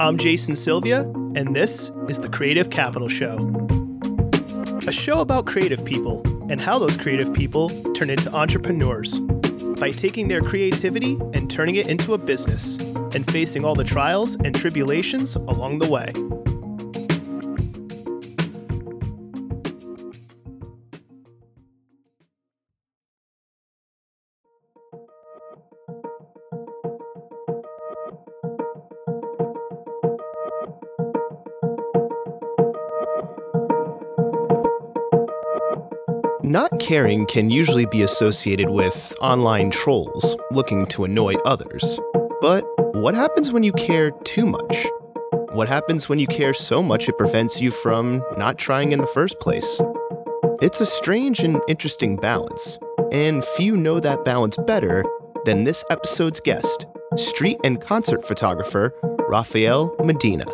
I'm Jason Sylvia, and this is the Creative Capital Show. A show about creative people and how those creative people turn into entrepreneurs by taking their creativity and turning it into a business and facing all the trials and tribulations along the way. Caring can usually be associated with online trolls looking to annoy others. But what happens when you care too much? What happens when you care so much it prevents you from not trying in the first place? It's a strange and interesting balance, and few know that balance better than this episode's guest, street and concert photographer Rafael Medina.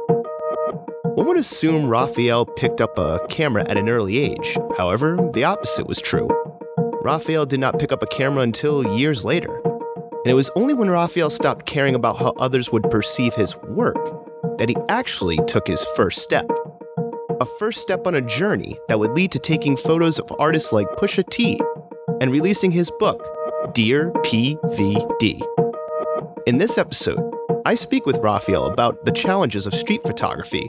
One would assume Rafael picked up a camera at an early age. However, the opposite was true. Rafael did not pick up a camera until years later. And it was only when Rafael stopped caring about how others would perceive his work that he actually took his first step. A first step on a journey that would lead to taking photos of artists like Pusha T and releasing his book, Dear PVD. In this episode, I speak with Rafael about the challenges of street photography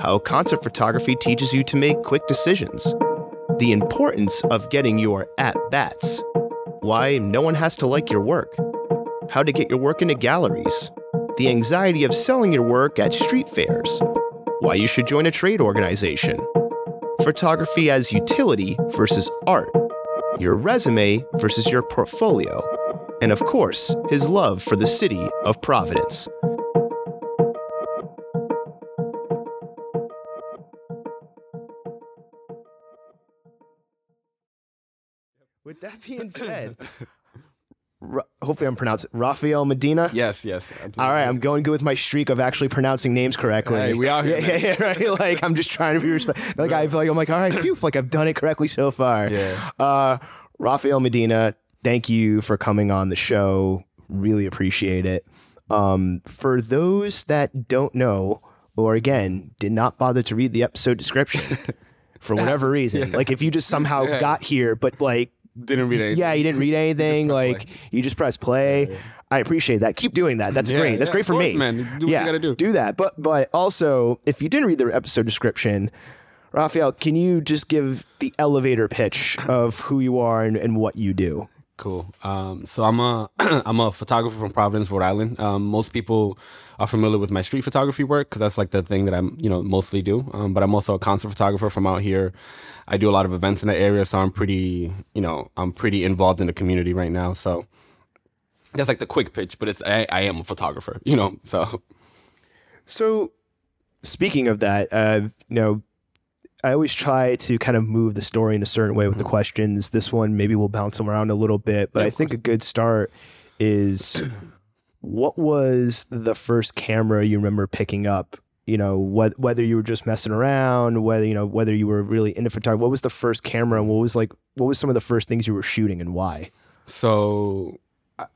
how concert photography teaches you to make quick decisions, the importance of getting your at bats, why no one has to like your work, how to get your work into galleries, the anxiety of selling your work at street fairs, why you should join a trade organization, photography as utility versus art, your resume versus your portfolio, and of course, his love for the city of Providence. With that being said, Ra- hopefully I'm pronouncing Rafael Medina. Yes, yes. absolutely. All right, I'm going good with my streak of actually pronouncing names correctly. Hey, we out here, Yeah, yeah, yeah, right. Like I'm just trying to be respectful. Like I feel like I'm like, all right, phew, like I've done it correctly so far. Yeah. Uh, Rafael Medina, thank you for coming on the show. Really appreciate it. Um, for those that don't know, or again, did not bother to read the episode description for whatever reason, like if you just somehow got here, but like Didn't read anything. yeah, you didn't read anything. press like you just press play. I appreciate that. Keep doing that. That's Yeah, great. That's yeah, great for course, me. man. Do what you yeah, gotta do. Do that. But but also, if you didn't read the episode description, Rafael, can you just give the elevator pitch of who you are and, and what you do? Cool. Um, so I'm a I'm a photographer from Providence, Rhode Island. Um, most people are familiar with my street photography work because that's like the thing that I'm you know mostly do. Um, but I'm also a concert photographer from out here. I do a lot of events in the area, so I'm pretty you know I'm pretty involved in the community right now. So that's like the quick pitch, but it's I, I am a photographer, you know. So So, speaking of that, uh, you know, I always try to kind of move the story in a certain way with the questions. This one maybe we'll bounce them around a little bit, but Yeah, I think a good start is what was the first camera you remember picking up? You know, wh- whether you were just messing around, whether you know whether you were really into photography. What was the first camera, and what was like? What was some of the first things you were shooting, and why? So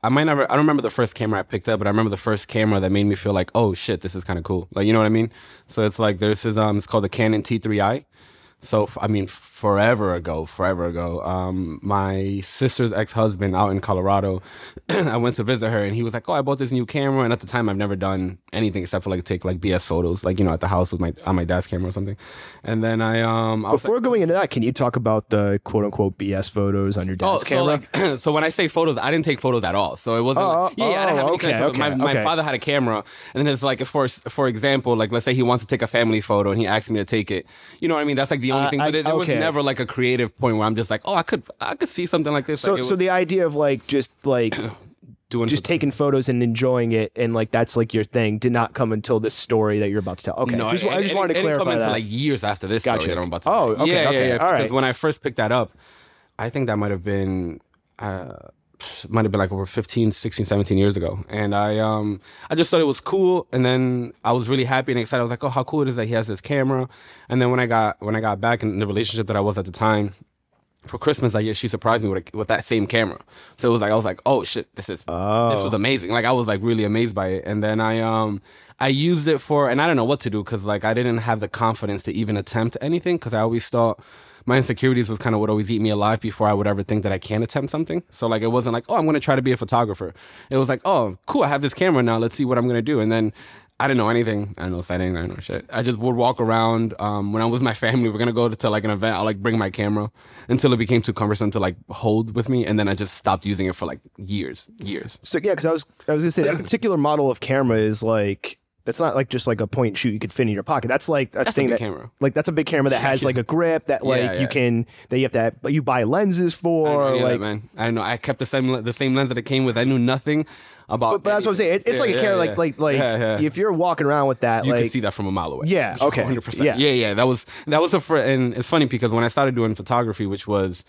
I- might never. I don't remember the first camera I picked up, but I remember the first camera that made me feel like, oh shit, this is kind of cool. Like you know what I mean? So it's like there's this um, it's called the Canon T3i. So I mean, forever ago, forever ago, um, my sister's ex husband out in Colorado, I went to visit her, and he was like, "Oh, I bought this new camera." And at the time, I've never done anything except for like take like BS photos, like you know, at the house with my on my dad's camera or something. And then I um, I was like, Before going into that, can you talk about the quote unquote BS photos on your dad's Oh, so camera? like, so when I say photos, I didn't take photos at all. So it wasn't. Oh, like, yeah, yeah, I didn't have oh, any okay, connection. okay, my, my father had a camera, and then it's like for for example, like let's say he wants to take a family photo, and he asked me to take it. You know what I mean? That's like the only Uh, thing. I- But there, was okay. Never like a creative point where I'm just like, oh, I could I could see something like this. So, like, so was the idea of like just like doing just taking photos and enjoying it, and like that's like your thing, did not come until this story that you're about to tell. Okay, No, just, it- I just it- wanted to it didn't clarify come that. until like years after this Gotcha. story that I'm about to. Oh, tell. okay, yeah, okay, yeah, yeah. all right. Because when I first picked that up, I think that might have been. Uh, might have been like over 15 16 17 years ago and i um i just thought it was cool and then i was really happy and excited i was like oh how cool it is that he has this camera and then when i got when i got back in the relationship that i was at the time for Christmas that year, she surprised me with a, with that same camera. So it was like I was like, oh shit, this is this was amazing. Like I was like really amazed by it. And then I um I used it for, and I don't know what to do because like I didn't have the confidence to even attempt anything because I always thought my insecurities was kind of what always eat me alive before I would ever think that I can attempt something. So like it wasn't like, oh, I'm gonna try to be a photographer. It was like, oh, cool, I have this camera now. Let's see what I'm gonna do. And then I didn't know anything. I didn't know setting. I didn't know shit. I just would walk around. Um, when I was with my family, we're gonna go to like an event. I'll like bring my camera until it became too cumbersome to like hold with me, and then I just stopped using it for like years, years. So yeah, because I was I was gonna say that particular model of camera is like that's not like just like a point and shoot you could fit in your pocket. That's like a That's a thing big that camera. like that's a big camera that has like a grip that like Yeah, you can that you have to have, you buy lenses for I like that, man. I know. I kept the same the same lens that it came with. I knew nothing about. but that's what I'm saying. It's, it's Yeah, like a yeah, camera, yeah. like like like Yeah, yeah. if you're walking around with that, you like can see that from a mile away. Yeah, okay, hundred percent. yeah. Yeah, yeah. That was that was a fr- and it's funny because when I started doing photography, which was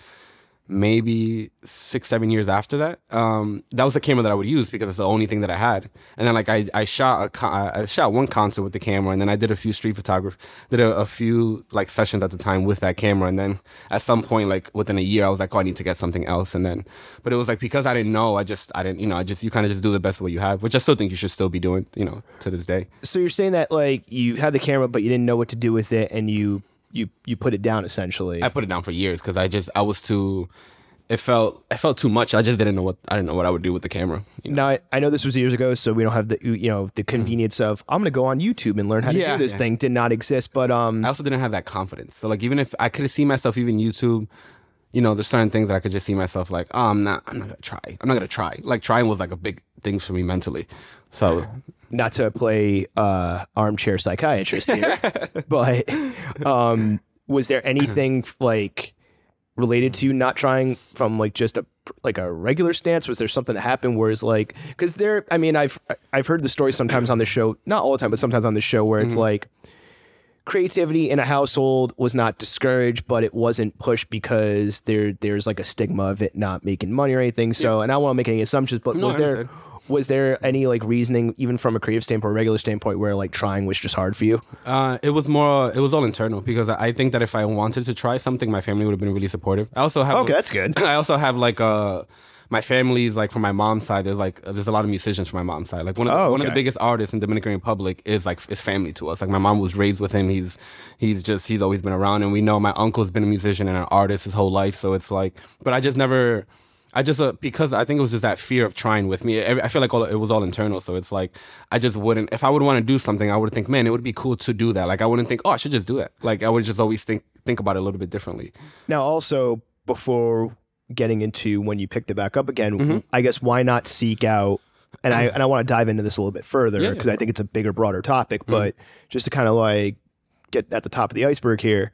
maybe six seven years after that, um, that was the camera that I would use because it's the only thing that I had. And then like I I shot a con- I shot one concert with the camera, and then I did a few street photography, did a, a few like sessions at the time with that camera, and then at some point like within a year, I was like, oh, I need to get something else, and then but it was like because I didn't know, I just I didn't you know I just you kind of just do the best of what you have, which I still think you should still be doing you know to this day. so you're saying that like you had the camera but you didn't know what to do with it and you you you put it down essentially. I put it down for years because I just I was too. It felt it felt too much. I just didn't know what I didn't know what I would do with the camera. you know? Now I, I know this was years ago, so we don't have the you know the convenience of I'm gonna go on YouTube and learn how to Yeah, do this yeah. thing did not exist. But um, I also didn't have that confidence. So like even if I could have seen myself even YouTube, you know, there's certain things that I could just see myself like, oh, I'm not I'm not gonna try. I'm not gonna try. Like trying was like a big thing for me mentally. So not to play uh, armchair psychiatrist here, but um, was there anything like related to not trying from like just a like a regular stance? Was there something that happened where it's like because there? I mean, I've I've heard the story sometimes on the show, not all the time, but sometimes on the show where it's like creativity in a household was not discouraged, but it wasn't pushed because there there's like a stigma of it not making money or anything. So, and I don't want to make any assumptions, but No, was there. Was there any like reasoning, even from a creative standpoint, or regular standpoint, where like trying was just hard for you? Uh, it was more. It was all internal because I think that if I wanted to try something, my family would have been really supportive. I also have. Okay, that's good. I also have like uh my family's like from my mom's side. There's like there's a lot of musicians from my mom's side. Like one of the, Oh, one of the biggest artists in Dominican Republic is like is family to us. Like my mom was raised with him. He's he's just he's always been around, and we know my uncle's been a musician and an artist his whole life. So it's like, but I just never. I just uh, because I think it was just that fear of trying with me. I feel like all, it was all internal. So it's like I just wouldn't. If I would want to do something, I would think, man, it would be cool to do that. Like I wouldn't think, oh, I should just do that. Like I would just always think think about it a little bit differently. Now, also before getting into when you picked it back up again, Mm-hmm. I guess why not seek out? And I and I want to dive into this a little bit further because yeah. I think it's a bigger, broader topic. But just to kind of like get at the top of the iceberg here,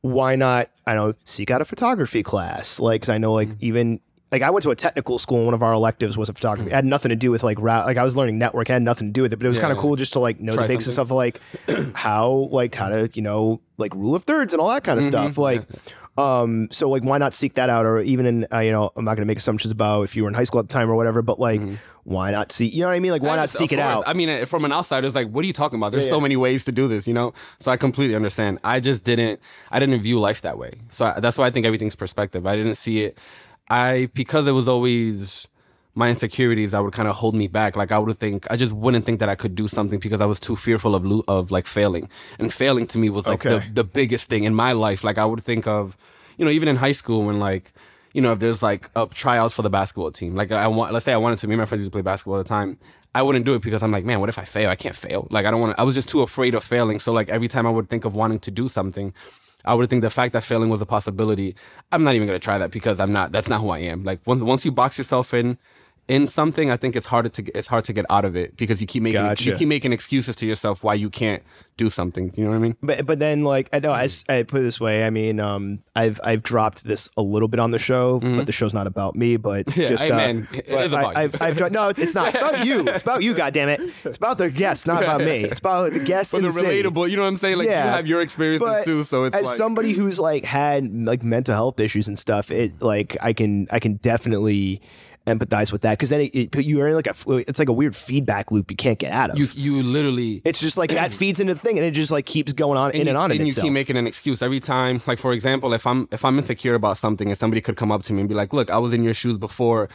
why not? I don't know, seek out a photography class. Like, 'cause I know, like even like I went to a technical school and one of our electives was a photography. It had nothing to do with like route. Like I was learning network, had nothing to do with it. But it was Yeah, kind of yeah. cool just to like know Try the basics of like how like how to you know like rule of thirds and all that kind of stuff. Like. Um, so like, why not seek that out, or even in, uh, you know, I'm not going to make assumptions about if you were in high school at the time or whatever, but like, why not see, you know what I mean? Like, why Yeah, not seek it out? I mean, uh, from an outsider, it's like, what are you talking about? There's Yeah, so yeah. many ways to do this, you know. So I completely understand. I just didn't. I didn't view life that way. So I, that's why I think everything's perspective. I didn't see it. I because it was always my insecurities. I would kind of hold me back. Like I would think. I just wouldn't think that I could do something because I was too fearful of lo- of like failing. And failing to me was like Okay. the the biggest thing in my life. Like I would think of, you know, even in high school when like you know, if there's like a tryouts for the basketball team, like I want, let's say I wanted to, me and my friends used to play basketball all the time. I wouldn't do it because I'm like, man, what if I fail? I can't fail. Like I don't want to, I was just too afraid of failing. So like every time I would think of wanting to do something, I would think the fact that failing was a possibility. I'm not even to try that because I'm not, that's not who I am. Like once, once you box yourself in, in something, I think it's harder to it's hard to get out of it because you keep making you keep making excuses to yourself why you can't do something. You know what I mean? but but then like I know I, I put it this way. I mean, um, I've I've dropped this a little bit on the show, but the show's not about me. But Mm-hmm. Yeah, just hey, uh, man, it is about I, you. I've, dro- no, it's, it's not. It's about you. It's about you. God damn it! It's about the guests, not about me. It's about the guests But the the relatable, you know what I'm saying? Like Yeah. you have your experiences But too, so it's as like somebody who's like had like mental health issues and stuff, it like I can I can definitely empathize with that because then it, it, you're in like a it's like a weird feedback loop you can't get out of. You you literally it's just like that feeds into the thing and it just like keeps going on in you, and on. and you itself. keep making an excuse every time. Like for example, if I'm if I'm insecure about something and somebody could come up to me and be like, "Look, I was in your shoes before.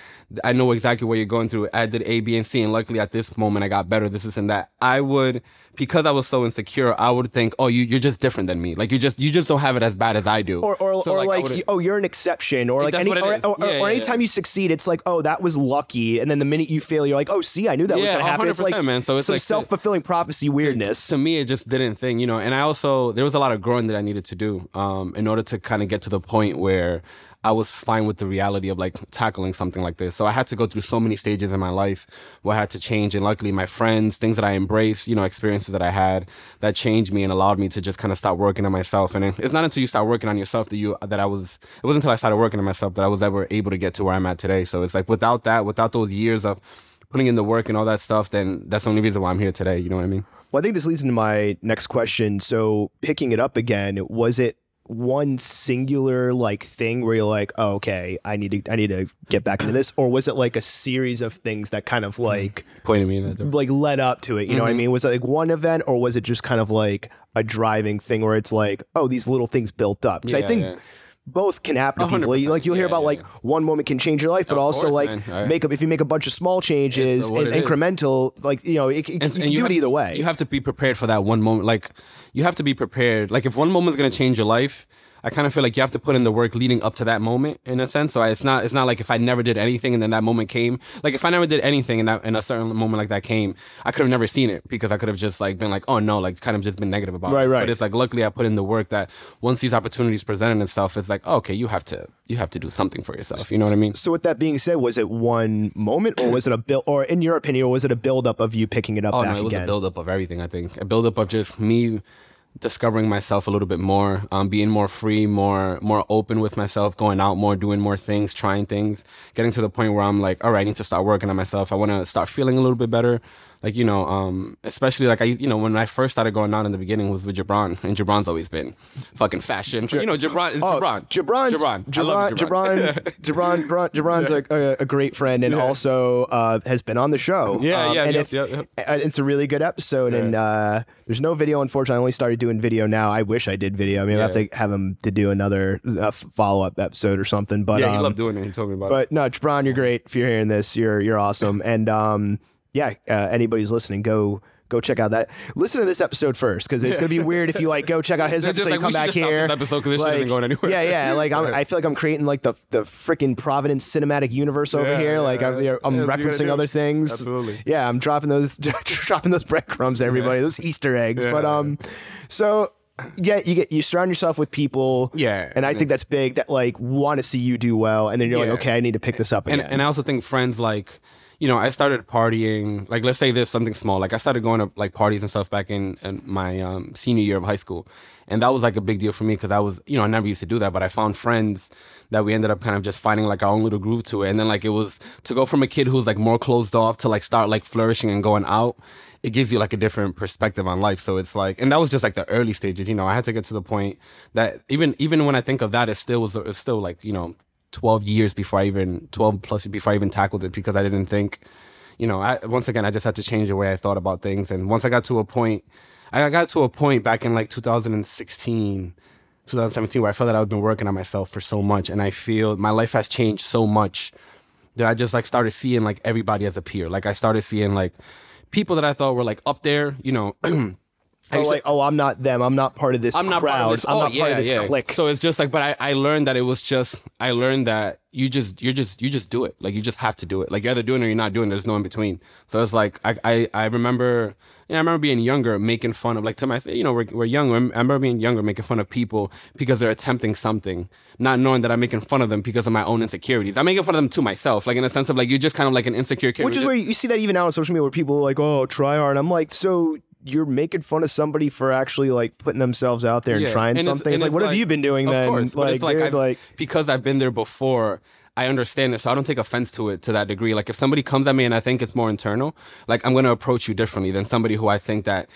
I know exactly what you're going through. I did A, B, and C, and luckily at this moment I got better. This, is and that." I would because I was so insecure. I would think, "Oh, you you're just different than me. Like you just you just don't have it as bad as I do." or or, So, or I like, oh you're an exception or like any, or, or, Yeah, or yeah, anytime yeah. you succeed it's like oh that was lucky and then the minute you fail you're like oh see I knew that was gonna happen it's like 100%, man. So it's some like self fulfilling prophecy weirdness to me it just didn't think you know and i also there was a lot of growing that i needed to do um, in order to kind of get to the point where i was fine with the reality of like tackling something like this. So i had to go through so many stages in my life where i had to change and luckily my friends things that i embraced you know experiences that i had that changed me and allowed me to just kind of start working on myself. And it's not until you start working on yourself that you that i was it wasn't until i started working on myself that i was ever able to get to where i'm at today. So it's like without that without those years of putting in the work and all that stuff then that's the only reason why i'm here today you know what i mean? Well I think this leads into my next question. So picking it up again was it one singular like thing where you're like oh, okay I need to I need to get back into this or was it like a series of things that kind of Mm-hmm. like pointing me in that direction. like led up to it. You know Mm-hmm. what I mean? Was it like one event or was it just kind of like a driving thing where it's like, oh, these little things built up? Because I Yeah, think yeah. Both can happen to people. 100%. Like you'll hear Yeah, about yeah, like one moment can change your life, but Of also course, like. I- make up if you make a bunch of small changes and it is. incremental, like you know, it, it, you can do you it either way. You have to be prepared for that one moment. Like you have to be prepared. Like if one moment is gonna change your life, I kind of feel like you have to put in the work leading up to that moment in a sense. So it's not it's not like if I never did anything and then that moment came. Like if I never did anything and that and a certain moment like that came, I could have never seen it because I could have just like been like, oh no, like kind of just been negative about Right, it. right. right. But it's like luckily I put in the work that once these opportunities presented itself, it's like, oh, okay, you have to you have to do something for yourself. You know what I mean? so with that being said, was it one moment or was it a build or in your opinion, or was it a build up of you picking it up Oh no, it was again? a buildup of everything. I think a buildup of just me discovering myself a little bit more, um, being more free, more more open with myself, going out more, doing more things, trying things, getting to the point where I'm like, all right, I need to start working on myself. I want to start feeling a little bit better. Like you know, um, especially like I, you know, when I first started going out in the beginning was with Jabron, and Jabron's always been fucking fashion. You know, Jabron is Oh, Jabron. Jabron's, Jabron. I love Jabron, Jabron, Jabron, Jabron's a, a, a great friend and also uh, has been on the show. Yeah, Um, yeah, and yep, if, yep, yep. it's a really good episode. And uh, there's no video, unfortunately. I only started doing video now. I wish I did video. I mean, I have to have him to do another uh, follow up episode or something. But Yeah, he um, loved doing it. He told me about it. but no, Jabron, you're great. If you're hearing this, you're you're awesome. And um, yeah, uh, anybody who's listening, go. Go check out that. Listen to this episode first, because it's gonna be weird if you like go check out his episode, like, you come back here. episode 'cause this shit isn't going anywhere. Yeah, yeah. Like I'm, I feel like I'm creating like the the freaking Providence cinematic universe over Yeah, here. yeah, like I'm, yeah. I'm Yeah, referencing other things. Absolutely. Yeah, I'm dropping those dropping those breadcrumbs everybody. Those Easter eggs. But um, so yeah, you get you surround yourself with people. Yeah, and I and think that's big. That like want to see you do well, and then you're Yeah. like, okay, I need to pick this up again. and, and I also think friends like you know I started partying like let's say there's something small like I started going to like parties and stuff back in, in my um, senior year of high school. And that was like a big deal for me because I was you know I never used to do that but I found friends that we ended up kind of just finding like our own little groove to it. And then like it was to go from a kid who's like more closed off to like start like flourishing and going out it gives you like a different perspective on life. So it's like and that was just like the early stages you know I had to get to the point that even even when I think of that it still was it's still like you know 12 years before I even 12 plus before I even tackled it because I didn't think you know I once again I just had to change the way I thought about things. And once I got to a point I got to a point back in like 2016 2017 where I felt that I've been working on myself for so much. And I feel my life has changed so much that I just like started seeing like everybody as a peer. Like I started seeing like people that I thought were like up there you know oh, like, oh, I'm not them. I'm not part of this I'm not crowd. part of this. I'm oh, not yeah, part of this yeah. clique. So it's just like, but I, I learned that it was just, I learned that you just, you're just, you just do it. Like you just have to do it. Like you're either doing it or you're not doing it. There's no in between. So it's like, I, I, I remember, yeah, I remember being younger, making fun of like to myself, you know, we're, we're young. I remember being younger, making fun of people because they're attempting something, not knowing that I'm making fun of them because of my own insecurities. I'm making fun of them to myself, like in a sense of like, you're just kind of like an insecure kid. Which is where you see that even now on social media where people are like, oh, try hard. I'm like, so you're making fun of somebody for actually like putting themselves out there and Yeah. trying And it's- something. It's, like, it's what have you been doing of then? course, like, it's like, I've, like, because I've been there before. I understand it, so I don't take offense to it to that degree. Like if somebody comes at me and I think it's more internal, like I'm gonna approach you differently than somebody who I think that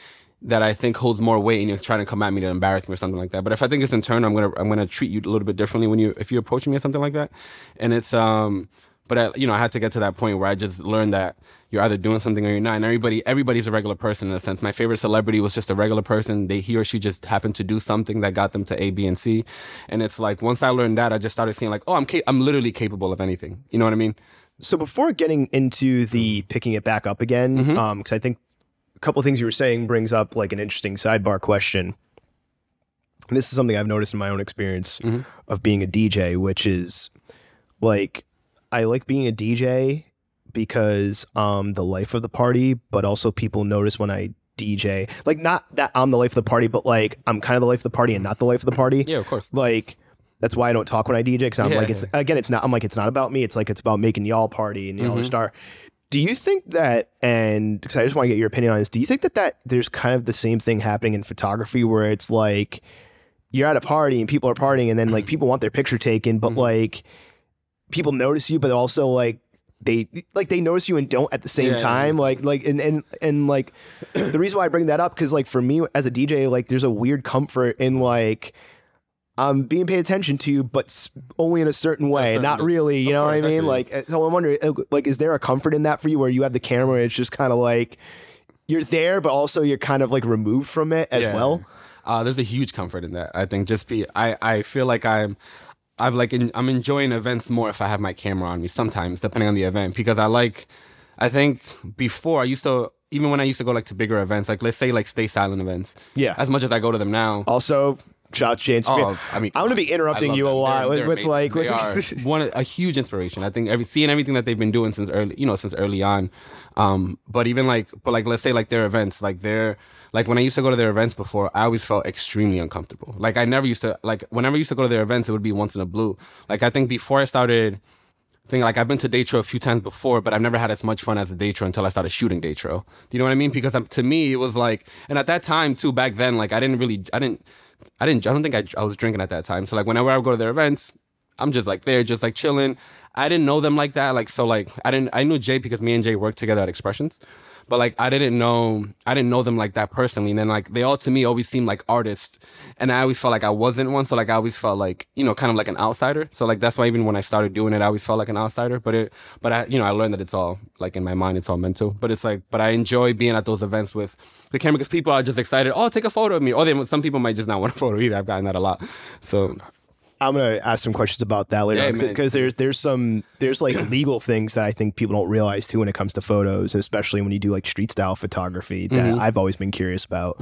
that I think holds more weight and you're trying to come at me to embarrass me or something like that. But if I think it's internal, I'm gonna I'm gonna treat you a little bit differently when you if you approach me or something like that. And it's um But I, you know, I had to get to that point where I just learned that you're either doing something or you're not. And everybody, everybody's a regular person in a sense. My favorite celebrity was just a regular person. They he or she just happened to do something that got them to A, B, and C. And it's like once I learned that, I just started seeing like, oh, I'm ca- I'm literally capable of anything. You know what I mean? So before getting into the picking it back up again, Mm-hmm. um, because I think a couple of things you were saying brings up like an interesting sidebar question. And this is something I've noticed in my own experience Mm-hmm. of being a DJ, which is like I like being a DJ because um the life of the party, but also people notice when I DJ. Like not that I'm the life of the party, but like I'm kind of the life of the party and not the life of the party. Yeah, of course. Like that's why I don't talk when I DJ because I'm Yeah. like it's again it's not I'm like it's not about me. It's like it's about making y'all party and y'all are star. Do you think that and because I just want to get your opinion on this? Do you think that that there's kind of the same thing happening in photography where it's like you're at a party and people are partying and then like people want their picture taken, but like people notice you, but also like they like they notice you and don't at the same Yeah, time. Like like and and and like the reason why I bring that up because like for me as a DJ, like there's a weird comfort in like. I'm being paid attention to, but only in a certain way, certain- not really. You know what I mean? Like, so I'm wondering, uh, like, is there a comfort in that for you, where you have the camera? And it's just kind of like you're there, but also you're kind of like removed from it as Yeah. well. Uh, there's a huge comfort in that. I think just be I I feel like I'm I've like in, I'm enjoying events more if I have my camera on me sometimes depending on the event because I like I think before I used to even when I used to go like to bigger events like let's say like stay silent events Yeah. as much as I go to them now Also, to James. Oh, I mean, I'm gonna be interrupting you a lot They're- with, they're with like with are one a huge inspiration. I think every seeing everything that they've been doing since early, you know, since early on. Um, but even like, but like, let's say like their events, like they're like when I used to go to their events before, I always felt extremely uncomfortable. Like I never used to like whenever I used to go to their events, it would be once in a blue. Like I think before I started. Thing like I've been to Daytro a few times before, but I've never had as much fun as a Daytro until I started shooting Daytro. Do you know what I mean? Because um, to me, it was like, and at that time too, back then, like I didn't really, I didn't, I didn't, I don't think I, I was drinking at that time. So like whenever I would go to their events, I'm just like there, just like chilling. I didn't know them like that. Like so, like I didn't. I knew Jay because me and Jay worked together at Expressions, but like I didn't know. I didn't know them like that personally. And then like they all to me always seemed like artists, and I always felt like I wasn't one. So like I always felt like you know kind of like an outsider. So like that's why even when I started doing it, I always felt like an outsider. But it, but I you know I learned that it's all like in my mind, it's all mental. But it's like, but I enjoy being at those events with the camera because people are just excited. Oh, take a photo of me. Or they some people might just not want a photo either. I've gotten that a lot. So I'm gonna ask some questions about that later Yeah, because there's there's some there's like legal things that I think people don't realize too when it comes to photos, especially when you do like street style photography that Mm-hmm. I've always been curious about.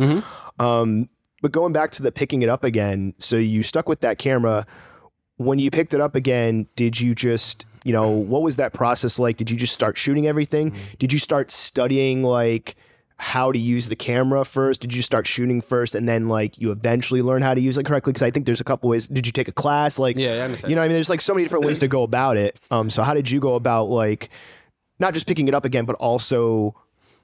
Um, but going back to the picking it up again, so you stuck with that camera. When you picked it up again, did you just you know what was that process like? Did you just start shooting everything? Mm-hmm. Did you start studying like? How to use the camera first? Did you start shooting first and then like you eventually learn how to use it correctly? Because I think there's a couple ways. Did you take a class? Like, Yeah, you know, I mean, there's like so many different ways to go about it. Um, so how did you go about like not just picking it up again, but also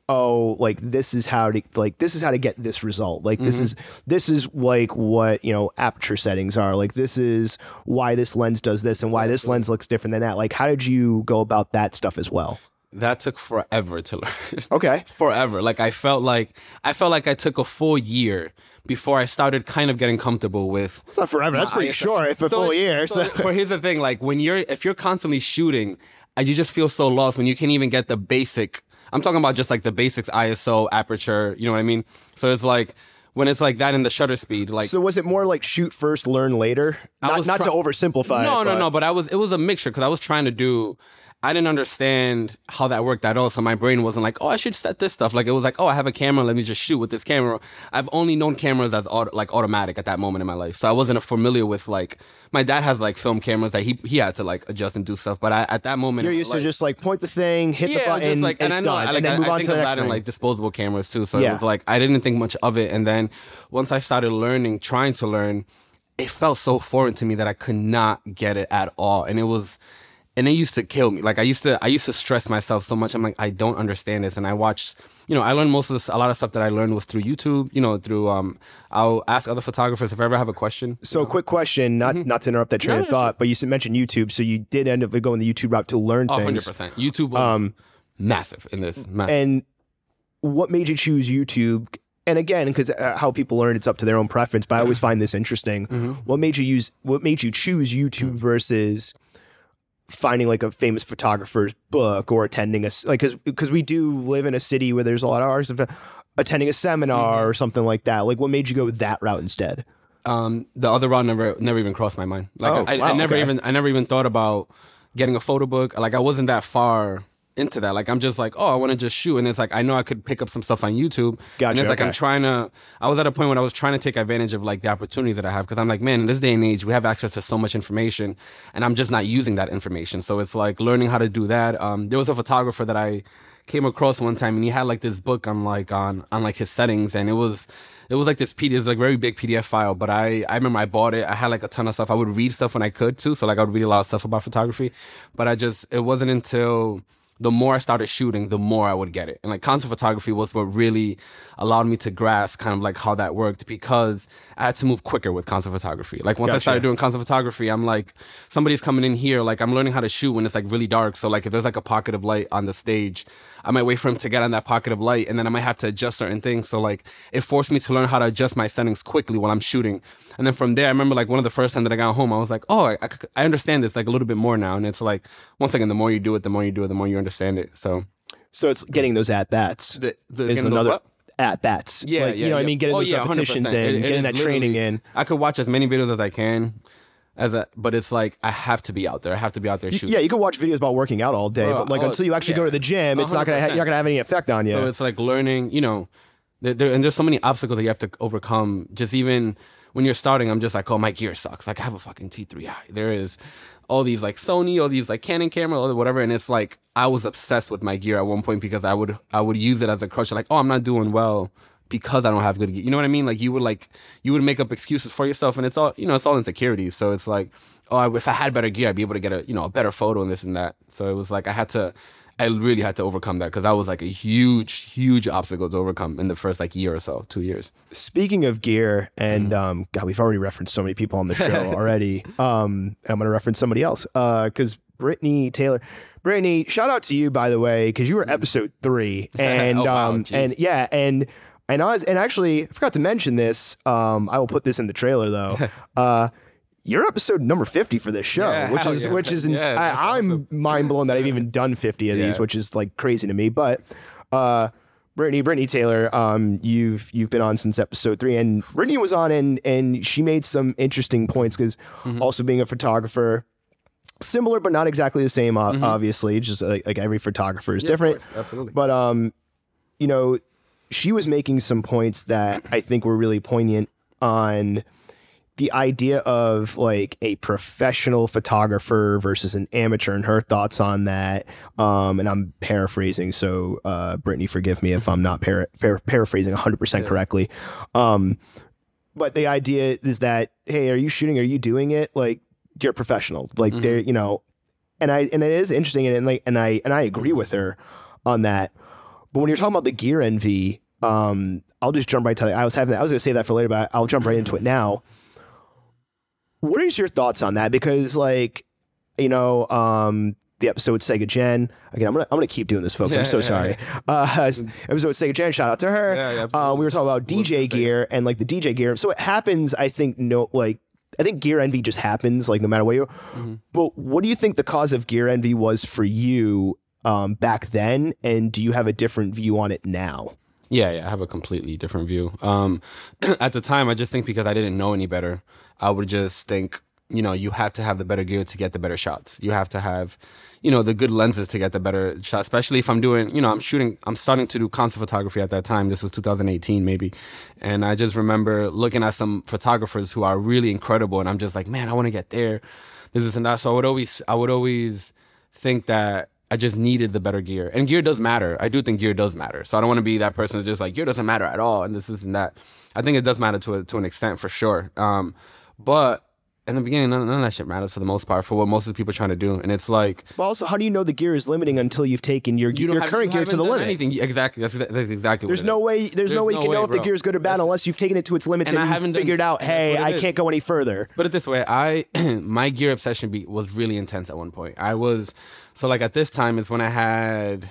oh like this is how to like this is how to get this result like this is this is like what you know aperture settings are like this is why this lens does this and why this lens looks different than that like how did you go about that stuff as well that took forever to learn. okay forever. Like I felt like I felt like I took a full year before I started kind of getting comfortable with. it's not forever that's pretty short if a so full year so, But here's the thing: like when you're if you're constantly shooting, uh, you just feel so lost when you can't even get the basic. I'm talking about just like the basics, ISO, aperture. You know what I mean? So it's like when it's like that in the shutter speed, like So was it more like shoot first, learn later? Not, not to oversimplify. No, it, no, but- no. But I was. It was a mixture because I was trying to do. I didn't understand how that worked at all. So my brain wasn't like, oh, I should set this stuff. Like it was like, oh, I have a camera. Let me just shoot with this camera. I've only known cameras as auto, like automatic at that moment in my life. So I wasn't familiar with like my dad has like film cameras that he he had to like adjust and do stuff. But I, at that moment, You're used like, to just like point the thing, hit the button, just like, and, I it's know, done, I, like, and then I, move I on think to the next that in thing. like disposable cameras too. So Yeah. it was like I didn't think much of it, and then once I started learning, trying to learn, it felt so foreign to me that I could not get it at all, and it was. And it used to kill me. Like I used to, I used to stress myself so much. I'm like, I don't understand this. And I watched, you know, I learned most of this. A lot of stuff that I learned was through YouTube. You know, through um, I'll ask other photographers if I ever have a question. So, quick question, not not to interrupt that train No, of thought, but you mentioned YouTube, so you did end up going the YouTube route to learn Oh, 100 things. percent. YouTube was massive in this. Massive. And what made you choose YouTube? And again, because uh, how people learn, it's up to their own preference. But I always find this interesting. Mm-hmm. What made you use? What made you choose YouTube Mm. versus finding like a famous photographer's book or attending a like because because we do live in a city where there's a lot of artists of attending a seminar Mm-hmm. or something like that. Like, what made you go that route instead? um, the other route never never even crossed my mind. Like Oh, I, I wow, never okay. even I never even thought about getting a photo book. Like I wasn't that far into that. Like I'm just like, oh, I want to just shoot, and it's like I know I could pick up some stuff on YouTube. and it's like I'm trying to. I was at a point when I was trying to take advantage of like the opportunity that I have because I'm like, man, in this day and age, we have access to so much information, and I'm just not using that information. So it's like learning how to do that. Um, there was a photographer that I came across one time and he had like this book on like on on like his settings and it was it was like this PDF, it was like very big PDF file. But I I remember I bought it. I had like a ton of stuff. I would read stuff when I could too. So like I would read a lot of stuff about photography. But I just it wasn't until the more I started shooting, the more I would get it. And like concert photography was what really allowed me to grasp kind of like how that worked because I had to move quicker with concert photography. Like once I started doing concert photography, I'm like, somebody's coming in here, like I'm learning how to shoot when it's like really dark. So like if there's like a pocket of light on the stage, I might wait for him to get on that pocket of light and then I might have to adjust certain things. So like it forced me to learn how to adjust my settings quickly while I'm shooting. And then from there, I remember like one of the first time that I got home, I was like, oh, I, I, understand this like a little bit more now. And it's like, once again, the more you do it, the more you do it, the more you understand it. So So it's getting those at bats. The- the- is another at bats. Yeah, like, yeah, you know what I yeah. mean. Getting Oh, those yeah, repetitions 100%. in, It- it getting that training in. I could watch as many videos as I can, as a, but it's like I have to be out there. I have to be out there shooting. Yeah, you can watch videos about working out all day, Bro, but like oh, until you actually yeah. go to the gym, it's not gonna ha- you're not gonna have any effect on you. So it's like learning, you know, there, there, and there's so many obstacles that you have to overcome. Just even when you're starting, I'm just like, oh, my gear sucks. Like I have a fucking T3i. There is all these like Sony, all these like Canon camera, all whatever, and it's like I was obsessed with my gear at one point because I would I would use it as a crutch. Like, oh, I'm not doing well because I don't have good gear. You know what I mean? Like you would like you would make up excuses for yourself, and it's all you know, it's all insecurities. So it's like, oh, if I had better gear, I'd be able to get a you know a better photo and this and that. So it was like I had to. I really had to overcome that because that was like a huge, huge obstacle to overcome in the first like year or so, two years. Speaking of gear, and Mm-hmm. um, God, we've already referenced so many people on the show already. Um, and I'm going to reference somebody else because Brittany Taylor. Brittany, shout out to you by the way because you were episode three, and Oh, wow, um, and yeah, and and I was and actually I forgot to mention this. Um, I will put this in the trailer though. uh, you're episode number 50 for this show, Yeah, which is yeah. which is ins- Yeah, I, I'm mind blown that I've even done 50 of these, which is like crazy to me. But uh, Brittany, Brittany Taylor, um, you've you've been on since episode three, and Brittany was on and and she made some interesting points because Mm-hmm. also being a photographer, similar but not exactly the same, Mm-hmm. obviously. Just like, like every photographer is different. absolutely. But um, you know, she was making some points that I think were really poignant on the idea of like a professional photographer versus an amateur and her thoughts on that. Um, and I'm paraphrasing, so uh, Brittany, forgive me if I'm not para- par- paraphrasing 100% correctly. Um, but the idea is that hey, are you shooting? Are you doing it? Like you're a professional. Like they're you know, and I and it is interesting and, and like and I and I agree with her on that. But when you're talking about the gear envy, um, I'll just jump right to that. I was having that. I was gonna say that for later, but I'll jump right into it now. What is your thoughts on that? Because like, you know, um, the episode Sega Gen. Again, I'm gonna I'm gonna keep doing this, folks. I'm so sorry. Uh, episode Sega Gen. Shout out to her. Yeah, yeah, uh, we were talking about DJ gear and like the DJ gear. So it happens. I think no, like I think gear envy just happens. Like no matter what you. Mm-hmm. But what do you think the cause of gear envy was for you um, back then, and do you have a different view on it now? Yeah, yeah, I have a completely different view. Um, at the time, I just think because I didn't know any better, I would just think, you know, you have to have the better gear to get the better shots. You have to have, you know, the good lenses to get the better shot, Especially if I'm doing, you know, I'm shooting, I'm starting to do concert photography at that time. This was 2018 maybe, and I just remember looking at some photographers who are really incredible, and I'm just like, man, I want to get there. This, and that. So I would always, I would always think that I just needed the better gear. And gear does matter. I do think gear does matter. So I don't want to be that person that's just like gear doesn't matter at all and this, isn't that. I think it does matter to a, to an extent for sure. Um, but in the beginning, none, none of that shit matters for the most part for what most of the people are trying to do. And it's like But also, how do you know the gear is limiting until you've taken your, you your have, current you gear to the limit? Anything exactly. That's, that's exactly. There's what it no way. There's, no way you can know if the gear is good or bad That's- unless you've taken it to its limits And and, haven't done- figured out, hey, I is. can't go any further. Put it this way, I my gear obsession be, was really intense at one point. I was so like at this time is when I had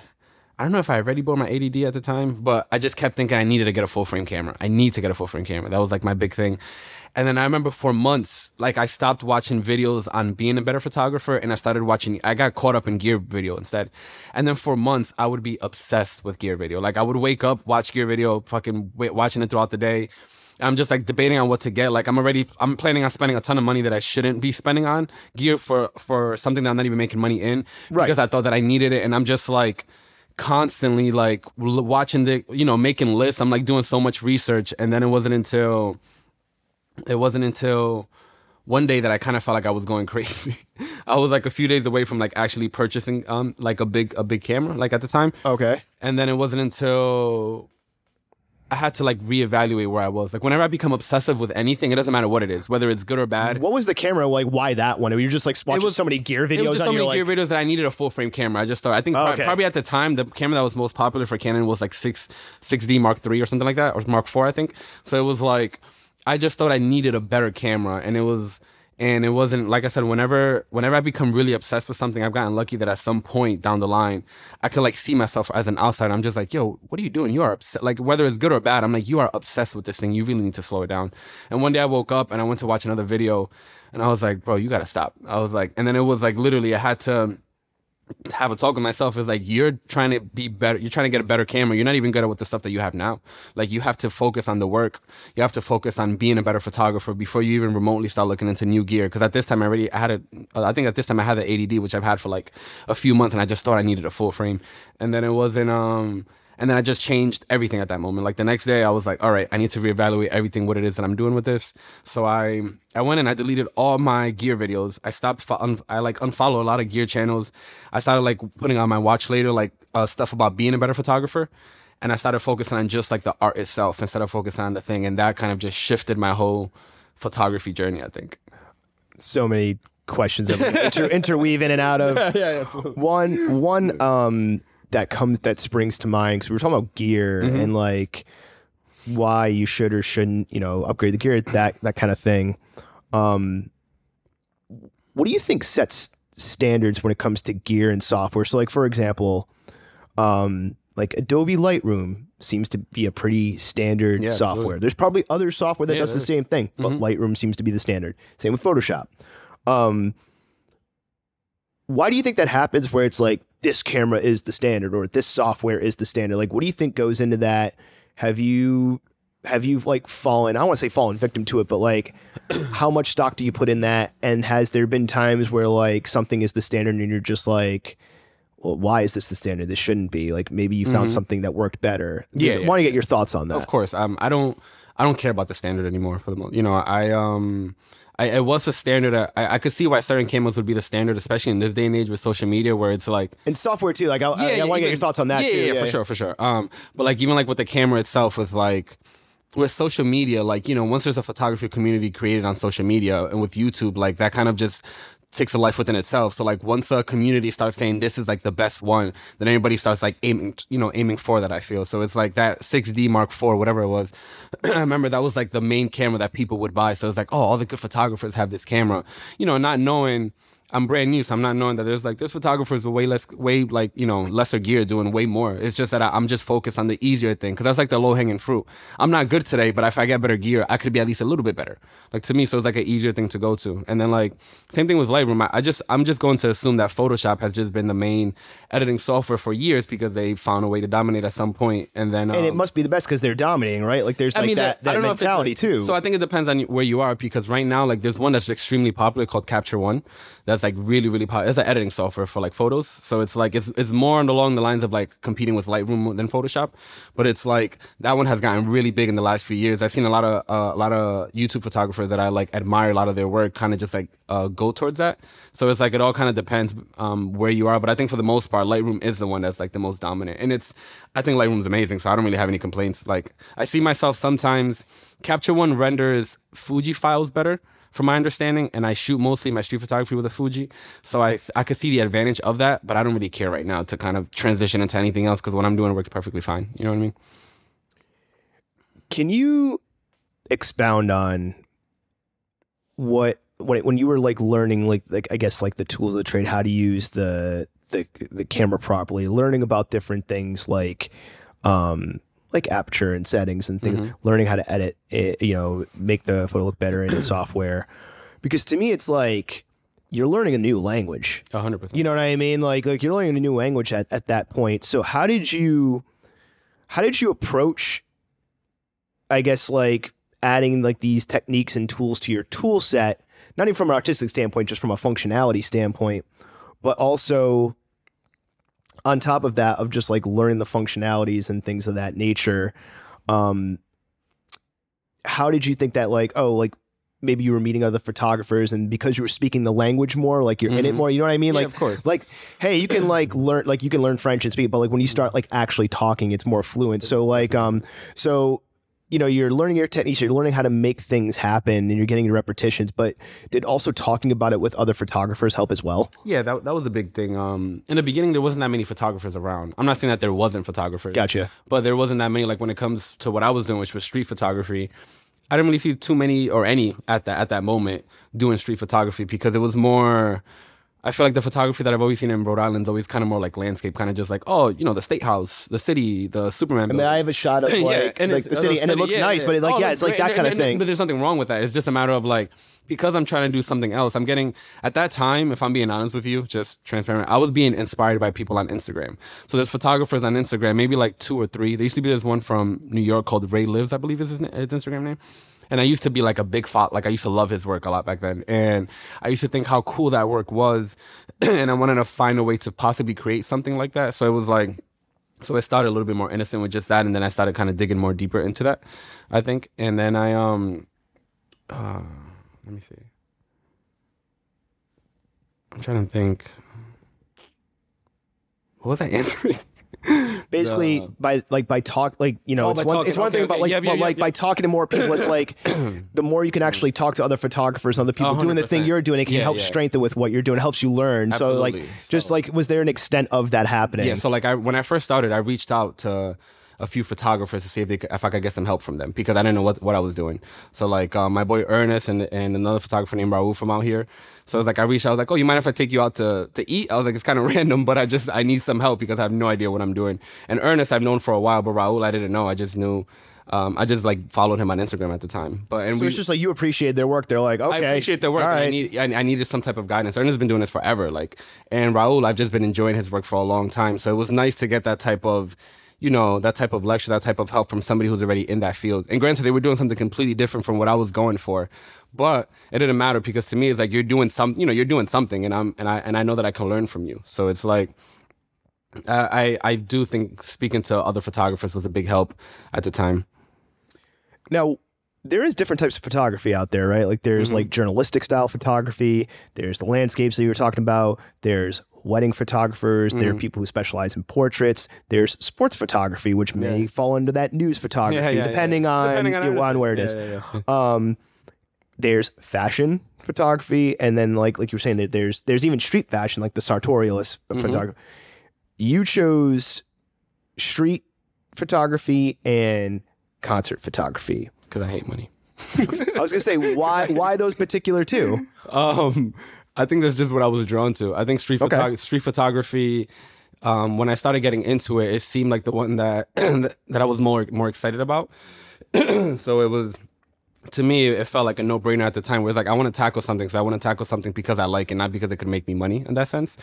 I don't know if I already bought my 80D at the time, but I just kept thinking I needed to get a full frame camera. I need to get a full frame camera. That was like my big thing. And then I remember for months, like I stopped watching videos on being a better photographer and I started watching, I got caught up in gear video instead. And then for months, I would be obsessed with gear video. Like I would wake up, watch gear video, fucking wait, watching it throughout the day. I'm just like debating on what to get. Like I'm already, I'm planning on spending a ton of money that I shouldn't be spending on gear for for something that I'm not even making money in Right. because I thought that I needed it. And I'm just like constantly like watching the, you know, making lists. I'm like doing so much research, and then it wasn't until it wasn't until one day that I kind of felt like I was going crazy. I was like a few days away from like actually purchasing um like a big a big camera like at the time. Okay. And then it wasn't until I had to like reevaluate where I was. Like whenever I become obsessive with anything, it doesn't matter what it is, whether it's good or bad. What was the camera like? Why that one? You were you just like watching was- so many gear videos? It was just so many gear like? videos that I needed a full frame camera. I just thought I think Okay. probably at the time the camera that was most popular for Canon was like six six D Mark three or something like that or Mark four I think. So it was like I just thought I needed a better camera, and it was and it wasn't like I said. Whenever whenever I become really obsessed with something, I've gotten lucky that at some point down the line, I could like see myself as an outsider. I'm just like, yo, what are you doing? You are upset. Like whether it's good or bad, I'm like, you are obsessed with this thing. You really need to slow it down. And one day I woke up and I went to watch another video, and I was like, bro, you gotta stop. I was like, and then it was like literally I had to have a talk with myself is like you're trying to be better you're trying to get a better camera. You're not even good at with the stuff that you have now. Like you have to focus on the work. You have to focus on being a better photographer before you even remotely start looking into new gear. Because at this time i already i had a i think at this time i had the add which i've had for like a few months and i just thought i needed a full frame. And then it wasn't um and then I just changed everything at that moment. Like the next day, I was like, "All right, I need to reevaluate everything, what it is that I'm doing with this." So I, I went and I deleted all my gear videos. I stopped. Fo- un- I like unfollow a lot of gear channels. I started like putting on my watch later, like uh, stuff about being a better photographer, and I started focusing on just like the art itself instead of focusing on the thing. And that kind of just shifted my whole photography journey. I think. so many questions that inter- interweave in and out of. Yeah, One one um that comes that springs to mind because we were talking about gear Mm-hmm. and like why you should or shouldn't you know upgrade the gear that that kind of thing. Um, what do you think sets standards when it comes to gear and software? So like for example, um, like Adobe Lightroom seems to be a pretty standard Yeah, software. absolutely. There's probably other software that Yeah, does the. Mm-hmm. same thing, but Lightroom seems to be the standard. Same with Photoshop. Um, why do you think that happens where it's like this camera is the standard or this software is the standard? Like what do you think goes into that? Have you have you like fallen I don't want to say fallen victim to it, but like how much stock do you put in that? And has there been times where like something is the standard and you're just like well, why is this the standard? This shouldn't be. Like maybe you found something that worked better. Mm-hmm. Yeah, I yeah. want to get your thoughts on that. Of course, um, I don't, I don't care about the standard anymore. For the most, you know, I um, I it was a standard. uh, I, I could see why certain cameras would be the standard, especially in this day and age with social media, where it's like, And software too. Like I, I, I want to get your thoughts on that yeah, too. Yeah, for sure, for sure. Um, but like even like with the camera itself, with like with social media, like you know, once there's a photography community created on social media and with YouTube, like that kind of just takes a life within itself. So like once a community starts saying this is like the best one, then everybody starts like aiming, you know, aiming for that. I feel so it's like that 6D Mark IV, whatever it was. I remember that was like the main camera that people would buy. So it's like, oh, all the good photographers have this camera, you know, not knowing. I'm brand new, so I'm not knowing that there's like there's photographers with way less, way like you know lesser gear doing way more. It's just that I, I'm just focused on the easier thing because that's like the low hanging fruit. I'm not good today, but if I get better gear, I could be at least a little bit better. Like to me, so it's like an easier thing to go to. And then like same thing with Lightroom. I, I just I'm just going to assume that Photoshop has just been the main editing software for years because they found a way to dominate at some point, and then And it um, must be the best because they're dominating, right? Like there's like that, that if it's- mentality too. So I think it depends on where you are because right now, like, there's one that's extremely popular called Capture One. That's like really, really popular. It's an editing software for like photos. So it's like it's it's more on along the lines of like competing with Lightroom than Photoshop. But it's like that one has gotten really big in the last few years. I've seen a lot of uh, a lot of YouTube photographers that I like admire a lot of their work, kind of just like uh, go towards that. So it's like it all kind of depends um, where you are. But I think for the most part, Lightroom is the one that's like the most dominant, and it's I think Lightroom's amazing. So I don't really have any complaints. Like I see myself sometimes Capture One renders Fuji files better, from my understanding, and I shoot mostly my street photography with a Fuji. So I I could see the advantage of that, but I don't really care right now to kind of transition into anything else because what I'm doing works perfectly fine. You know what I mean? Can you expound on what when when you were like learning like like I guess like the tools of the trade, how to use the the the camera properly, learning about different things like um like aperture and settings and things, mm-hmm. learning how to edit it, you know, make the photo look better in software. Because to me it's like you're learning a new language. Hundred percent. You know what I mean? Like like you're learning a new language at, at that point. So how did you how did you approach I guess like adding like these techniques and tools to your tool set, not even from an artistic standpoint, just from a functionality standpoint, but also on top of that of just like learning the functionalities and things of that nature. Um how did you think that like oh like maybe you were meeting other photographers and because you were speaking the language more like you're in it more you know what i mean Mm-hmm. Yeah, like of course. like hey you can like learn like you can learn french and speak but like when you start like actually talking it's more fluent so like um so you know you're learning your techniques you're learning how to make things happen and you're getting your repetitions but did also talking about it with other photographers help as well Yeah, that, that was a big thing. Um, in the beginning, there wasn't that many photographers around. I'm not saying that there wasn't photographers. Gotcha. But there wasn't that many. Like when it comes to what I was doing, which was street photography, I didn't really see too many or any at that at that moment doing street photography because it was more. I feel like the photography that I've always seen in Rhode Island is always kind of more like landscape, kind of just like oh, you know, the state house, the city, the Superman. i mean building. i have a shot of like, and like the city and it looks yeah, nice but it's like Oh, yeah it's like that And- kind of and- thing But there's nothing wrong with that. It's just a matter of like because I'm trying to do something else. I'm getting at that time, if I'm being honest with you, just transparent. I was being inspired by people on Instagram. So there's photographers on Instagram, maybe like two or three. There used to be this one from New York called Ray Lives, I believe is his, his Instagram name. And I used to be like a big font, like I used to love his work a lot back then. And I used to think how cool that work was. and I wanted to find a way to possibly create something like that. So it was like, so it started a little bit more innocent with just that, and then I started kind of digging more deeper into that, I think. And then I um, uh, let me see. I'm trying to think. What was I answering? basically by like by talk like you know Oh, it's one talking. it's one Okay, thing about okay. like Yeah, but yeah, like yeah. by talking to more people it's like the more you can actually talk to other photographers other people doing the thing you're doing it can help strengthen with what you're doing it helps you learn so like Absolutely. just like was there an extent of that happening Yeah, so like I when I first started, I reached out to a few photographers to see if they could, if I could get some help from them because I didn't know what, what I was doing. So like um, my boy Ernest and and another photographer named Raul from out here. So it's like I reached out, I was like, oh, you mind if I take you out to to eat? I was like, it's kind of random, but I just I need some help because I have no idea what I'm doing. And Ernest I've known for a while, but Raul I didn't know. I just knew. Um, I just like followed him on Instagram at the time, but and so we, it's just like you appreciate their work they're like okay I appreciate their work. all and I need I, I needed some type of guidance. Ernest's been doing this forever, like, and Raul, I've just been enjoying his work for a long time. So it was nice to get that type of, you know, that type of lecture, that type of help from somebody who's already in that field. And granted, they were doing something completely different from what I was going for, but it didn't matter because to me, it's like you're doing some, you know, you're doing something, and I'm and I and I know that I can learn from you. So it's like. I I do think speaking to other photographers was a big help at the time. now there is different types of photography out there right like there's mm-hmm. like journalistic style photography there's the landscapes that you were talking about there's wedding photographers there are people who specialize in portraits there's sports photography which may fall into that news photography yeah, yeah. depending on Depending on on where it is Yeah, yeah, yeah. um there's fashion photography and then like like you were saying there's there's even street fashion like the sartorialist Mm-hmm. photography you chose street photography and concert photography Because I hate money. i was gonna say why why those particular two Um, I think that's just what I was drawn to. I think street Okay. photog- street photography. Um, when I started getting into it, it seemed like the one that that I was more more excited about. so it was to me, it felt like a no brainer at the time. Where it's like I want to tackle something, so I want to tackle something because I like it, not because it could make me money in that sense.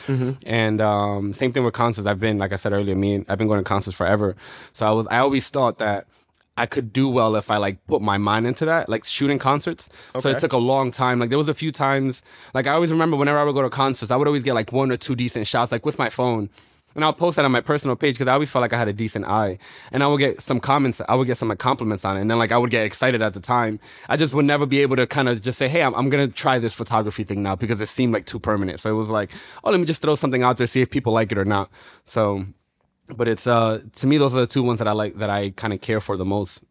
And um, same thing with concerts. I've been, like I said earlier, me I've been going to concerts forever. So I was, I always thought that. I could do well if I like put my mind into that, like shooting concerts. So it took a long time. Like there was a few times, like I always remember whenever I would go to concerts, I would always get like one or two decent shots, like with my phone. And I'll post that on my personal page because I always felt like I had a decent eye. And I would get some comments, I would get some like, compliments on it. And then like I would get excited at the time. I just would never be able to kind of just say, hey, I'm, I'm going to try this photography thing now because it seemed like too permanent. So it was like, oh, let me just throw something out there, see if people like it or not. So, but it's, uh, to me, those are the two ones that I like, that I kind of care for the most.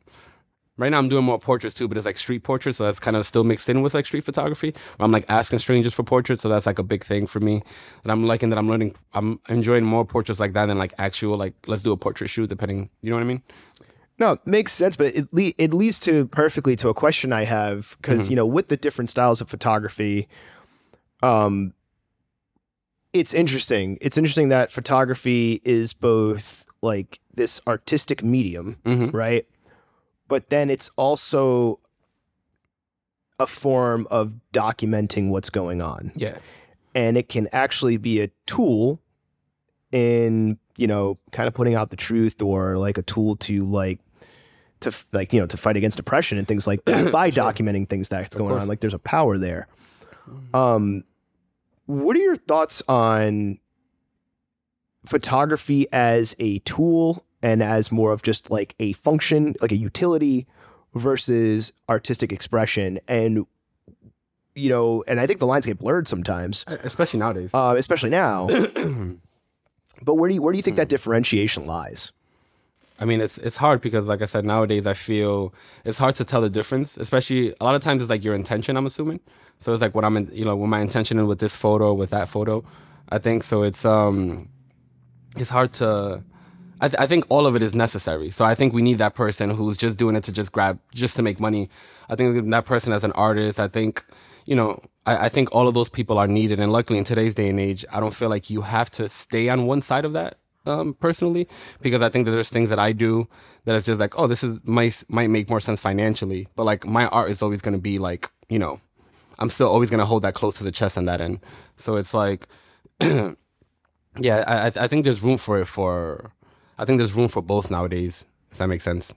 Right now, I'm doing more portraits too, but it's like street portraits, so that's kind of still mixed in with like street photography. I'm like asking strangers for portraits, so that's like a big thing for me. That I'm liking, that I'm learning, I'm enjoying more portraits like that than like actual like let's do a portrait shoot, depending, you know what I mean? No, it makes sense, but it le- it leads to perfectly to a question I have because you know with the different styles of photography, um, it's interesting. It's interesting that photography is both like this artistic medium, right? But then it's also a form of documenting what's going on. Yeah. and it can actually be a tool in you know kind of putting out the truth or like a tool to like to f- like you know to fight against depression and things like that by documenting things that's going on. like there's a power there. Um what are your thoughts on photography as a tool and as more of just like a function like a utility versus artistic expression and you know and i think the lines get blurred sometimes Especially nowadays. uh, especially now. but where do you where do you think that differentiation lies? I mean, it's it's hard because, like I said, nowadays I feel it's hard to tell the difference. Especially a lot of times it's like your intention. I'm assuming. So it's like what I'm, in, you know, what my intention is with this photo, with that photo. I think so. It's um, it's hard to. I, th- I think all of it is necessary. So I think we need that person who's just doing it to just grab, just to make money. I think that person as an artist. I think, you know, I, I think all of those people are needed. And luckily in today's day and age, I don't feel like you have to stay on one side of that um, personally, because I think that there's things that I do that is just like, oh, this is might might make more sense financially, but like my art is always going to be like, you know, I'm still always going to hold that close to the chest on that end. So it's like, yeah, I I- think there's room for it for, I think there's room for both nowadays. If that makes sense.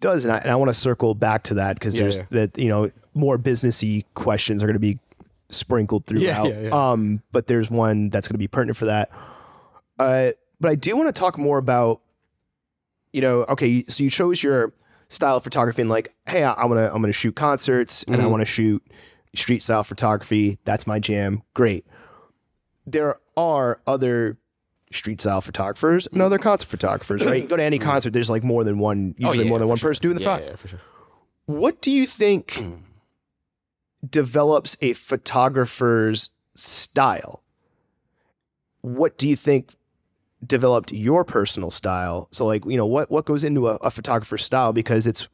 Does and I, and I want to circle back to that because Yeah, there's yeah. that you know more businessy questions are going to be sprinkled throughout. yeah. Um, but there's one that's going to be pertinent for that. Uh, but I do want to talk more about, you know, okay, so you chose your style of photography and like, hey, I, I'm gonna I'm gonna shoot concerts and I Mm-hmm. want to shoot street style photography. That's my jam. Great. There are other street style photographers and other concert photographers, right? You go to any concert, there's like more than one, usually Mm-hmm. Oh, yeah, more than one sure. person doing the yeah, shot. yeah, for sure. What do you think Mm. develops a photographer's style? What do you think developed your personal style? So, like, you know, what what goes into a, a photographer's style? Because it's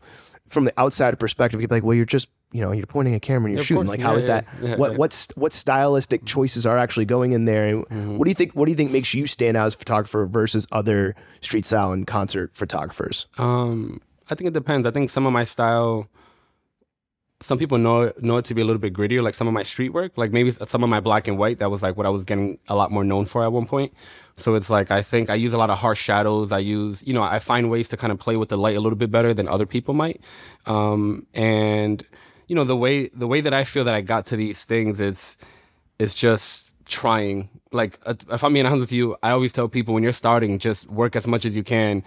from the outside perspective, you'd be like, well, you're just you know, you're pointing a camera and you're of shooting. course. Like, how Yeah, is yeah, that? yeah, what what's what stylistic choices are actually going in there? And Mm-hmm. what do you think? What do you think makes you stand out as a photographer versus other street style and concert photographers? Um, I think it depends. I think some of my style, some people know know it to be a little bit grittier. Like some of my street work, like maybe some of my black and white. That was like what I was getting a lot more known for at one point. So it's like I think I use a lot of harsh shadows. I use, you know, I find ways to kind of play with the light a little bit better than other people might. Um, and you know the way the way that I feel that I got to these things is is just trying. Like uh, if I'm being honest with you, I always tell people when you're starting, just work as much as you can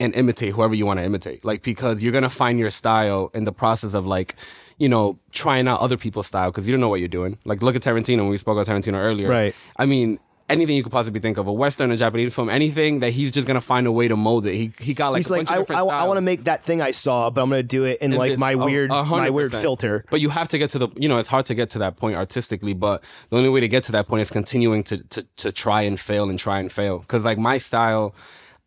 and imitate whoever you want to imitate. Like because you're gonna find your style in the process of like, you know, trying out other people's style because you don't know what you're doing. Like look at Tarantino when we spoke about Tarantino earlier. Right. I mean. Anything you could possibly think of, a Western, a Japanese film, anything that he's just gonna find a way to mold it. He he got like He's like, I, I, styles. want to make that thing I saw, but I'm going to do it in like this- my oh, weird, my weird filter. But you have to get to the, you know, it's hard to get to that point artistically. But the only way to get to that point is continuing to to to try and fail and try and fail. Because like my style,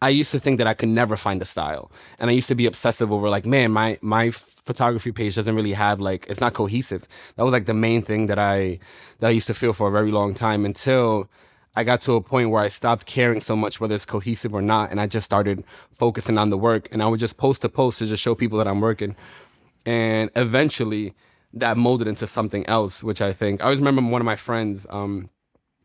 I used to think that I could never find a style, and I used to be obsessive over like, man, my my photography page doesn't really have like it's not cohesive. That was like the main thing that I that I used to feel for a very long time until. I got to a point where I stopped caring so much whether it's cohesive or not, and I just started focusing on the work. And I would just post to post to just show people that I'm working and eventually that molded into something else which i think i always remember one of my friends um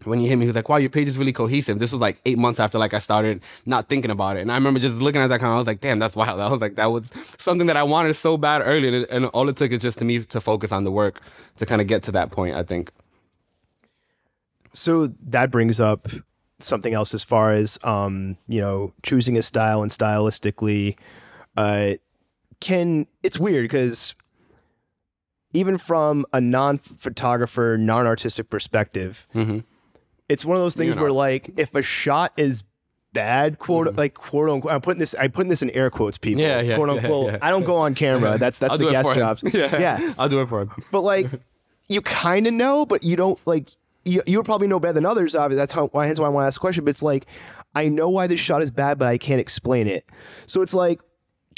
when he hit me, he was like, "Wow, your page is really cohesive." This was like eight months after like I started not thinking about it, and I remember just looking at that kind. I was like, "Damn, that's wild." I was like, "That was something that I wanted so bad early," and, and all it took is just to me to focus on the work to kind of get to that point. I think. So that brings up something else as far as um, you know, choosing a style and stylistically uh can it's weird because even from a non-photographer, non-artistic perspective, it's one of those things Mm-hmm. an where like if a shot is bad, quote like quote unquote, I'm putting this I'm putting this in air quotes, people. Mm-hmm. Yeah, yeah, quote unquote. yeah. I don't go on camera. That's that's I'll the guest jobs. Yeah, yeah. I'll do it for him. But like, you kind of know, but you don't like. You, you probably know better than others. Obviously, that's how. Hence why I want to ask the question. But it's like, I know why this shot is bad, but I can't explain it. So it's like,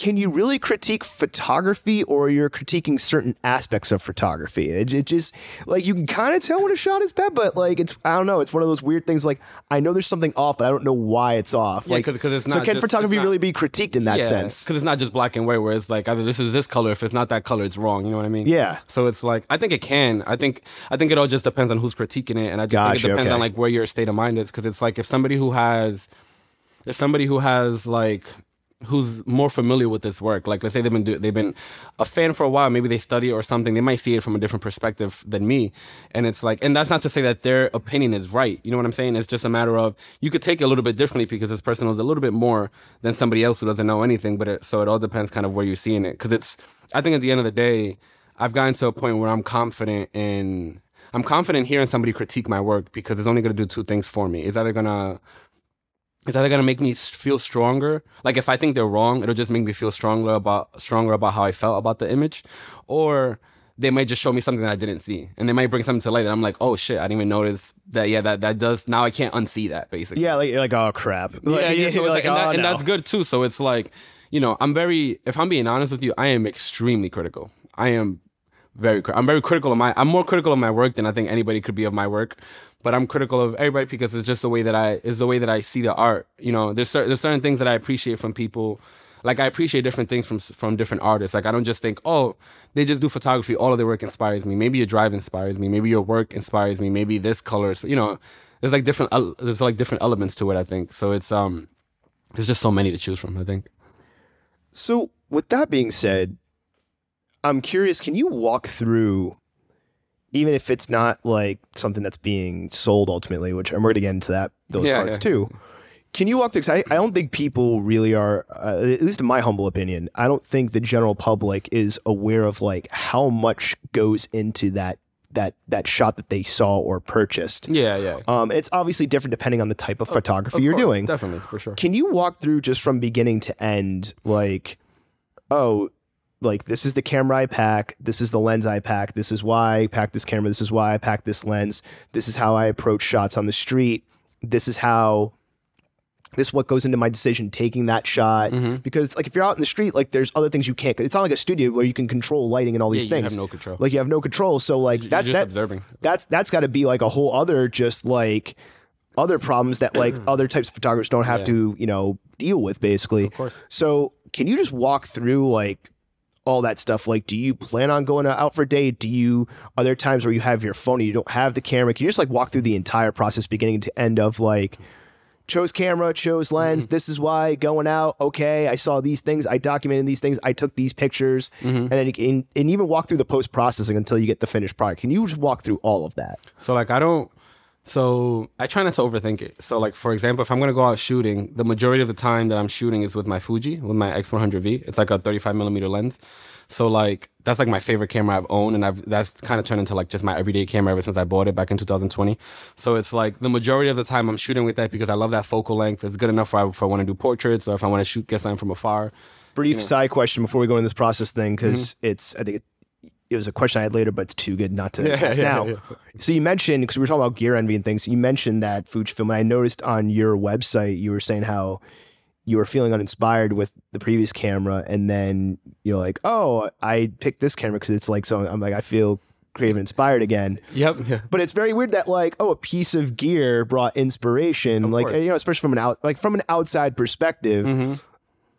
can you really critique photography or you're critiquing certain aspects of photography? It, it just like you can kind of tell when a shot is bad, but like it's I don't know. It's one of those weird things. Like I know there's something off, but I don't know why it's off. Yeah, like 'cause- 'cause it's not. so can just- photography not- really be critiqued in that sense? because it's not just black and white where it's like either this is this color if it's not that color it's wrong you know what i mean Yeah. so it's like i think it can i think i think it all just depends on who's critiquing it and i just think it depends okay. on like where your state of mind is because it's like if somebody who has if somebody who has like who's more familiar with this work. Like let's say they've been do, they've been a fan for a while maybe they study or something they might see it from a different perspective than me. And it's like and that's not to say that their opinion is right you know what i'm saying? It's just a matter of you could take it a little bit differently because this person knows a little bit more than somebody else who doesn't know anything but it, so it all depends kind of where you're seeing it. Because it's i think at the end of the day i've gotten to a point where i'm confident in i'm confident hearing somebody critique my work because it's only going to do two things for me. It's either going to it's either gonna make me feel stronger. Like if I think they're wrong, it'll just make me feel stronger about stronger about how I felt about the image, or they might just show me something that I didn't see, and they might bring something to light that I'm like, oh shit, I didn't even notice that. Yeah, that that does now I can't unsee that basically. Yeah, like you're like oh crap. Like, yeah, yeah. So it's like, and, oh, that, and that's good too. So it's like, you know, I'm very. If I'm being honest with you, I am extremely critical. I am very. I'm very critical of my. I'm more critical of my work than I think anybody could be of my work. But I'm critical of everybody because it's just the way that I is the way that I see the art. You know, there's certain there's certain things that I appreciate from people. Like I appreciate different things from from different artists. Like I don't just think, oh, they just do photography. All of their work inspires me. Maybe your drive inspires me. Maybe your work inspires me. Maybe this color. is- You know, there's like different. There's like different elements to it. I think so. It's um, there's just so many to choose from. I think. So, with that being said, I'm curious. Can you walk through, even if it's not like something that's being sold ultimately, which I'm going to get into that those Yeah, parts yeah. too. Can you walk through? 'cause I, I don't think people really are, uh, at least in my humble opinion, I don't think the general public is aware of like how much goes into that that that shot that they saw or purchased. Yeah, yeah. Um, it's obviously different depending on the type of photography Of you're course, doing. definitely for sure. Can you walk through just from beginning to end, like, oh, like this is the camera I pack, this is the lens I pack, this is why I pack this camera, this is why I pack this lens, this is how I approach shots on the street, this is how this is what goes into my decision taking that shot Mm-hmm. because like if you're out in the street like there's other things you can't it's not like a studio where you can control lighting and all these Yeah, you things have no control. like you have no control so like You're that, observing. that's that's got to be like a whole other just like other problems that like other types of photographers don't have to you know deal with basically of course. so can you just walk through like all that stuff like do you plan on going out for a date? Do you are there times where you have your phone and you don't have the camera? Can you just like walk through the entire process beginning to end of like chose camera chose lens mm-hmm. this is why going out okay i saw these things i documented these things i took these pictures. Mm-hmm. And then you can and even walk through the post processing until you get the finished product. Can you just walk through all of that? So like I don't so I try not to overthink it. So like for example, if I'm gonna go out shooting, the majority of the time that I'm shooting is with my Fuji, with my X100V. It's like a 35 millimeter lens. So like that's like my favorite camera I've owned, and I've that's kind of turned into like just my everyday camera ever since I bought it back in 2020. So it's like the majority of the time I'm shooting with that because I love that focal length. It's good enough for if I want to do portraits or if I want to shoot get something from afar. brief side question before we go in this process thing because Mm-hmm. it's I think it, was a question I had later, but it's too good not to ask yeah, now. yeah. So you mentioned because we were talking about gear envy and things. You mentioned that Fujifilm, and I noticed on your website you were saying how you were feeling uninspired with the previous camera, and then you're like, "Oh, I picked this camera because it's like so." I'm like, I feel creative and inspired again. Yep. Yeah. But it's very weird that like, oh, a piece of gear brought inspiration, like course. you know, especially from an out like from an outside perspective. Mm-hmm.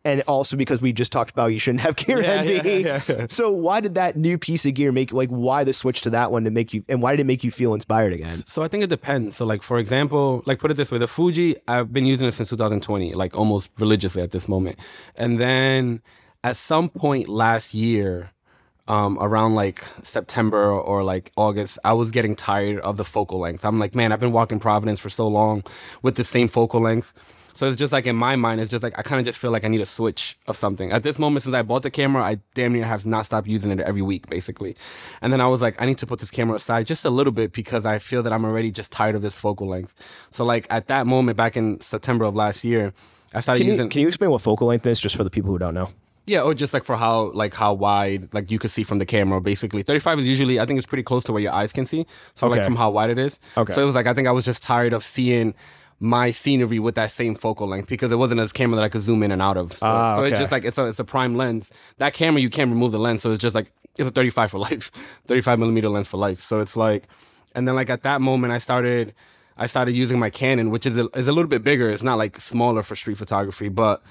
And also because we just talked about you shouldn't have gear Yeah, envy. yeah, yeah. So why did that new piece of gear make like why the switch to that one to make you and why did it make you feel inspired again? So I think it depends. So like for example, like put it this way, the Fuji, I've been using it since 2020, like almost religiously at this moment. And then at some point last year, um, around like September or like August, I was getting tired of the focal length. I'm like, man, I've been walking Providence for so long with the same focal length. So it's just like in my mind, it's just like I kind of just feel like I need a switch of something. At this moment, since I bought the camera, I damn near have not stopped using it every week, basically. And then I was like, I need to put this camera aside just a little bit because I feel that I'm already just tired of this focal length. So like at that moment, back in September of last year, I started Can you, using can you explain what focal length is just for the people who don't know? yeah, or just like for how like how wide like you could see from the camera. Basically, thirty five is usually I think it's pretty close to where your eyes can see. So like from how wide it is. Okay. So it was like I think I was just tired of seeing my scenery with that same focal length because it wasn't a camera that I could zoom in and out of. So, Ah, so it's just like it's a it's a prime lens. That camera you can't remove the lens, so it's just like it's a 35 for life, 35 millimeter lens for life. So it's like, and then like at that moment I started I started using my Canon, which is a, is a little bit bigger. It's not like smaller for street photography, but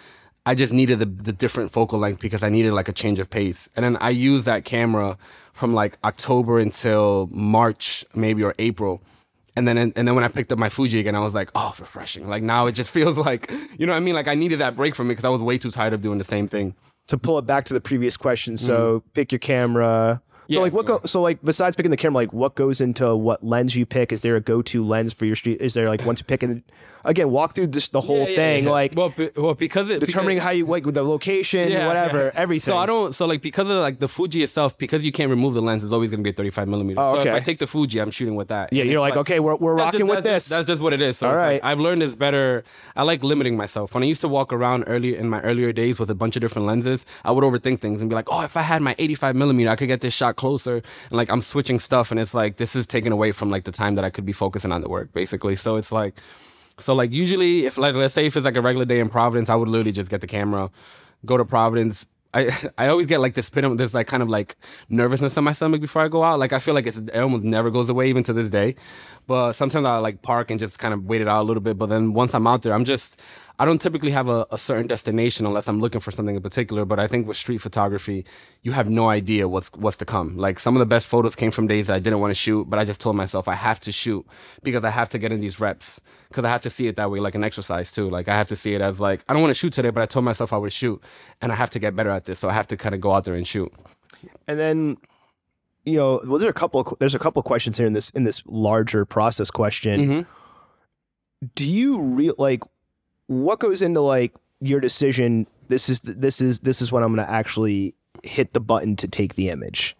I just needed the, the different focal length because I needed like a change of pace. And then I used that camera from like October until March, maybe or April. And then and then when I picked up my Fuji again, I was like, oh, refreshing. Like now it just feels like, you know what I mean? Like I needed that break from it because I was way too tired of doing the same thing. to pull it back to the previous question. So mm-hmm. pick your camera. So Yeah, like what go so like besides picking the camera, like what goes into what lens you pick? Is there a go to lens for your street? Is there like once you pick and again walk through this the whole thing, like well, be- well because it determining because, how you like with the location, Yeah, whatever, yeah. everything. So I don't. So like because of like the Fuji itself, because you can't remove the lens, it's always gonna be a 35 millimeter. Oh, So if. I take the Fuji, I'm shooting with that. Yeah, And you're it's like, okay, we're we're rocking just- with that's this. just- That's just what it is. So All it's like. I've learned it's better. I like limiting myself. When I used to walk around early in my earlier days with a bunch of different lenses, I would overthink things and be like, oh, if I had my 85 millimeter, I could get this shot closer. And like I'm switching stuff, and it's like this is taken away from like the time that I could be focusing on the work, basically. So it's like. So like usually if like let's say if it's like a regular day in Providence, I would literally just get the camera, go to Providence. I I always get like this spin this like kind of like nervousness in my stomach before I go out. Like I feel like it's, it almost never goes away even to this day. But sometimes I like park and just kind of wait it out a little bit. But then once I'm out there, I'm just I don't typically have a, a certain destination unless I'm looking for something in particular. But I think with street photography, you have no idea what's what's to come. Like some of the best photos came from days that I didn't want to shoot, but I just told myself I have to shoot because I have to get in these reps. Because I have to see it that way, like an exercise too. Like I have to see it as like I don't want to shoot today, but I told myself I would shoot, and I have to get better at this. So I have to kind of go out there and shoot. and then you know, well, there a couple. Of, there's a couple of questions here in this in this larger process question. Mhm. Do you real like what goes into like your decision? This is this is this is when I'm going to actually hit the button to take the image.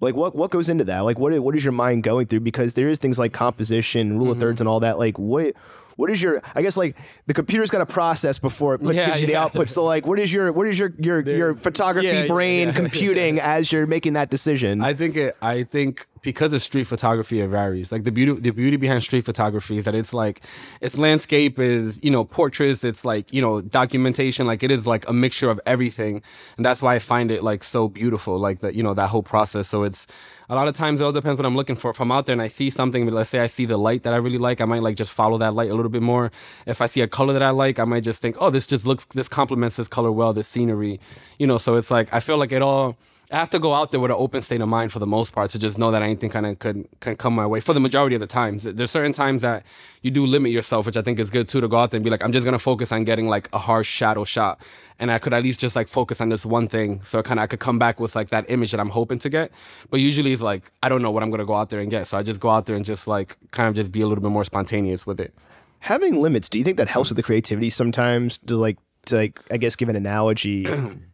Like what what goes into that? Like what what is your mind going through? Because there is things like composition, rule of Mm-hmm. thirds, and all that. Like what what is your? I guess like the computer's got to process before it Yeah, gives you the output. So like what is your what is your your your photography yeah, brain yeah. computing as you're making that decision? I think it. I think because of street photography, it varies. Like the beauty, the beauty behind street photography is that it's like, it's landscape, is you know portraits, it's like you know documentation. Like it is like a mixture of everything, and that's why I find it like so beautiful. Like that, you know, that whole process. So it's a lot of times it all depends what I'm looking for. If I'm out there and I see something, let's say I see the light that I really like, I might like just follow that light a little bit more. If I see a color that I like, I might just think, oh, this just looks, this complements this color well, this scenery, you know. So it's like I feel like it all. I have to go out there with an open state of mind for the most part to just know that anything kind of could can come my way for the majority of the times. There's certain times that you do limit yourself, which I think is good too to go out there and be like, I'm just gonna focus on getting like a harsh shadow shot, and I could at least just like focus on this one thing, so kind of I could come back with like that image that I'm hoping to get. But usually it's like I don't know what I'm gonna go out there and get, so I just go out there and just like kind of just be a little bit more spontaneous with it. having limits do you think that helps with the creativity sometimes to like to like i guess give an analogy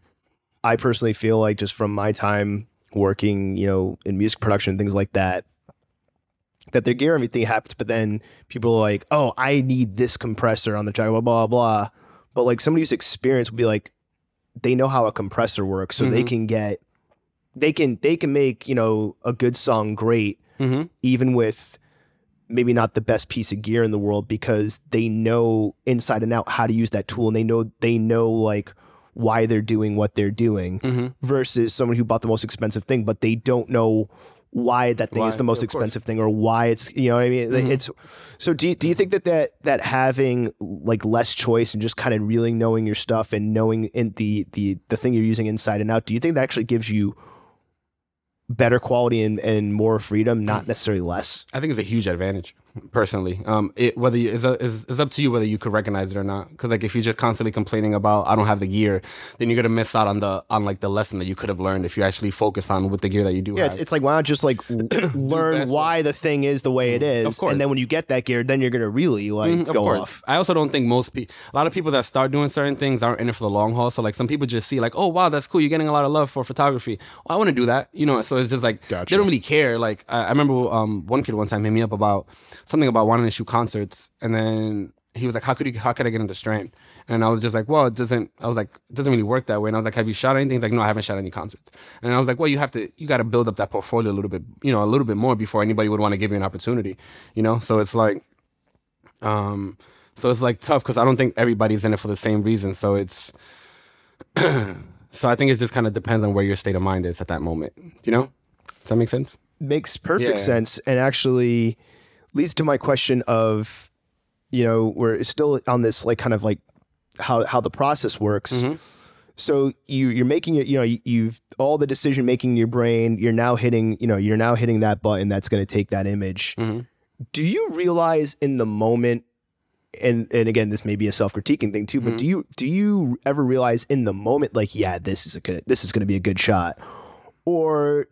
i personally feel like just from my time working you know in music production and things like that that the gear everything happens but then people are like oh i need this compressor on the track blah blah blah. But like somebody who's experienced will be like they know how a compressor works so they mm-hmm. can get they can they can make you know a good song great mm-hmm. even with maybe not the best piece of gear in the world because they know inside and out how to use that tool and they know they know like why they're doing what they're doing Mm-hmm. versus someone who bought the most expensive thing but they don't know why that thing is the most course. Mm-hmm. expensive thing or why it's you know what I mean it's so do you, do you think that, that that having like less choice and just kind of really knowing your stuff and knowing in the the the thing you're using inside and out do you think that actually gives you better quality and, and more freedom not necessarily less I think it's a huge advantage, personally. Um, it whether you, it's, it's, it's up to you whether you could recognize it or not. Because like if you're just constantly complaining about I don't have the gear, then you're gonna miss out on the on like the lesson that you could have learned if you actually focus on with the gear that you do Yeah, have. it's, it's like why not just like learn why the thing is the way it is, of course. and then when you get that gear, then you're gonna really like Mm, of go course. off. I also don't think most people, a lot of people that start doing certain things aren't in it for the long haul. So like some people just see like, oh wow, that's cool. You're getting a lot of love for photography. Oh, I want to do that. You know. So it's just like Gotcha. they don't really care. Like I, I remember um, one kid one time hit me up about something about wanting to shoot concerts, and then he was like, how could you, how could I get into Strand? And I was just like, well, it doesn't. I was like, it doesn't really work that way. And I was like, have you shot anything? He's like, no, I haven't shot any concerts. And I was like, well, you have to, you got to build up that portfolio a little bit, you know, a little bit more before anybody would want to give you an opportunity, you know. So it's like Um, so it's like tough because I don't think everybody's in it for the same reason. So it's so I think it just kind of depends on where your state of mind is at that moment. You know, does that make sense? Makes perfect Yeah. sense, and actually leads to my question of, you know, we're still on this like kind of like how how the process works. Mm-hmm. So you you're making it, you know, you, you've all the decision making in your brain. You're now hitting, you know, you're now hitting that button that's going to take that image. Mm-hmm. Do you realize in the moment? And and again, this may be a self critiquing thing too. But Mm-hmm. do you do you ever realize in the moment, like, yeah, this is a good, this is going to be a good shot, or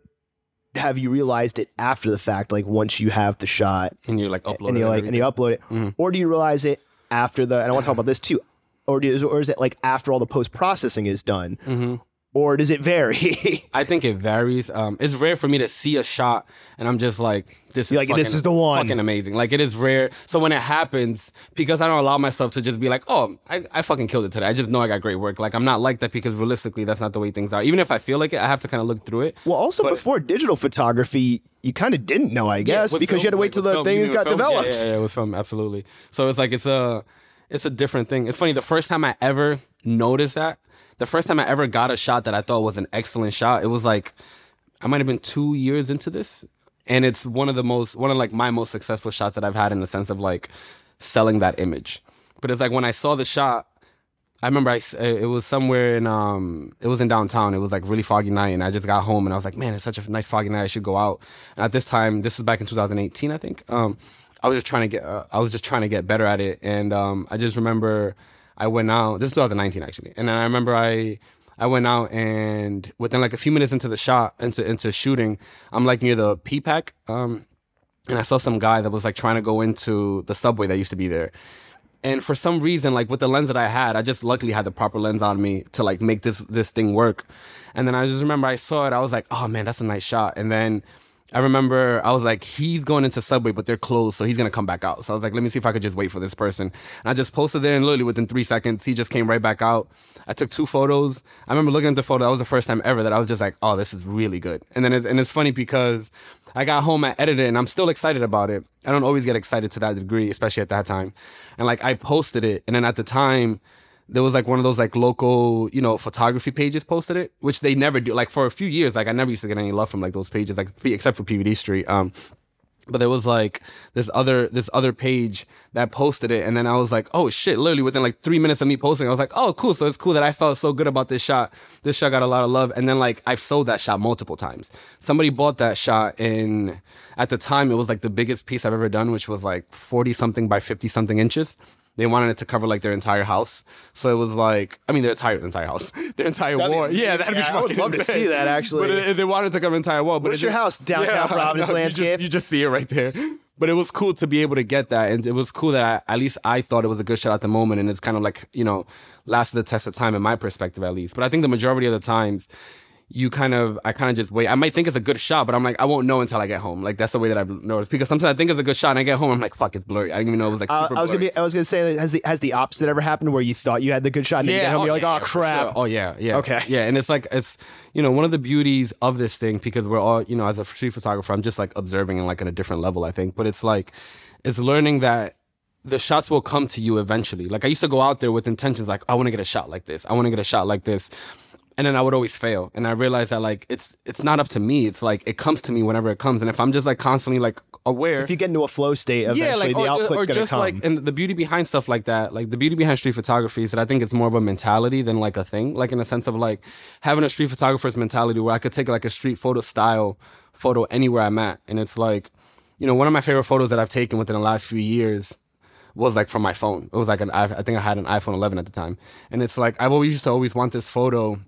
have you realized it after the fact, like once you have the shot And you're like uploading. and you like and you upload it, Mm-hmm. or do you realize it after the? And I want to talk about this too, or do or is it like after all the post processing is done, Mm-hmm. Or does it vary? I think it varies. Um, it's rare for me to see a shot and I'm just like, this is like, fucking, this is the one. Fucking amazing. Like it is rare. So when it happens, because I don't allow myself to just be like, oh, I, I fucking killed it today. I just know I got great work. Like I'm not like that because realistically, that's not the way things are. Even if I feel like it, I have to kind of look through it. well, also But- before digital photography, you kind of didn't know, I guess, with because you had to wait like, till the film, things got film, developed. Yeah, yeah, yeah, with film, absolutely. So it's like it's a it's a different thing. It's funny. The first time I ever noticed that, the first time I ever got a shot that I thought was an excellent shot, it was like I might have been two years into this, and it's one of the most one of like my most successful shots that I've had in the sense of like selling that image. But it's like when I saw the shot. I remember I, s- it was somewhere in um it was in downtown. It was like really foggy night, and I just got home and I was like, man, it's such a nice foggy night. I should go out. And at this time, this was back in 2018, I think. Um, I was just trying to get uh, I was just trying to get better at it, and um, I just remember I went out. This is 2019 actually, and then I remember I I went out and within like a few minutes into the shot into into shooting, I'm like near the PPAC. Um, and I saw some guy that was like trying to go into the subway that used to be there. And for some reason, like with the lens that I had, I just luckily had the proper lens on me to like make this this thing work. And then I just remember I saw it, I was like, oh man, that's a nice shot. And then I remember I was like, he's going into Subway, but they're closed, so he's gonna come back out. So I was like, let me see if I could just wait for this person. And I just posted there, and literally within three seconds, he just came right back out. I took two photos. I remember looking at the photo. That was the first time ever that I was just like, oh, this is really good. And then it's, and it's funny because I got home, I edited it, and I'm still excited about it. I don't always get excited to that degree, especially at that time. And like I posted it, and then at the time there was like one of those like local, you know, photography pages posted it, which they never do. Like for a few years, like I never used to get any love from like those pages, like except for PVD Street. Um, but there was like this other this other page that posted it, and then I was like, oh shit! Literally within like three minutes of me posting, I was like, oh cool. So it's cool that I felt so good about this shot. This shot got a lot of love, and then like I've sold that shot multiple times. Somebody bought that shot in at the time it was like the biggest piece I've ever done, which was like forty something by fifty something inches. They wanted it to cover like their entire house, so it was like I mean their entire entire house, their entire That'd be- wall. Yeah, that'd be yeah, I would love to see that, actually. But it, they wanted to cover the entire wall. But Where's it your house? Downtown Providence you landscape? just- you just see it right there. But it was cool to be able to get that, and it was cool that I, at least I thought it was a good shot at the moment, and it's kind of like you know lasted the test of time in my perspective at least. But I think the majority of the times, you kind of I kind of just wait. I might think it's a good shot, but I'm like I won't know until I get home. Like that's the way that I've noticed because sometimes I think it's a good shot, and I get home, I'm like fuck, it's blurry. I didn't even know it was like Uh, I was gonna be. I was gonna say, has the has the opposite ever happened where you thought you had the good shot and then you get home, you're like, oh crap. sure. Oh yeah, yeah. Okay. Yeah, and it's like it's you know one of the beauties of this thing because we're all you know as a street photographer, I'm just like observing and like on a different level, I think. But it's like it's learning that the shots will come to you eventually. Like I used to go out there with intentions like I want to get a shot like this. I want to get a shot like this. And then I would always fail. And I realized that like it's it's not up to me. It's like it comes to me whenever it comes. And if I'm just like constantly like aware If you get into a flow state, eventually the or, output's or gonna just come. like and the beauty behind stuff like that, like the beauty behind street photography is that I think it's more of a mentality than like a thing. Like in a sense of like having a street photographer's mentality where I could take like a street photo style photo anywhere I'm at, and it's like, you know, one of my favorite photos that I've taken within the last few years was like from my phone. It was like an i I think I had an iPhone 11 at the time, and it's like I've always used to always want this photo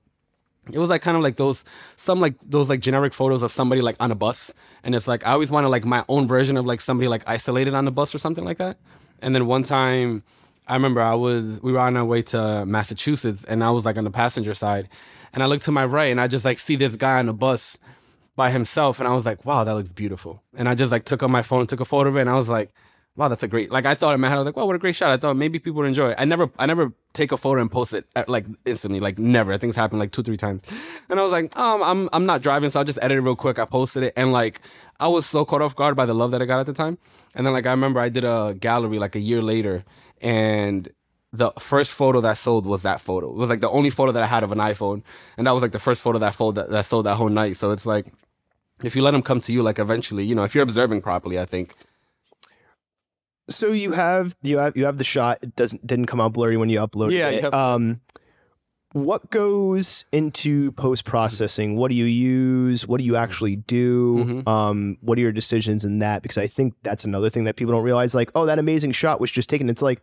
it was like kind of like those some like those like generic photos of somebody like on a bus. And it's like i always wanted like my own version of like somebody like isolated on the bus or something like that. And then one time i remember i was we were on our way to massachusetts and i was like on the passenger side. And i looked to my right and i just like see this guy on the bus by himself. And i was like wow that looks beautiful. And i just like took on my phone took a photo of it and i was like wow, that's a great. Like I thought in my head, I was like, wow, what a great shot. I thought maybe people would enjoy it. I never, I never take a photo and post it like instantly, like never. I think it's happened like two, three times. And I was like, um, I'm, I'm not driving, so I'll just edit it real quick. I posted it, and like I was so caught off guard by the love that I got at the time. And then like I remember I did a gallery like a year later, and the first photo that sold was that photo. It was like the only photo that I had of an iPhone, and that was like the first photo that sold that, that sold that whole night. So it's like if you let them come to you, like eventually, you know, if you're observing properly, I think. So you have you have you have the shot. It doesn't didn't come out blurry when you uploaded Yeah, it. yep. Um, what goes into post processing? What do you use? What do you actually do? Mm-hmm. Um, what are your decisions in that? Because I think that's another thing that people don't realize. Like, oh, that amazing shot was just taken. It's like,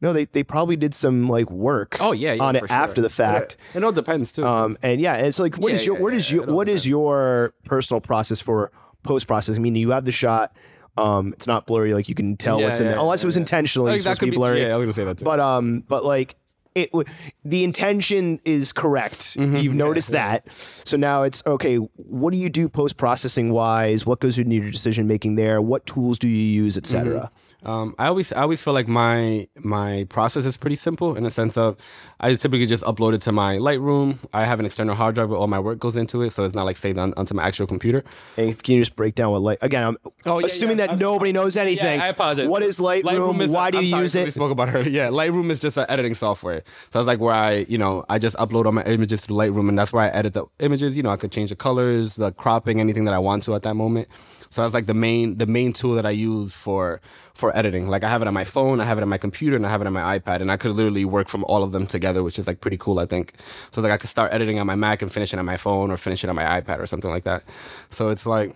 no, they they probably did some like work. Oh yeah, yeah on it sure. after the fact. It, it all depends too. Um, and yeah, and it's like, what Yeah, is your yeah, what is yeah, your what is your personal process for post processing? Meaning you have the shot. Um, it's not blurry, like you can tell what's in there, unless it was intentionally Like, supposed to be be blurry. Yeah, I was gonna say that too. But um, but like it, w- the intention is correct. Mm-hmm. You've noticed that. So now it's okay. What do you do post processing wise? What goes into your decision making there? What tools do you use, etc. Um, I always I always feel like my my process is pretty simple in the sense of I typically just upload it to my Lightroom. I have an external hard drive where all my work goes into it, so it's not like saved on, onto my actual computer. And if, can you just break down what light? Again, I'm Oh, yeah, assuming yeah, that I- nobody knows anything. Yeah, I apologize. What is Lightroom? is- Why do I'm you sorry, use it? We spoke about earlier. Yeah, Lightroom is just an editing software. So it's like where I, you know, I just upload all my images to Lightroom, and that's where I edit the images. You know, I could change the colors, the cropping, anything that I want to at that moment. So that's like the main the main tool that I use for for editing. Like I have it on my phone, I have it on my computer, and I have it on my iPad, and I could literally work from all of them together, which is like pretty cool. I think. So like I could start editing on my Mac and finish it on my phone, or finish it on my iPad, or something like that. So it's like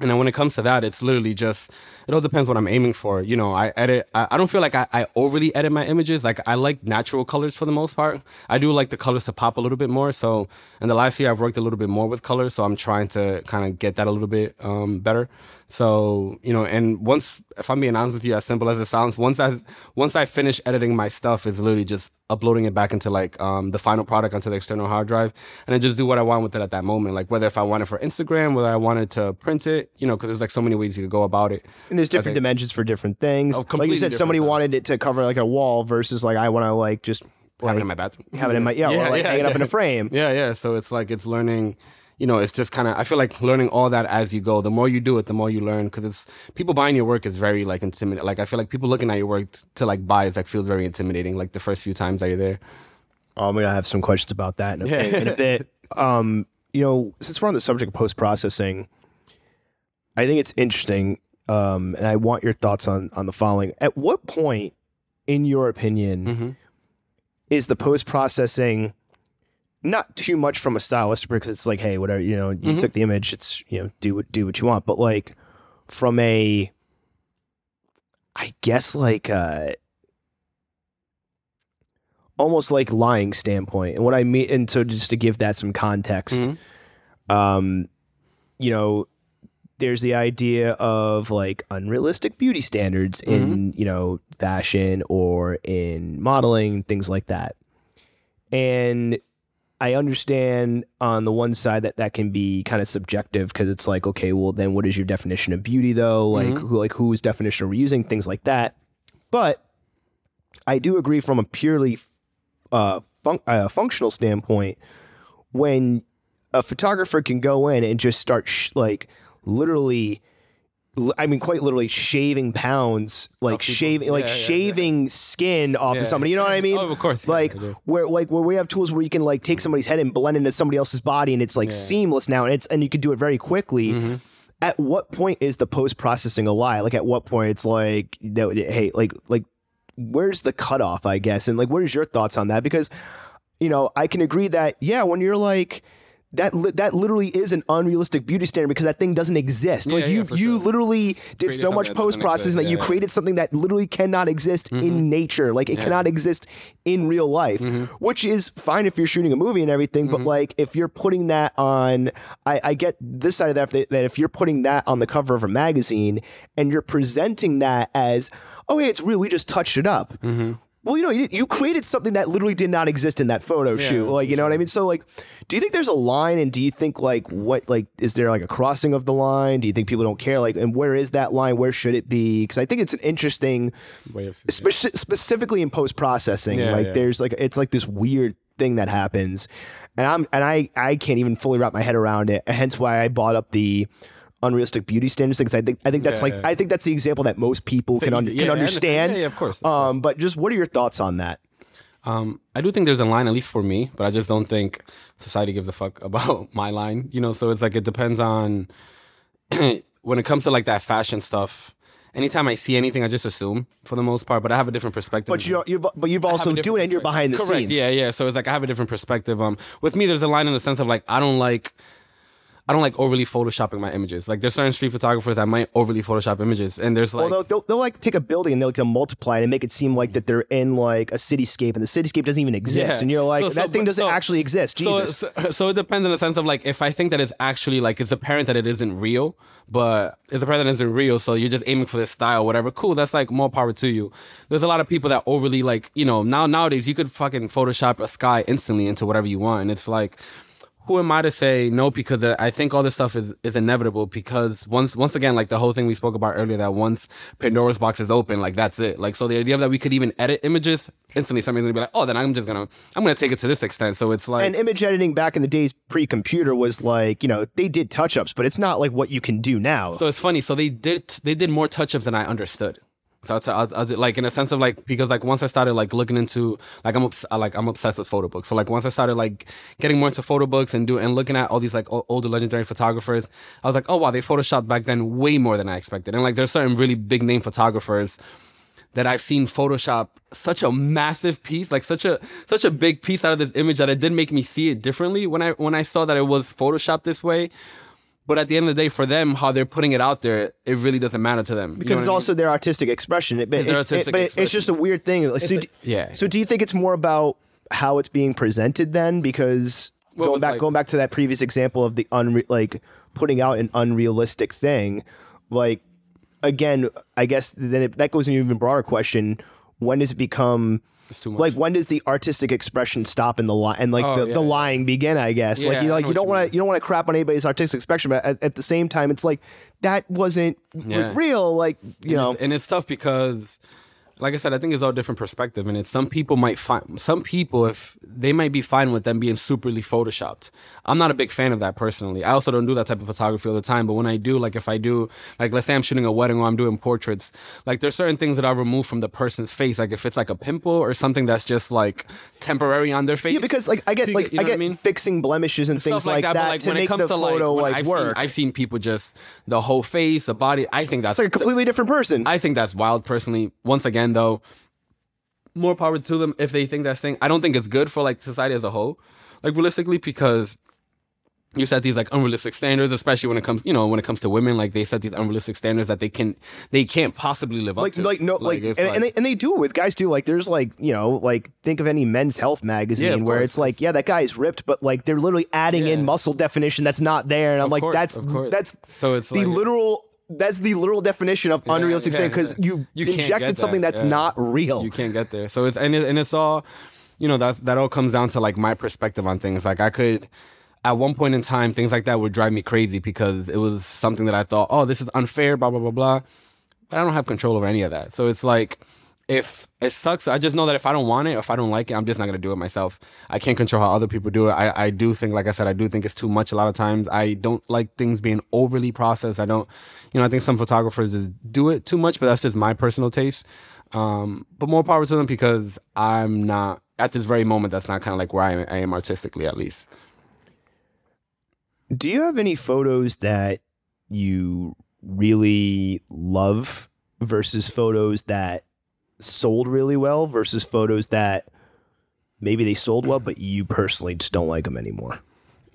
and then when it comes to that, it's literally just it all depends what I'm aiming for. You know, I edit. I, I don't feel like I, I overly edit my images. Like I like natural colors for the most part. I do like the colors to pop a little bit more. So in the last year, I've worked a little bit more with colors. So I'm trying to kind of get that a little bit um, better. So you know, and once if I'm being honest with you, as simple as it sounds, once I once I finish editing my stuff, it's literally just uploading it back into like um, the final product onto the external hard drive, and I just do what I want with it at that moment. Like whether if I want it for Instagram, whether I wanted to print it, you know, because there's like so many ways you could go about it. And there's different dimensions for different things. Oh, like you completely said, somebody wanted it to cover like a wall versus like I want to like just Have it in my bathroom. have it in my yeah, or like hang it up in a frame. Yeah, yeah. So it's like it's learning. You know, it's just kind of. I feel like learning all that as you go. The more you do it, the more you learn. Because it's people buying your work is very like intimidating. Like I feel like people looking at your work t- to like buy is like feels very intimidating. Like the first few times that you're there. Oh, I'm gonna have some questions about that in a, in a bit. Um, you know, since we're on the subject of post processing, I think it's interesting, um, and I want your thoughts on on the following. At what point, in your opinion, Mhm. is the post processing not too much from a stylistic because it's like, hey, whatever, you know, you Mhm. click the image, it's you know, do what do what you want, but like from a, I guess like uh almost like lying standpoint. And what I mean, and so just to give that some context, Mhm. um, you know, there's the idea of like unrealistic beauty standards in, you know, fashion or in modeling, things like that. And I understand on the one side that that can be kind of subjective because it's like, okay, well, then what is your definition of beauty though? Like, who, like whose definition are we using? Things like that. But I do agree from a purely uh, fun- uh, functional standpoint when a photographer can go in and just start sh- like literally I mean quite literally shaving pounds like shaving like Yeah, yeah, yeah. shaving skin off Yeah. of somebody you know what I mean Oh, of course. Yeah, like where like where we have tools where you can like take somebody's head and blend into somebody else's body and it's like seamless now and it's and you can do it very quickly Mm-hmm. at what point is the post processing a lie like at what point it's like no, hey like like where's the cutoff i guess and like what is your thoughts on that because you know i can agree that yeah when you're like that li- that literally is an unrealistic beauty standard because that thing doesn't exist. like yeah, you for you sure. literally did Created so much post processing that you yeah, yeah. created something that literally cannot exist in mm-hmm. nature. Like it cannot exist in real life, mm-hmm. which is fine if you're shooting a movie and everything. But mm-hmm. like if you're putting that on, I, I get this side of that that if you're putting that on the cover of a magazine and you're presenting that as, oh yeah, it's real, we just touched it up well, you know, you, you created something that literally did not exist in that photo shoot. Like, you know what I mean? So, like, do you think there's a line, and do you think like what like is there like a crossing of the line? Do you think people don't care? Like, and where is that line? Where should it be? Because I think it's an interesting Way of speci- specifically in post processing. Yeah, like yeah. there's like it's like this weird thing that happens, and I'm and I I can't even fully wrap my head around it. Hence why I bought up the unrealistic beauty standards things. I think I think that's Yeah, like yeah. I think that's the example that most people can un- Yeah, can understand. Yeah, yeah, of course. of Um, but just what are your thoughts on that? Um, I do think there's a line, at least for me, but I just don't think society gives a fuck about my line. You know, so it's like it depends on when it comes to like that fashion stuff. Anytime I see anything, I just assume for the most part, but I have a different perspective. But you you've but you've also doing it and you're behind the Correct. scenes. Yeah, yeah. So it's like I have a different perspective. Um, with me, there's a line in the sense of like I don't like. I don't like overly photoshopping my images. Like there's certain street photographers that might overly Photoshop images, and there's like Well, they'll, they'll, they'll like take a building and they'll like multiply it and make it seem like that they're in like a cityscape and the cityscape doesn't even exist. Yeah. And you're like, So- so- that thing doesn't so- actually exist. Jesus. so, so it depends in the sense of like if I think that it's actually like it's apparent that it isn't real, but it's apparent that it isn't real, so you're just aiming for this style, whatever. Cool, that's like more power to you. There's a lot of people that overly like you know now nowadays you could fucking Photoshop a sky instantly into whatever you want, and it's like. Who am I to say no? Because I think all this stuff is, is inevitable. Because once once again, like the whole thing we spoke about earlier, that once Pandora's box is open, like that's it. Like so, the idea that we could even edit images instantly, somebody's gonna be like, oh, then I'm just gonna I'm gonna take it to this extent. So it's like and image editing back in the days pre-computer was like, you know, they did touch-ups, but it's not like what you can do now. So it's funny. So they did they did more touch ups than I understood. So I'll, I'll, like in a sense of like because like once I started like looking into like I'm obs- uh, like I'm obsessed with photo books. So like once I started like getting more into photo books and do and looking at all these like o- older legendary photographers, I was like, oh wow, they photoshopped back then way more than I expected. And like there's certain really big name photographers that I've seen Photoshop such a massive piece, like such a such a big piece out of this image that it did make me see it differently when I when I saw that it was Photoshopped this way. But at the end of the day, for them, how they're putting it out there, it really doesn't matter to them. You know because what it's I mean? also their artistic expression. It, It's it- it- artistic but it- it's just a weird thing. Like, so, do, yeah. So do you think it's more about how it's being presented then? Because it going back like- going back to that previous example of the unre- like putting out an unrealistic thing, like again, I guess then it, that goes into an even broader question: When does it become It's too much. like when does the artistic expression stop and the lie and like Oh, the, yeah, the yeah. lying begin? I guess like you I like know you what don't you want mean. to you don't want to crap on anybody's artistic expression, but at, at the same time, it's like that wasn't like, Yeah. real. Like you know, and it's tough because like I said, I think it's all different perspective, and it's some people might find some people if they might be fine with them being superly photoshopped. I'm not a big fan of that personally. I also don't do that type of photography all the time, but when I do, like if I do, like let's say I'm shooting a wedding or I'm doing portraits, like there's certain things that I remove from the person's face, like if it's like a pimple or something that's just like temporary on their face. Yeah, because like I get like you I know what get mean? fixing blemishes and things like, that, but like to when make it comes the to like, photo like I've work. Seen, I've seen people just the whole face, the body. I think that's it's like a completely different person. I think that's wild personally. Once again though, more power to them if they think that's thing. I don't think it's good for like society as a whole. Like realistically because you set these like unrealistic standards, especially when it comes, you know, when it comes to women. Like they set these unrealistic standards that they can, they can't possibly live like up to. like no like, it's and, and they and they do it with guys too. Like there's like you know like think of any Men's Health magazine Yeah, where course. it's like yeah that guy's ripped, but like they're literally adding in muscle definition that's not there, and I'm like course, that's that's So it's the like- literally. That's the literal definition of unrealistic yeah, because yeah. you, You injected get something that's yeah. not real. You can't get there. So it's and, it, and it's all, you know, that's that all comes down to like my perspective on things. Like I could, at one point in time, things like that would drive me crazy because it was something that I thought, oh, this is unfair, blah blah blah blah. But I don't have control over any of that. So it's like. If it sucks, I just know that if I don't want it, if I don't like it, I'm just not gonna do it myself. I can't control how other people do it. I, I do think, like I said, I do think it's too much a lot of times. I don't like things being overly processed. I don't, you know, I think some photographers do it too much, but that's just my personal taste. Um, but more power to them because I'm not at this very moment. That's not kind of like where I am, I am artistically, at least. Do you have any photos that you really love versus photos that sold really well versus photos that maybe they sold well, but you personally just don't like them anymore?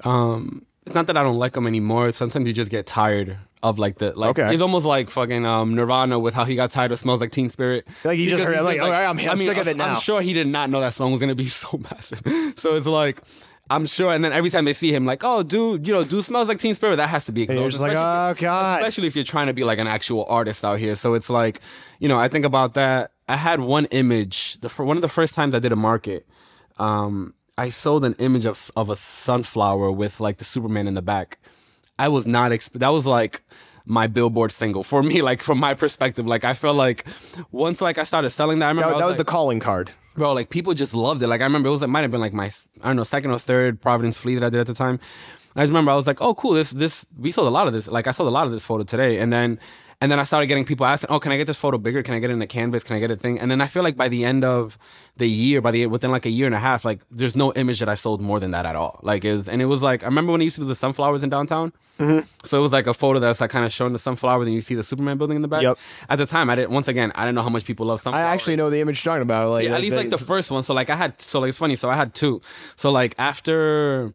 Um, it's not that I don't like them anymore. Sometimes you just get tired of like the like. Okay. It's almost like fucking um Nirvana with how he got tired of "Smells Like Teen Spirit." Like, you just heard- he's like, "All right, I'm- I'm sick of it now." I'm sure he did not know that song was gonna be so massive. So it's like. I'm sure, and then every time they see him, like, oh, dude, you know, dude smells like Teen Spirit. That has to be exhausting. you're just like, "Oh, God." Especially if you're trying to be like an actual artist out here. So it's like, you know, I think about that, I had one image. The for one of the first times I did a market, um, I sold an image of of a sunflower with like the Superman in the back. I was not exp- that was like my billboard single for me like from my perspective like i felt like once like i started selling that i remember That, I that was like, the calling card. bro, like people just loved it. Like I remember it was it might have been like my I don't know second or third Providence Flea that I did at the time. I just remember I was like, oh cool, this this we sold a lot of this. Like I sold a lot of this photo today, and then and then I started getting people asking, oh, can I get this photo bigger? Can I get it in a canvas? Can I get a thing? And then I feel like by the end of the year, by the within like a year and a half, like there's no image that I sold more than that at all. Like it was, and it was like I remember when I used to do the sunflowers in downtown. Mm-hmm. So it was like a photo that's like kind of showing the sunflowers, and you see the Superman building in the back. Yep. At the time, I didn't. Once again, I didn't know how much people love sunflowers. I actually know the image you're talking about. Like Yeah, at least like the first one. So like I had so like it's funny. So I had two. So like after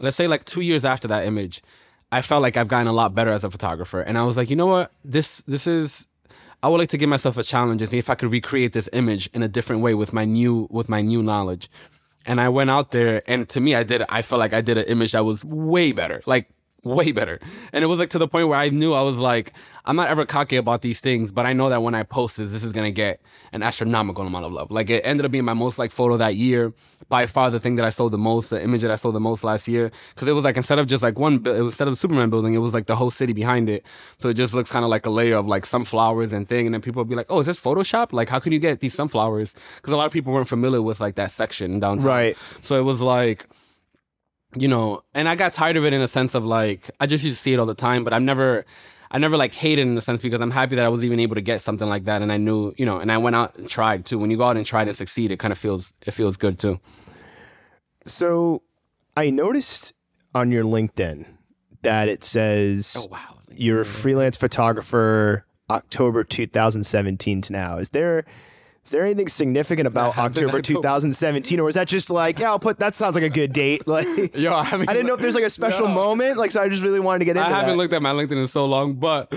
let's say like two years after that image, I felt like I've gotten a lot better as a photographer. And I was like, you know what? This this is I would like to give myself a challenge and see if I could recreate this image in a different way with my new with my new knowledge. And I went out there and to me I did I felt like I did an image that was way better. Like way better. And it was like to the point where I knew I was like, I'm not ever cocky about these things, but I know that when I post this, this is gonna get an astronomical amount of love. Like it ended up being my most like photo that year, by far the thing that I sold the most, the image that I sold the most last year, because it was like instead of just like one, it was instead of Superman building, it was like the whole city behind it. So it just looks kind of like a layer of like sunflowers and thing, and then people would be like, oh, is this Photoshop? Like, how can you get these sunflowers? Because a lot of people weren't familiar with like that section downtown. Right. So it was like you know, and I got tired of it in a sense of like I just used to see it all the time, but I've never I never like hated in a sense because I'm happy that I was even able to get something like that and I knew, you know, and I went out and tried too. When you go out and try to succeed, it kind of feels it feels good too. So I noticed on your LinkedIn that it says oh, wow. you're a freelance photographer October 2017 to now. Is there is there anything significant about October 2017 or is that just like, yeah, I'll put that sounds like a good date like Yo, I, I didn't know if there's like a special No. moment like so I just really wanted to get into I haven't that. looked at my LinkedIn in so long, but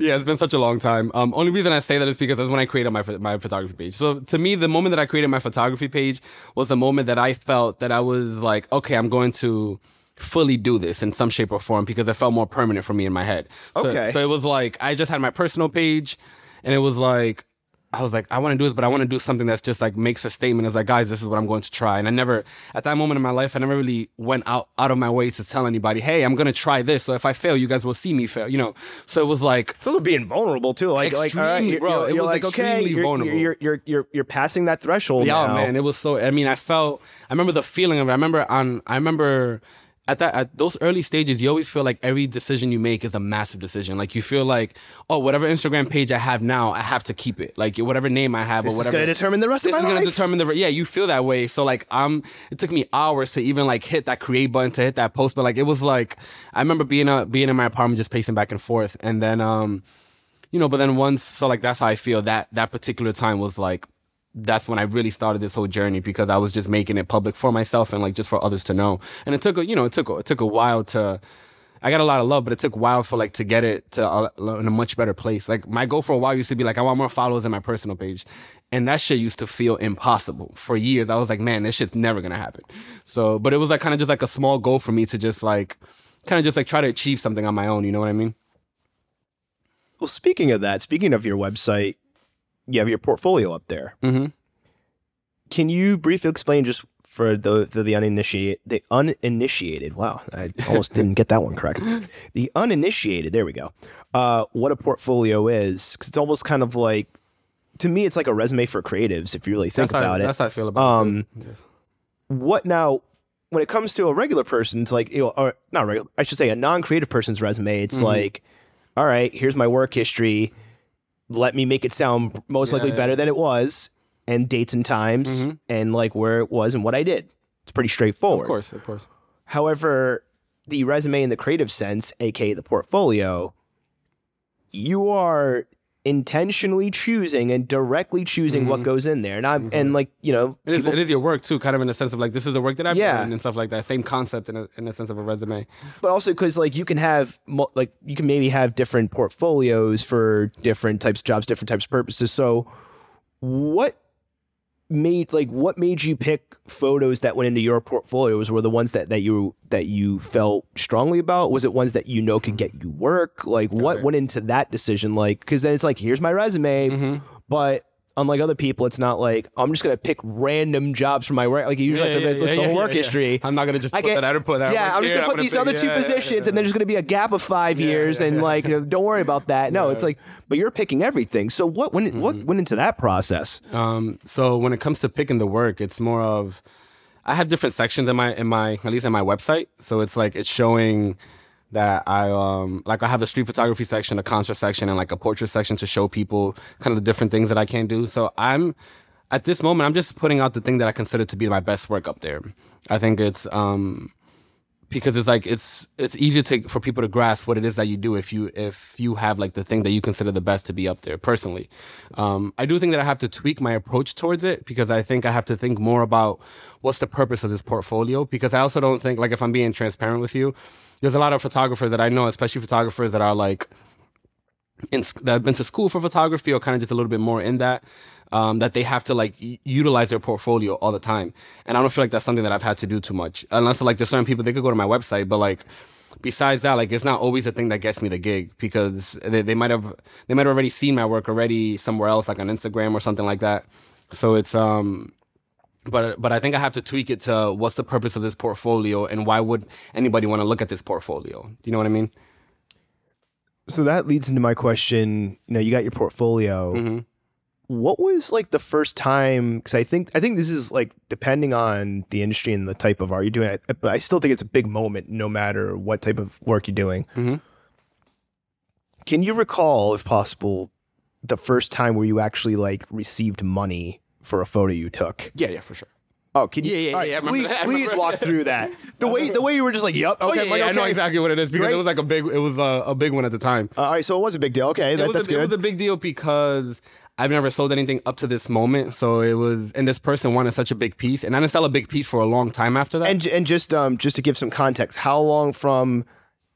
yeah, it's been such a long time. Um, only reason I say that is because that's when I created my my photography page. So to me, the moment that I created my photography page was the moment that I felt that I was like, okay, I'm going to fully do this in some shape or form because it felt more permanent for me in my head. So, Okay. So it was like I just had my personal page, and it was like. I was like, I want to do this, but I want to do something that's just like makes a statement. It's like, guys, this is what I'm going to try. And I never, at that moment in my life, I never really went out out of my way to tell anybody, hey, I'm gonna try this. So if I fail, you guys will see me fail. You know. So it was like, It's also being vulnerable too. Like, like, all right, you're, bro. you're, It was like, okay, you're, vulnerable. You're, you're, you're, you're passing that threshold. yeah, now. man, it was so. I mean, I felt. I remember the feeling of. it. I remember on. I remember. At that, at those early stages, you always feel like every decision you make is a massive decision. Like you feel like, oh, whatever Instagram page I have now, I have to keep it. Like whatever name I have This or is whatever. gonna determine the rest this of is my gonna determine the yeah you feel that way so like um it took me hours to even like hit that create button to hit that post but like it was like i remember being uh being in my apartment just pacing back and forth and then um you know but then once so like that's how i feel that that particular time was like that's when I really started this whole journey because I was just making it public for myself and like just for others to know. And it took a, you know, it took a, it took a while to I got a lot of love, but it took a while for like to get it to a, in a much better place. Like my goal for a while used to be like I want more followers in my personal page, and that shit used to feel impossible for years. I was like, man, this shit's never gonna happen. So, but it was like kind of just like a small goal for me to just like kind of just like try to achieve something on my own. You know what I mean? Well, speaking of that, speaking of your website, you have your portfolio up there. Mm-hmm. Can you briefly explain just for the the, the uninitiated the uninitiated? Wow, I almost didn't get that one correct. The uninitiated. There we go. Uh, what a portfolio is because it's almost kind of like to me, it's like a resume for creatives. If you really think That's how, about it. That's how I feel about Um, it. Yes. what now when it comes to a regular person's like you know or not regular i should say a non-creative person's resume it's Mm-hmm. like all right here's my work history let me make it sound most likely Yeah, better than it was and dates and times mm-hmm. and like where it was and what i did. It's pretty straightforward. Of course, of course. however the resume in the creative sense aka the portfolio you are intentionally choosing and directly choosing what goes in there and i'm and like you know Mm-hmm. It is, people- it is your work too, kind of in the sense of like this is the work that I've Yeah. done and stuff like that. Same concept in a, in the sense of a resume. but also because like you can have like you can maybe have different portfolios for different types of jobs different types of purposes so what made like what made you pick photos that went into your portfolios? Were the ones that that you that you felt strongly about? Was it ones that you know could get you work? Like what went into that decision? Like because then it's like here's my resume mm-hmm. but unlike other people, it's not like I'm just gonna pick random jobs from my work. Like you usually have to list the whole work history. I'm not gonna just I put that out or put that. Yeah, I'm just gonna put these pick- other two yeah, yeah, positions, yeah. and then there's gonna be a gap of five years, and like, uh, don't worry about that. No, it's like, but you're picking everything. So what went what Mm-hmm. went into that process? Um, so when it comes to picking the work, it's more of I have different sections in my in my at least in my website. So it's like it's showing that I um like I have a street photography section, a concert section, and like a portrait section to show people kind of the different things that I can do. So I'm at this moment I'm just putting out the thing that I consider to be my best work up there. I think it's um because it's like it's it's easier to for people to grasp what it is that you do if you if you have like the thing that you consider the best to be up there personally. Um, i do think that i have to tweak my approach towards it because i think i have to think more about what's the purpose of this portfolio because i also don't think like if i'm being transparent with you there's a lot of photographers that i know especially photographers that are like in that have been to school for photography or kind of just a little bit more in that um, that they have to like utilize their portfolio all the time and i don't feel like that's something that i've had to do too much unless like there's certain people they could go to my website but like besides that like it's not always the thing that gets me the gig because they, they might have they might have already seen my work already somewhere else like on instagram or something like that so it's um but but I think I have to tweak it to what's the purpose of this portfolio and why would anybody want to look at this portfolio? Do you know what I mean? So that leads into my question. You know, you got your portfolio. Mm-hmm. What was like the first time? Because I think I think this is like depending on the industry and the type of art you're doing. I- But I still think it's a big moment, no matter what type of work you're doing. Mm-hmm. Can you recall, if possible, the first time where you actually like received money for a photo you took? Yeah, yeah, for sure. Oh, can you? Yeah, yeah, yeah, remember please. Please walk through that. The way the way you were just like, "Yep, okay, Oh, yeah, like, yeah, I know exactly what it is because Great. it was like a big, it was a, a big one at the time. Uh, all right, so it was a big deal. Okay, that, was that's a, It was a big deal because I've never sold anything up to this moment, so it was, and this person wanted such a big piece, and I didn't sell a big piece for a long time after that. and and just um just to give some context, how long from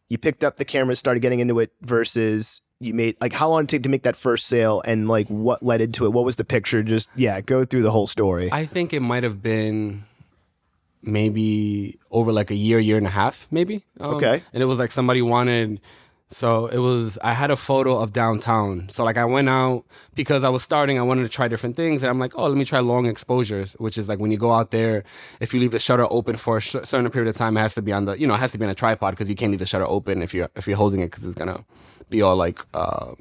you picked up the camera, started getting into it, versus you made like how long did it take to make that first sale, and like what led into it? What was the picture? Just yeah, go through the whole story. I think it might have been maybe over like a year, year and a half, maybe. Um, Okay. And it was like somebody wanted. So it was. I had a photo of downtown. So like I went out because I was starting. I wanted to try different things, and I'm like, oh, let me try long exposures, which is like when you go out there, if you leave the shutter open for a sh- certain period of time, it has to be on the, you know, it has to be on a tripod because you can't leave the shutter open if you're if you're holding it because it's gonna be all like. Uh,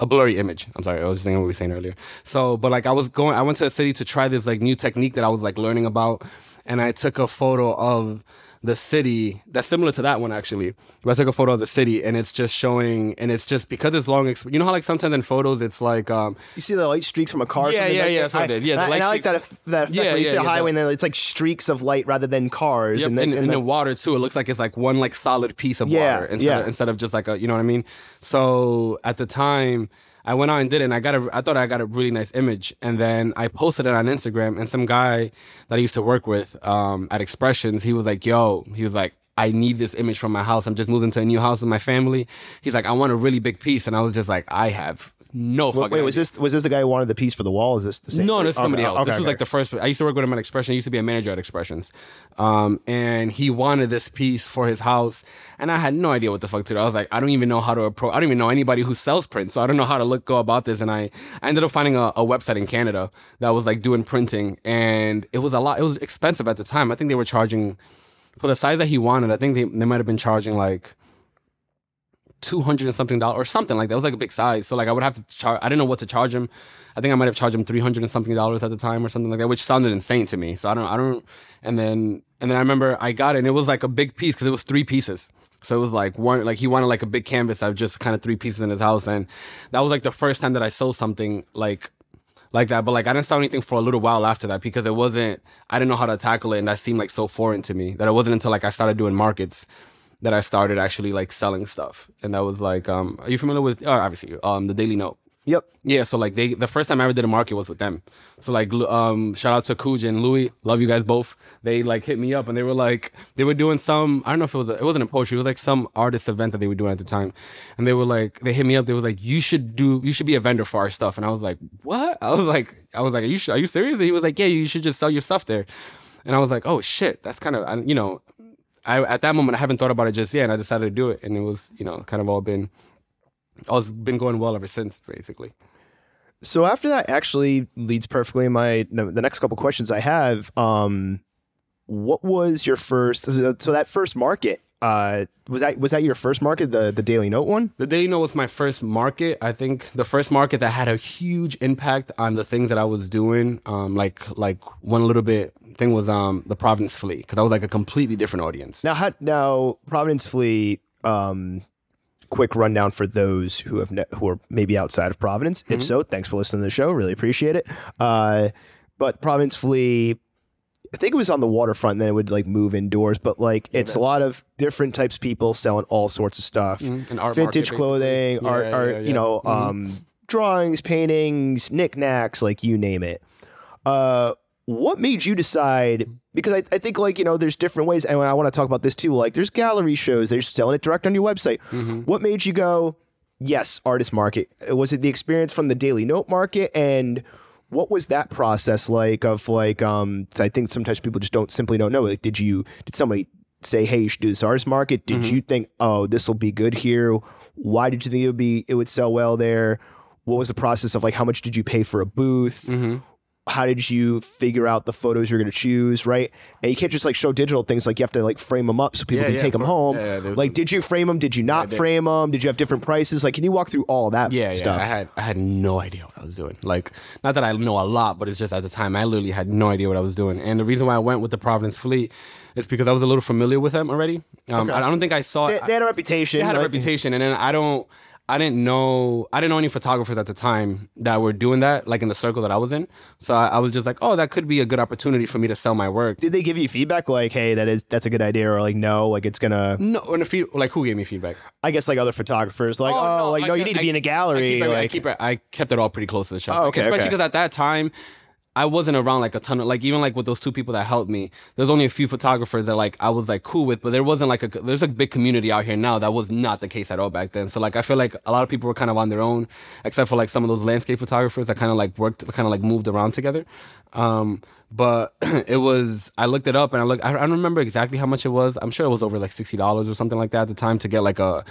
a blurry image. I'm sorry, I was just thinking what we were saying earlier. So, but like I was going, I went to a city to try this like new technique that I was like learning about, and I took a photo of the city that's similar to that one actually. But I took a photo of the city, and it's just showing, and it's just because it's long. Exp- you know how like sometimes in photos it's like um you see the light streaks from a car. Yeah, yeah, like yeah, that? that's what it I- is. Yeah, and I- and I like that streaks- that effect Yeah, you yeah, see a highway that- and then it's like streaks of light rather than cars. Yep, and and, then, in and the then- water too. It looks like it's like one like solid piece of Yeah, water instead, yeah. of, instead of just like a you know what I mean. So at the time, I went out and did it, and I got a I thought I got a really nice image, and then I posted it on Instagram, and some guy that I used to work with um, at Expressions, he was like, "Yo," he was like. I need this image from my house. I'm just moving to a new house with my family. He's like, I want a really big piece, and I was just like, I have no fucking. Wait, was this was this the guy who wanted the piece for the wall? Is this the same? No, this is somebody Okay, else. okay, this was like the first. I used to work with him at Expression. I used to be a manager at Expressions, um, and he wanted this piece for his house, and I had no idea what the fuck to do. I was like, I don't even know how to approach. I don't even know anybody who sells prints, so I don't know how to look go about this. And I, I ended up finding a, a website in Canada that was like doing printing, and it was a lot. It was expensive at the time. I think they were charging for the size that he wanted. I think they they might have been charging like two hundred and something dollars or something like that. It was like a big size. So like I would have to charge. I didn't know what to charge him. I think I might have charged him three hundred and something dollars at the time or something like that, which sounded insane to me. So I don't. I don't. And then and then I remember I got it and it was like a big piece because it was three pieces. So it was like one like he wanted like a big canvas of just kind of three pieces in his house and that was like the first time that I sold something like like that. But like I didn't sell anything for a little while after that because it wasn't I didn't know how to tackle it and that seemed like so foreign to me that it wasn't until like I started doing markets that I started actually like selling stuff. And that was like um are you familiar with oh, obviously um the Daily Note. Yep. Yeah, so like they the first time I ever did a market was with them. So like um shout out to Kuj and Louis, love you guys both. They like hit me up and they were like they were doing some I don't know if it was a, it wasn't a poetry, it was like some artist event that they were doing at the time. And they were like they hit me up, they were like you should do you should be a vendor for our stuff. And I was like, "What?" I was like I was like, "Are you are you serious?" And he was like, "Yeah, you should just sell your stuff there." And I was like, "Oh shit, that's kind of you know, I at that moment I haven't thought about it just yet, and I decided to do it, and it was you know kind of all been, all been going well ever since basically. So after that, actually leads perfectly in my the next couple questions I have. Um, what was your first? So that first market, uh, was that was that your first market, the the Daily Note one? The Daily Note was my first market. I think the first market that had a huge impact on the things that I was doing. Um, like like one little bit thing was um the Providence Flea because I was like a completely different audience. Now, how, now Providence Flea. Um, quick rundown for those who have ne- who are maybe outside of Providence. If so, thanks for listening to the show. Really appreciate it. Uh, but Providence Flea. I think it was on the waterfront, then it would like move indoors. But like, it's a lot of different types of people selling all sorts of stuff, art vintage market, clothing, basically. art, Yeah, art, yeah, you yeah. know, um, drawings, paintings, knickknacks, like you name it. Uh, what made you decide? Because I, I think like you know, there's different ways, and I want to talk about this too. Like, there's gallery shows, they're selling it direct on your website. Mm-hmm. What made you go? Yes, artist market. Was it the experience from the Daily Note market and? What was that process like? Of like, um, I think sometimes people just don't simply don't know. Like, did you did somebody say, "Hey, you should do this artist market"? Did mm-hmm. you think, "Oh, this will be good here"? Why did you think it would be it would sell well there? What was the process of like? How much did you pay for a booth? Mm-hmm. How did you figure out the photos you're going to choose? Right, and you can't just like show digital things. Like you have to like frame them up so people Yeah, can yeah, take them home. Yeah, like, did you frame them? Did you not frame them? Did you have different prices? Like, can you walk through all that Yeah, stuff? yeah. I had I had no idea what I was doing. Like, not that I know a lot, but it's just at the time I literally had no idea what I was doing. And the reason why I went with the Providence Flea is because I was a little familiar with them already. Um, I, I don't think I saw. they, they had a reputation. they had a reputation, and then I don't. I didn't know. I didn't know any photographers at the time that were doing that, like in the circle that I was in. So I, I was just like, oh, that could be a good opportunity for me to sell my work. Did they give you feedback like, "Hey, that is that's a good idea," or like, "No, like it's gonna"? No, and the feed, like who gave me feedback? I guess like other photographers, like, "Oh, oh like I no, you need to I- be in a gallery." keep, every- I keep it- I kept it all pretty close to the shop. Oh, Like, okay, especially okay. because at that time, I wasn't around like a ton of like even like with those two people that helped me. There's only a few photographers that like I was like cool with, but there wasn't like a there's a big community out here now that was not the case at all back then. So like I feel like a lot of people were kind of on their own, except for like some of those landscape photographers that kind of like worked kind of like moved around together. Um, but it was I looked it up and I look I, I don't remember exactly how much it was. I'm sure it was over like sixty dollars or something like that at the time to get like a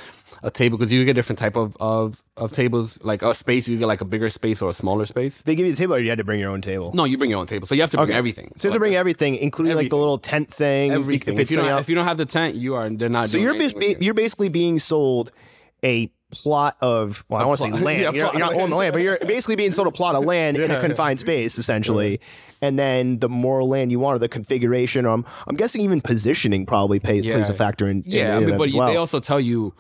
a table because you get different type of, of of tables like a space you get like a bigger space or a smaller space. they give you the table, or you had to bring your own table. No, you bring your own table, so you have to bring everything. So you have to bring everything, including like the little tent thing. everything. If If, you don't, if you don't have the tent, you are they're not. so doing you're you. you're basically being sold a plot of well, I don't want to say land. yeah, you're, you're not the land, but you're basically being sold a plot of land in a confined space, essentially. And then the more land you want, or the configuration, or I'm, I'm guessing even positioning probably plays, plays a factor in. in Yeah, I mean, but well. they also tell you,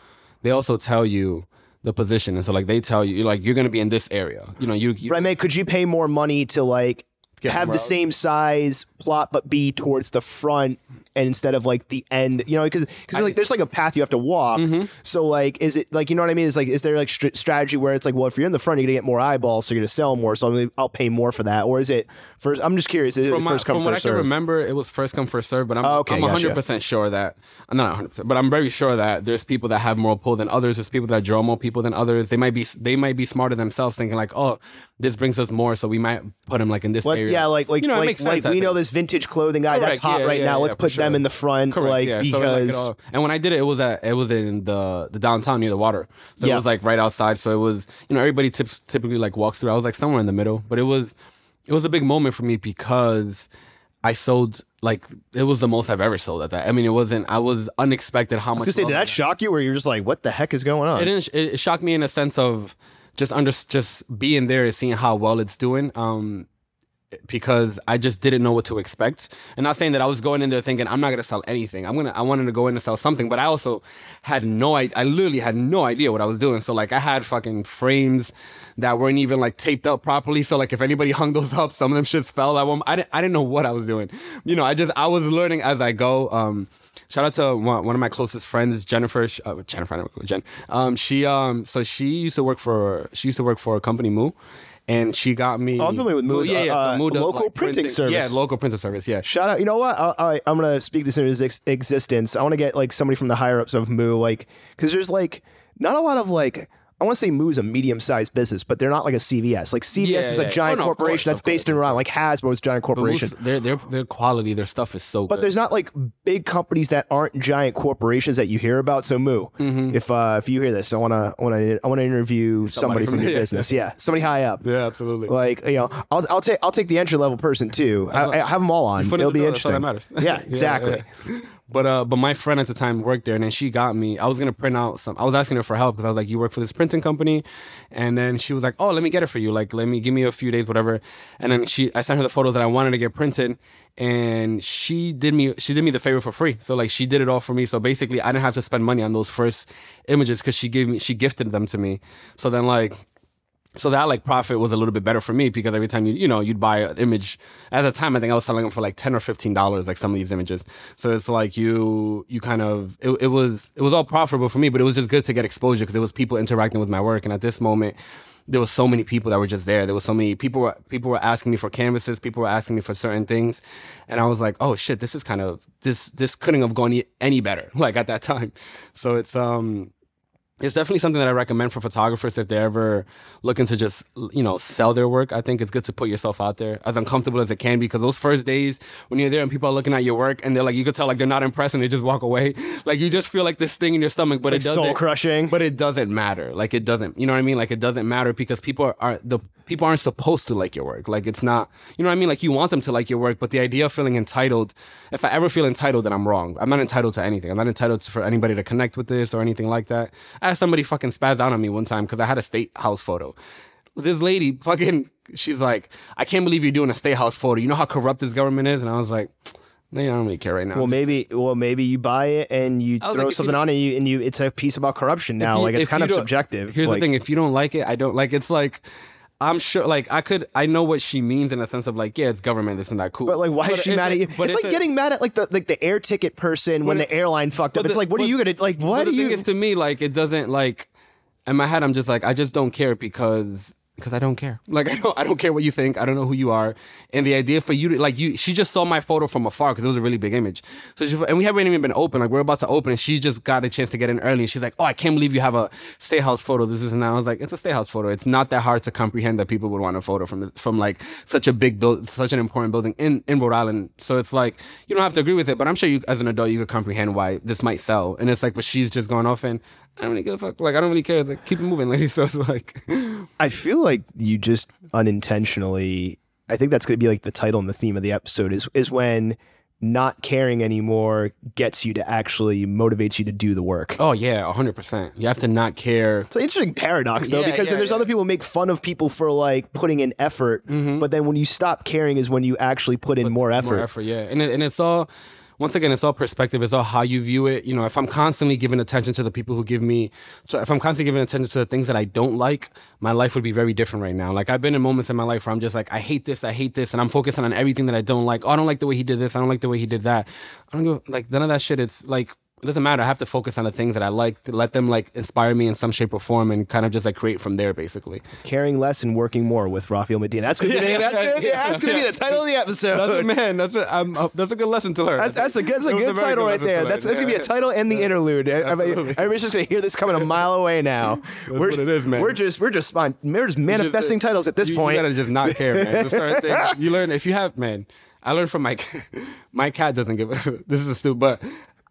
they also tell you the position, and so like they tell you, like you're gonna be in this area. You know, you, you Right, man. Could you pay more money to like have the else? same size plot, but be towards the front and instead of like the end? You know, because because like there's like a path you have to walk. Mm-hmm. So like, is it like you know what I mean? Is like is there like str- strategy where it's like, well, if you're in the front, you're gonna get more eyeballs, so you're gonna sell more. So I'm gonna, I'll pay more for that, or is it first? I'm just curious. Is it from, my, first come from what I can remember, it was first come first serve. But I'm Oh, okay, I'm gotcha. 100 percent sure that I'm not 100, percent but I'm very sure that there's people that have more pull than others. There's people that draw more people than others. They might be they might be smarter themselves, thinking like, oh, this brings us more, so we might put them like in this Like, area. yeah, like like you know, like, like we know this vintage clothing guy that's hot yeah, right yeah, now. yeah, Let's put them in the front, Correct, like yeah. So, like, it because all- and when I did it, it was at it was in the the downtown near the water, so Yeah. it was like right outside. So it was you know everybody tips, typically like walks through. I was like somewhere in the middle, but it was it was a big moment for me because I sold like it was the most I've ever sold at that. I mean, it wasn't. I was unexpected how I much. was gonna say, love did I that shock you? Where you're just like, what the heck is going on? it didn't. It, it shocked me in a sense of just under just being there and seeing how well it's doing. Um, because I just didn't know what to expect. And not saying that I was going in there thinking I'm not gonna sell anything. I'm gonna I wanted to go in and sell something, but I also had no I I literally had no idea what I was doing. So like I had fucking frames that weren't even like taped up properly. So like if anybody hung those up, some of them shit fell. I won't, I didn't I didn't know what I was doing. You know, I just I was learning as I go. Um Shout out to one, one of my closest friends, Jennifer. Uh, Jennifer, Jen. Um, she um, so she used to work for she used to work for a company, Moo, and she got me. Oh, I'm familiar with Moo. Yeah, yeah. Uh, so Moo does, local printing service. Yeah, local printing service. Yeah. Shout out. You know what? I, I, I'm gonna speak this into ex- existence. I want to get like somebody from the higher ups of Moo, like because there's like not a lot of like I want to say Moo's a medium sized business, but they're not like a CVS. Like CVS Yeah, is yeah. a giant Oh, no, corporation course, that's based in Rhode Island, like Hasbro's giant corporation. their their their quality, their stuff is so good. But good. there's not like big companies that aren't giant corporations that you hear about. So Moo, Mm-hmm. if uh, if you hear this, I wanna I wanna I wanna interview somebody, from, from your business. Yeah, somebody high up. yeah, absolutely. Like you know, I'll I'll take I'll take the entry level person too. I, I have them all on. It'll be door, interesting. that matters. Yeah, exactly. But uh, but my friend at the time worked there, and then she got me. I was gonna print out some. I was asking her for help because I was like, "You work for this printing company," and then she was like, "Oh, let me get it for you. Like, let me give me a few days, whatever." And then she, I sent her the photos that I wanted to get printed, and she did me, she did me the favor for free. So like, she did it all for me. So basically, I didn't have to spend money on those first images because she gave me, she gifted them to me. So then like so that like profit was a little bit better for me because every time you you know you'd buy an image at the time I think I was selling them for like ten or fifteen dollars like some of these images. So it's like you you kind of it, it was it was all profitable for me but it was just good to get exposure because it was people interacting with my work. And at this moment there was so many people that were just there. There was so many people were people were asking me for canvases. People were asking me for certain things. And I was like oh shit this is kind of this this couldn't have gone any better like at that time. So it's um it's definitely something that I recommend for photographers if they're ever looking to just you know sell their work. I think it's good to put yourself out there as uncomfortable as it can be because those first days when you're there and people are looking at your work and they're like you could tell like they're not impressed and they just walk away. Like you just feel like this thing in your stomach, but Like it doesn't soul crushing. But it doesn't matter. Like it doesn't. You know what I mean? Like it doesn't matter because people are the people aren't supposed to like your work. Like it's not. You know what I mean? Like you want them to like your work, but the idea of feeling entitled. If I ever feel entitled, then I'm wrong. I'm not entitled to anything. I'm not entitled to, for anybody to connect with this or anything like that. I had somebody fucking spaz out on me one time because I had a state house photo. This lady fucking, she's like, I can't believe you're doing a state house photo. You know how corrupt this government is? And I was like, no, I don't really care right now. Well, maybe well maybe you buy it and you was throw like, something you- on it and you, and you it's a piece about corruption now. you- like it's kind of subjective. Here's like, the thing: if you don't like it, I don't like. It's like I'm sure. Like I could, I know what she means in the sense of like, yeah, it's government. This and that. Cool. But like, why is she mad it- at you? but It's like it- getting mad at like the like the air ticket person when But the airline fucked up. but It's like, what are you gonna like? What But do the you? is, to me, like it doesn't like. In my head, I'm just like, I just don't care because because I don't care. Like I don't, I don't care what you think. I don't know who you are. And the idea for you to like you, she just saw my photo from afar because it was a really big image. So she, and we haven't even been open. Like we're about to open, and she just got a chance to get in early. And she's like, "Oh, I can't believe you have a stay house photo. This is now." that." I was like, "It's a stay house photo. It's not that hard to comprehend that people would want a photo from from like such a big build, such an important building in in Rhode Island. So it's like you don't have to agree with it, but I'm sure you as an adult you could comprehend why this might sell. And it's like, but she's just going off and. I don't really give a fuck. Like I don't really care. Like keep it moving, lady. So it's like, I feel like you just unintentionally. I think that's gonna be like the title and the theme of the episode is is when not caring anymore gets you to actually motivates you to do the work. oh yeah, hundred percent. You have to not care. It's an interesting paradox though, Yeah, because yeah, there's yeah. other people who make fun of people for like putting in effort, mm-hmm. but then when you stop caring is when you actually put in more effort. More effort, yeah. And it, and it's all once again, it's all perspective. It's all how you view it. You know, if I'm constantly giving attention to the people who give me, so if I'm constantly giving attention to the things that I don't like, my life would be very different right now. Like I've been in moments in my life where I'm just like, I hate this, I hate this, and I'm focusing on everything that I don't like. Oh, I don't like the way he did this. I don't like the way he did that. I don't go like none of that shit. It's like. It doesn't matter. I have to focus on the things that I like to let them like inspire me in some shape or form and kind of just like create from there basically. Caring less and working more with Rafael Medina. That's gonna be, the, Yeah, that's gonna, be, yeah, that's gonna be the title of the episode. That's a man. That's a um, uh, that's a good lesson to learn. That's, that's a good, that's a good title right lesson to there. That's, that's gonna be a title and the interlude. Absolutely. Everybody's just gonna hear this coming a mile away now. we're, what it is, man. We're just we're just fine. We're just manifesting Just- titles at this you, point. You gotta just not care, man. Just certain things. You learn if you have, man. I learned from my my cat doesn't give. a This is a stupid, but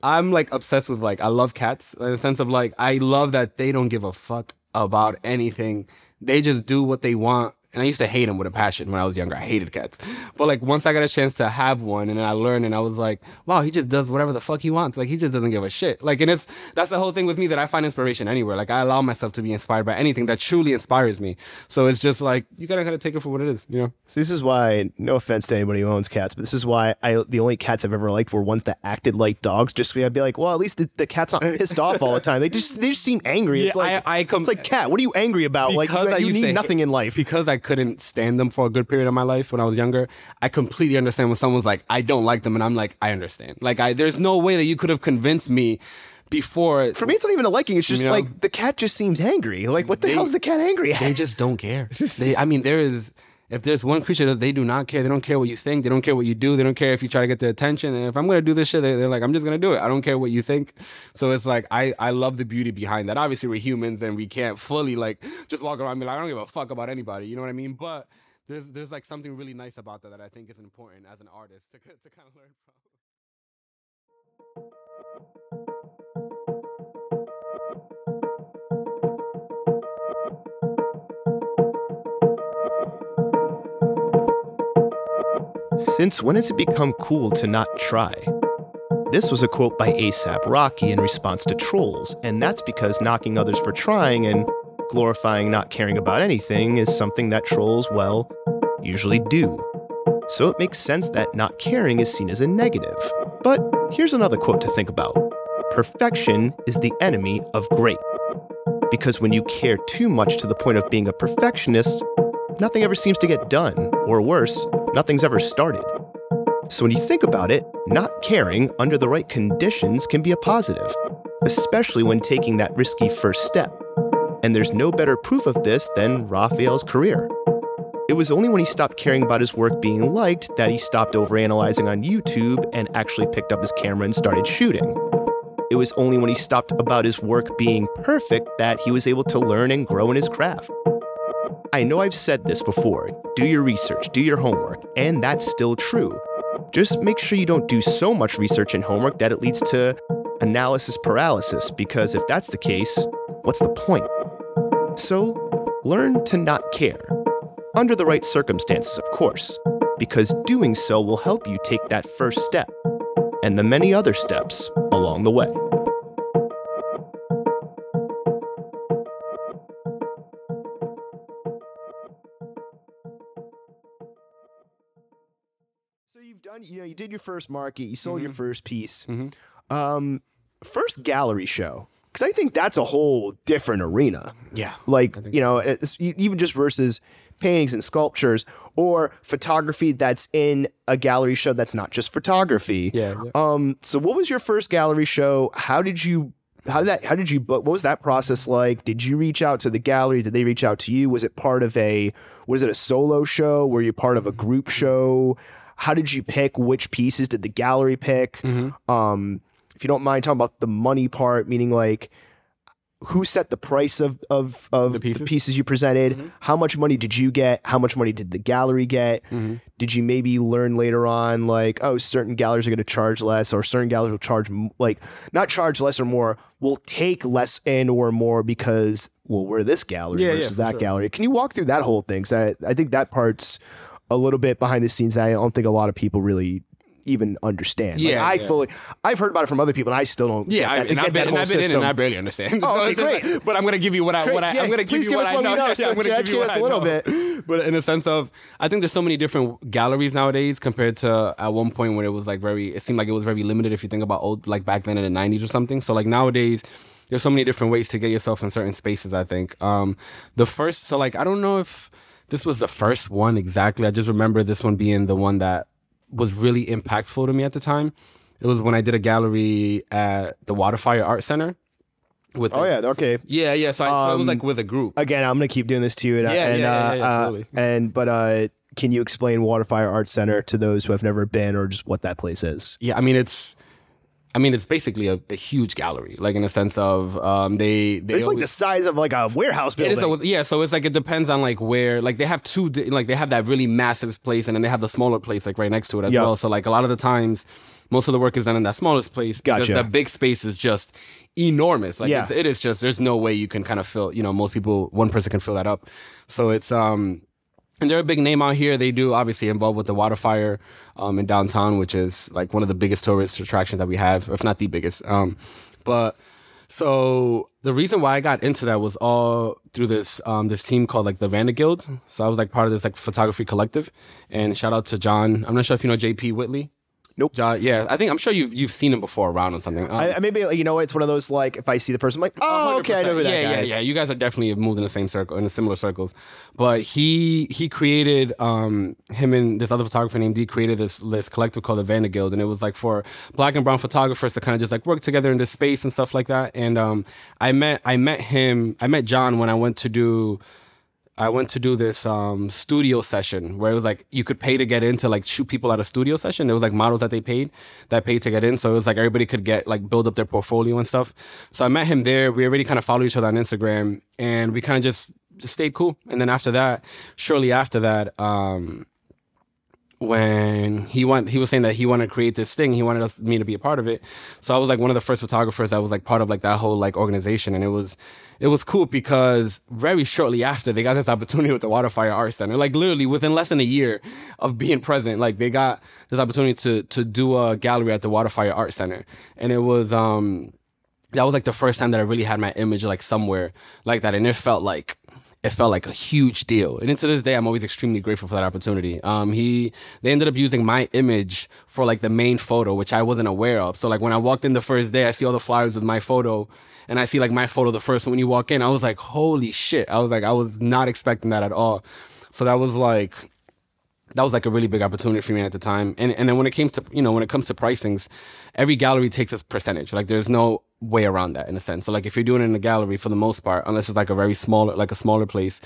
I'm like obsessed with like I love cats in the sense of like I love that they don't give a fuck about anything. They just do what they want. And I used to hate them with a passion when I was younger. I hated cats. But like once I got a chance to have one and then I learned and I was like, wow, he just does whatever the fuck he wants. Like he just doesn't give a shit. Like and it's that's the whole thing with me that I find inspiration anywhere. Like I allow myself to be inspired by anything that truly inspires me. So it's just like you gotta kind of take it for what it is, you know? So this is why, no offense to anybody who owns cats, but this is why I the only cats I've ever liked were ones that acted like dogs. Just so I'd be like, well, at least the, the cat's not pissed off all the time. They just they just seem angry. It's Yeah, like I- I com- it's like cat. What are you angry about? Like you, I you need nothing hate- in life. Because I couldn't stand them for a good period of my life when I was younger. I completely understand when someone's like, I don't like them, and I'm like, I understand. Like, I there's no way that you could have convinced me before. For me, it's not even a liking. It's just You know? like the cat just seems angry. Like what the hell's the cat angry at? they just don't care. They, I mean, there is. If there's one creature that they do not care, they don't care what you think, they don't care what you do, they don't care if you try to get their attention. And if I'm gonna do this shit, they- they're like, I'm just gonna do it. I don't care what you think. So it's like I I love the beauty behind that. Obviously, we're humans and we can't fully like just walk around and be like, I don't give a fuck about anybody. You know what I mean? But there's there's like something really nice about that that I think is important as an artist to to kind of learn from. Since when has it become cool to not try? This was a quote by ASAP Rocky in response to trolls, and that's because knocking others for trying and glorifying not caring about anything is something that trolls, well, usually do. So it makes sense that not caring is seen as a negative. But here's another quote to think about Perfection is the enemy of great. Because when you care too much to the point of being a perfectionist, nothing ever seems to get done, or worse, nothing's ever started. So when you think about it, not caring under the right conditions can be a positive, especially when taking that risky first step. And there's no better proof of this than Rafael's career. It was only when he stopped caring about his work being liked that he stopped overanalyzing on YouTube and actually picked up his camera and started shooting. It was only when he stopped about his work being perfect that he was able to learn and grow in his craft. I know I've said this before do your research, do your homework, and that's still true. Just make sure you don't do so much research and homework that it leads to analysis paralysis, because if that's the case, what's the point? So, learn to not care. Under the right circumstances, of course, because doing so will help you take that first step and the many other steps along the way. Did your first market, you sold your first piece. Um, first gallery show, because I think that's a whole different arena. Yeah. Like, you know, it's, even just versus paintings and sculptures or photography that's in a gallery show that's not just photography. Yeah, yeah. Um, so what was your first gallery show? How did you how did that how did you book what was that process like? Did you reach out to the gallery? Did they reach out to you? Was it part of a was it a solo show? Were you part of a group show? How did you pick which pieces did the gallery pick? Mm-hmm. Um, if you don't mind talking about the money part, meaning like who set the price of of, of the, pieces? pieces? you presented? Mm-hmm. How much money did you get? How much money did the gallery get? Mm-hmm. Did you maybe learn later on like oh certain galleries are going to charge less or certain galleries will charge like not charge less or more will take less and or more because well we're this gallery Yeah, yeah, versus for that sure. gallery. Can you walk through that whole thing? 'Cause I I think that part's a little bit behind the scenes that I don't think a lot of people really even understand. Like, Yeah, I yeah. fully I've heard about it from other people and I still don't Yeah, I, and get I've been, that and whole I've been in and I barely understand. Oh, okay, just great. like- but I'm gonna give you what I Great, what I yeah, I'm gonna give please you give what us I what know. know, Yeah, so I'm gonna give you what us a little bit. But in the sense of, I think there's so many different galleries nowadays compared to at one point where it was like very. It seemed like it was very limited if you think about old like back then in the 90s or something. So like nowadays. There's so many different ways to get yourself in certain spaces. I think um, the first, so like I don't know if this was the first one exactly. I just remember this one being the one that was really impactful to me at the time. It was when I did a gallery at the Waterfire Art Center. With Oh yeah, okay. yeah, yeah. So, I, so it was like with a group. Again, I'm gonna keep doing this to you. And, Yeah, and, yeah, uh, yeah, yeah, uh, and but uh, can you explain Waterfire Art Center to those who have never been, or just what that place is? Yeah, I mean it's, I mean it's basically a, a huge gallery, like in a sense of um, they they It's like the size of like a warehouse building. is a, yeah, so it's like it depends on like where like they have two like they have that really massive place and then they have the smaller place like right next to it as Yeah. well. So like a lot of the times, most of the work is done in that smallest place Gotcha. the big space is just enormous. Like Yeah. it's, it is just there's no way you can kind of fill you know most people one person can fill that up. So it's um and they're a big name out here. They do obviously involved with the Waterfire um, in downtown, which is like one of the biggest tourist attractions that we have, if not the biggest. Um, but so the reason why I got into that was all through this um, this team called like the Vanda Guild. So I was like part of this like photography collective. And shout out to John. I'm not sure if you know JP Whitley. Nope. John, yeah, I think I'm sure you've you've seen him before around or something. Um, I, I maybe you know it's one of those like if I see the person, I'm like, oh, okay, I know who that yeah, guy yeah, is. yeah. You guys are definitely moved in the same circle, in the similar circles. But he he created um him and this other photographer named D created this this collective called the Vanda Guild, and it was like for black and brown photographers to kind of just like work together in this space and stuff like that. And um I met I met him I met John when I went to do I went to do this um, studio session where it was like you could pay to get in to like shoot people at a studio session. There was like models that they paid that paid to get in, so it was like everybody could get like build up their portfolio and stuff. So I met him there. We already kind of followed each other on Instagram, and we kind of just just stayed cool. And then after that, shortly after that, um, when he went he was saying that he wanted to create this thing he wanted us me to be a part of it. So i was like one of the first photographers that was like part of like that whole like organization. And it was it was cool because very shortly after they got this opportunity with the waterfire art center. Like literally within less than a year of being present like they got this opportunity to to do a gallery at the waterfire art center. And it was um that was like the first time that i really had my image like somewhere like that. And it felt like it felt like a huge deal. And to this day, I'm always extremely grateful for that opportunity. Um, he they ended up using my image for like the main photo, which I wasn't aware of. So like when I walked in the first day, I see all the flyers with my photo, and I see like my photo the first one when you walk in. I was like, holy shit! I was like, I was not expecting that at all. So that was like that was like a really big opportunity for me at the time. And and then when it came to you know when it comes to pricings, every gallery takes a percentage. Like there's no way around that in a sense. So like if you're doing it in a gallery for the most part, unless it's like a very smaller like a smaller place,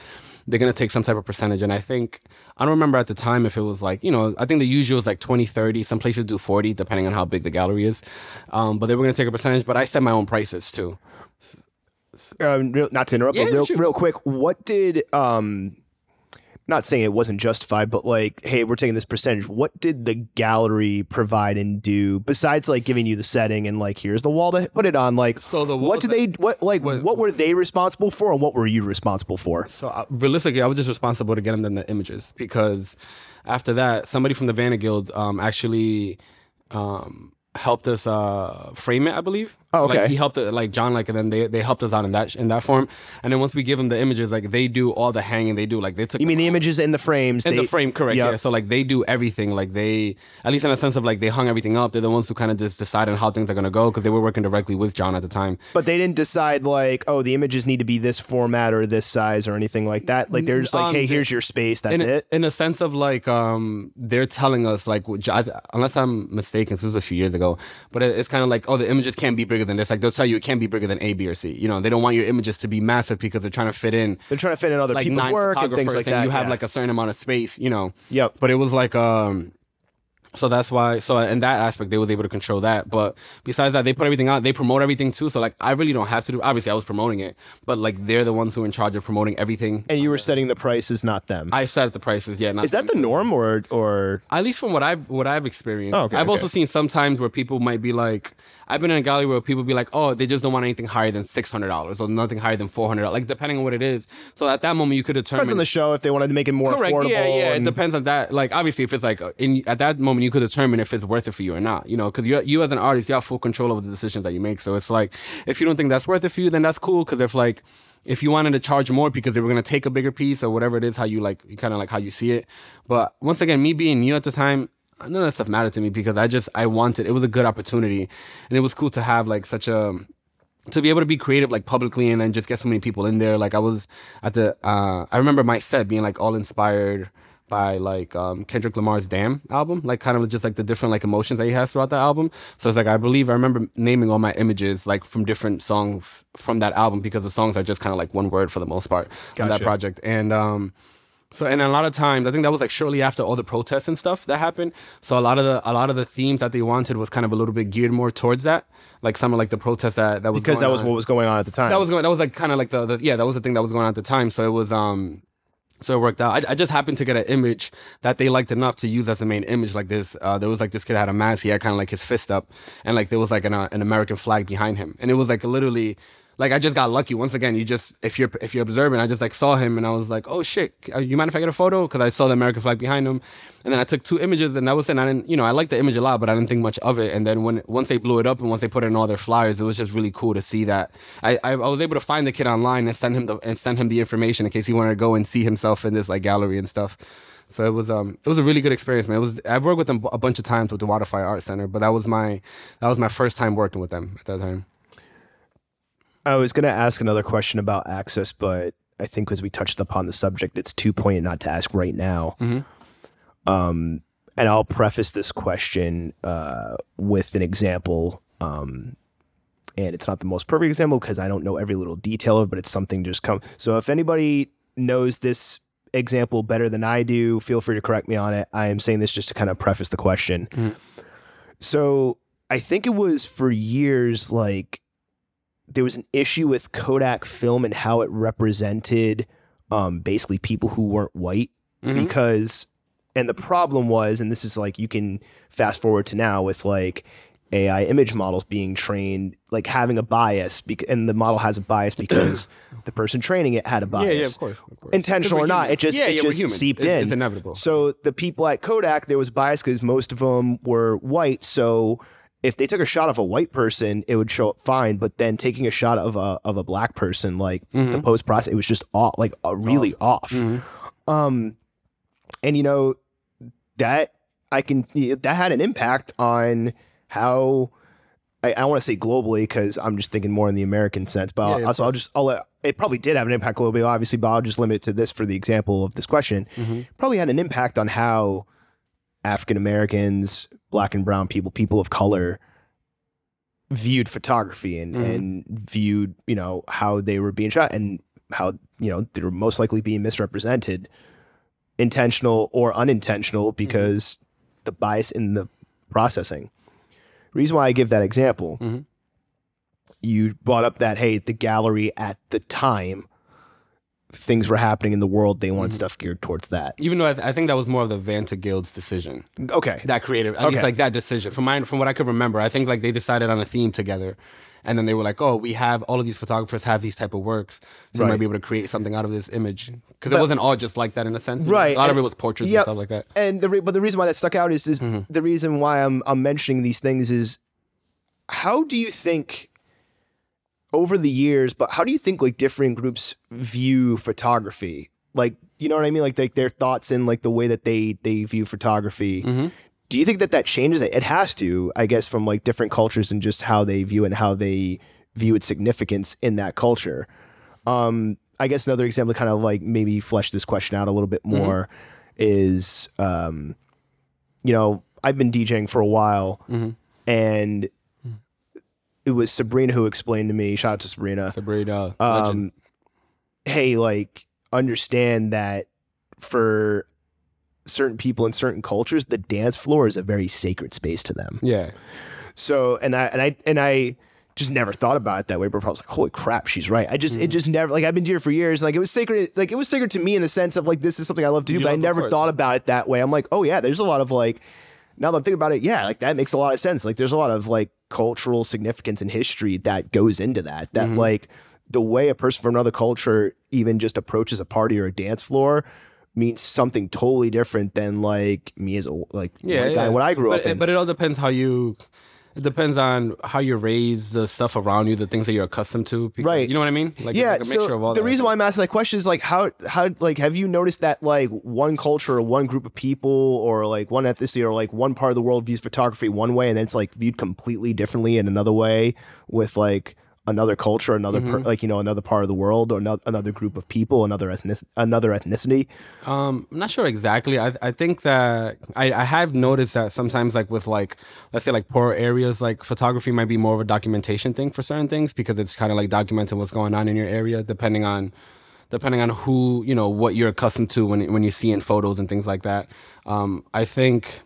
they're gonna take some type of percentage. And I think I don't remember at the time if it was like, you know, I think the usual is like 20, 30. Some places do 40, depending on how big the gallery is. Um, but they were gonna take a percentage, but I set my own prices too. Um, real, not to interrupt, Yeah, but real, shoot. real quick, what did um, not saying it wasn't justified, but like, hey, we're taking this percentage. What did the gallery provide and do besides like giving you the setting and like here's the wall to put it on? Like, So the what did they what like what, were they responsible for and what were you responsible for? So uh, realistically, I was just responsible to get them the images because after that, somebody from the Vanda Guild um, actually um, helped us uh, frame it. I believe. Oh, So, like, okay. he helped it, like John, like, and then they, they helped us out in that in that form. And then once we give them the images, like they do all the hanging. They do like they took You mean the images in the frames? in they- the frame, correct? Yep. Yeah. So like they do everything. Like they, at least in a sense of like they hung everything up. They're the ones who kind of just decide on how things are gonna go because they were working directly with John at the time. But they didn't decide like, oh, the images need to be this format or this size or anything like that. Like they're just like, Um, hey, here's your space. That's in, it. in a sense of like um they're telling us like unless i'm mistaken this was a few years ago but it's kind of like oh the images can't be bigger than this like they'll tell you it can't be bigger than a b or c you know they don't want your images to be massive because they're trying to fit in They're trying to fit in other like people's work and things like that. you have yeah. like a certain amount of space you know Yep. but it was like um so that's why so in that aspect they was able to control that but besides that they put everything out they promote everything too so like i really don't have to do obviously i was promoting it but like they're the ones who are in charge of promoting everything and you were setting the prices, not them. i set the prices yeah not Is that the norm or or at least from what I've what I've experienced. Oh, okay, I've okay. also seen sometimes where people might be like, I've been in a gallery where people be like, oh, they just don't want anything higher than six hundred dollars or nothing higher than four hundred like depending on what it is. So at that moment, you could determine. depends on the show if they wanted to make it more Correct. affordable. Yeah, yeah. It depends on that. Like, obviously, if it's like uh, in at that moment, you could determine if it's worth it for you or not. You know, because you you as an artist, you have full control over the decisions that you make. So it's like, if you don't think that's worth it for you, then that's cool. Because if like if you wanted to charge more because they were gonna take a bigger piece or whatever it is, how you like, kind of like how you see it. But once again, me being new at the time. None of that stuff mattered to me because I just I wanted it was a good opportunity. And it was cool to have like such a to be able to be creative like publicly and then just get so many people in there. Like i was at the uh i remember my set being like all inspired by like um kendrick lamar's damn album like kind of just like the different like emotions that he has throughout the album. So it's like i believe i remember naming all my images like from different songs from that album because the songs are just kind of like one word for the most part on that project. And um so and a lot of times, I think that was like shortly after all the protests and stuff that happened. So a lot of the a lot of the themes that they wanted was kind of a little bit geared more towards that, like some of like the protests that that was because that was on. what was going on at the time. that was going that was like kind of like the, the yeah that was the thing that was going on at the time. So it was um so it worked out. I, I just happened to get an image that they liked enough to use as a main image like this. Uh, there was like this kid had a mask. He had kind of like his fist up, and like there was like an uh, an American flag behind him, and it was like literally. Like I just got lucky. Once again, you just if you're if you're observant, I just like saw him and I was like, oh shit, uh, you mind if I get a photo? Because I saw the American flag behind him, and then I took two images and that was. And I didn't, you know, I liked the image a lot, but I didn't think much of it. And then when once they blew it up and once they put in all their flyers, it was just really cool to see that. I I, I was able to find the kid online and send him the and send him the information in case he wanted to go and see himself in this like gallery and stuff. So it was um it was a really good experience, man. It was I've worked with them a bunch of times with the Waterfire Art Center, but that was my that was my first time working with them at that time. I was going to ask another question about access, but I think because we touched upon the subject, it's too poignant not to ask right now. Um, and I'll preface this question uh, with an example. Um, and it's not the most perfect example because I don't know every little detail of it, but it's something just come. So if anybody knows this example better than I do, feel free to correct me on it. I am saying this just to kind of preface the question. So I think it was for years like there was an issue with Kodak film and how it represented um, basically people who weren't white Mm-hmm. because and the problem was and this is like you can fast forward to now with like AI image models being trained like having a bias bec- and the model has a bias because the person training it had a bias Yeah, yeah, of course, of course. intentional or not. humans. It just Yeah, it yeah, just humans. seeped It's- in. it's inevitable. So the people at Kodak, there was bias because most of them were white. So if they took a shot of a white person, it would show up fine. But then taking a shot of a of a black person, like Mm-hmm. the post process, it was just off, like uh, really off. Um, and you know that I can that had an impact on how. I, I want to say globally because I'm just thinking more in the American sense, but Yeah, I'll, also I'll just I'll let it probably did have an impact globally, obviously, but I'll just limit it to this for the example of this question. Mm-hmm. Probably had an impact on how African Americans, black and brown people, people of color viewed photography and, Mm-hmm. and viewed, you know, how they were being shot and how, you know, they were most likely being misrepresented, intentional or unintentional, because the bias in the processing. Reason why I give that example, Mhm. you brought up that, hey, the gallery at the time, things were happening in the world, they wanted stuff geared towards that. Even though I, th- I think that was more of the Vanda Guild's decision. Okay. That creative, at Okay. least like that decision. From my, from what I could remember, I think like they decided on a theme together, and then they were like, "Oh, we have all of these photographers have these type of works, so we might be able to create something out of this image." Because it wasn't all just like that in a sense. Right, A lot of it was portraits Yep. and stuff like that. And the re- but the reason why that stuck out is is Mm-hmm. the reason why I'm I'm mentioning these things is how do you think over the years, but how do you think like different groups view photography? Like, you know what I mean? Like, like their thoughts and like the way that they they view photography. Mm-hmm. Do you think that that changes? It has to, I guess, from like different cultures and just how they view and how they view its significance in that culture. Um, I guess another example, to kind of like maybe flesh this question out a little bit more, is um, you know, I've been DJing for a while, and it was Sabrina who explained to me. Shout out to Sabrina. Sabrina, legend. Um, hey, like, understand that for certain people in certain cultures, the dance floor is a very sacred space to them. Yeah, So, and I and I and I just never thought about it that way. before. I was like, holy crap, she's right. I just Mm-hmm. it just never like I've been here for years. Like it was sacred. Like it was sacred to me in the sense of like this is something I love to do. You but I never thought about it that way. I'm like, oh yeah, there's a lot of like. Now that I'm thinking about it, yeah, like that makes a lot of sense. Like there's a lot of like cultural significance and history that goes into that. That Mm-hmm. like the way a person from another culture even just approaches a party or a dance floor means something totally different than like me as a like yeah, white guy yeah. what I grew but, up in. But it all depends how you. It depends on how you're raised, the stuff around you, the things that you're accustomed to. Right. You know what I mean? Like, yeah, like a mixture so of all the reason why I'm asking that question is like how how like have you noticed that like one culture or one group of people or like one ethnicity or like one part of the world views photography one way and then it's like viewed completely differently in another way with like another culture, another Mm-hmm. per, like you know another part of the world or another, another group of people, another ethnic another ethnicity. Um, I'm not sure exactly. I I think that I, I have noticed that sometimes like with like let's say like poor areas, like photography might be more of a documentation thing for certain things because it's kind of like documenting what's going on in your area, depending on depending on who you know what you're accustomed to when when you see in photos and things like that. Um, I think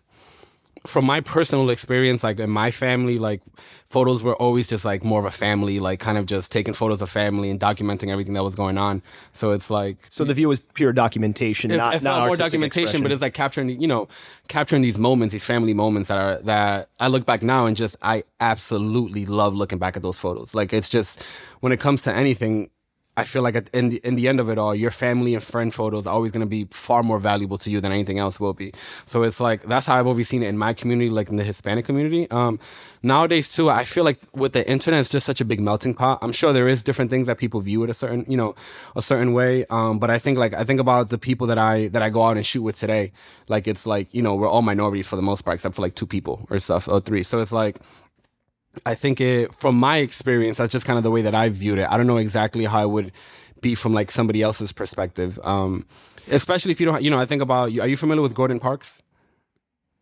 from my personal experience, like in my family, like photos were always just like more of a family, like kind of just taking photos of family and documenting everything that was going on. So it's like So the view is pure documentation, it, not it not more documentation, expression. but it's like capturing, you know, capturing these moments, these family moments that are that I look back now and just I absolutely love looking back at those photos. Like it's just when it comes to anything, I feel like in the in the end of it all, your family and friend photos are always going to be far more valuable to you than anything else will be. So it's like that's how I've always seen it in my community, like in the Hispanic community. Um, nowadays too, I feel like with the internet, it's just such a big melting pot. I'm sure there is different things that people view it a certain, you know, a certain way. Um, but I think like I think about the people that I that I go out and shoot with today. Like it's like you know we're all minorities for the most part, except for like two people or stuff or three. So it's like I think it from my experience, that's just kind of the way that I viewed it. I don't know exactly how it would be from like somebody else's perspective. Um, especially if you don't, you know, I think about. Are you familiar with Gordon Parks?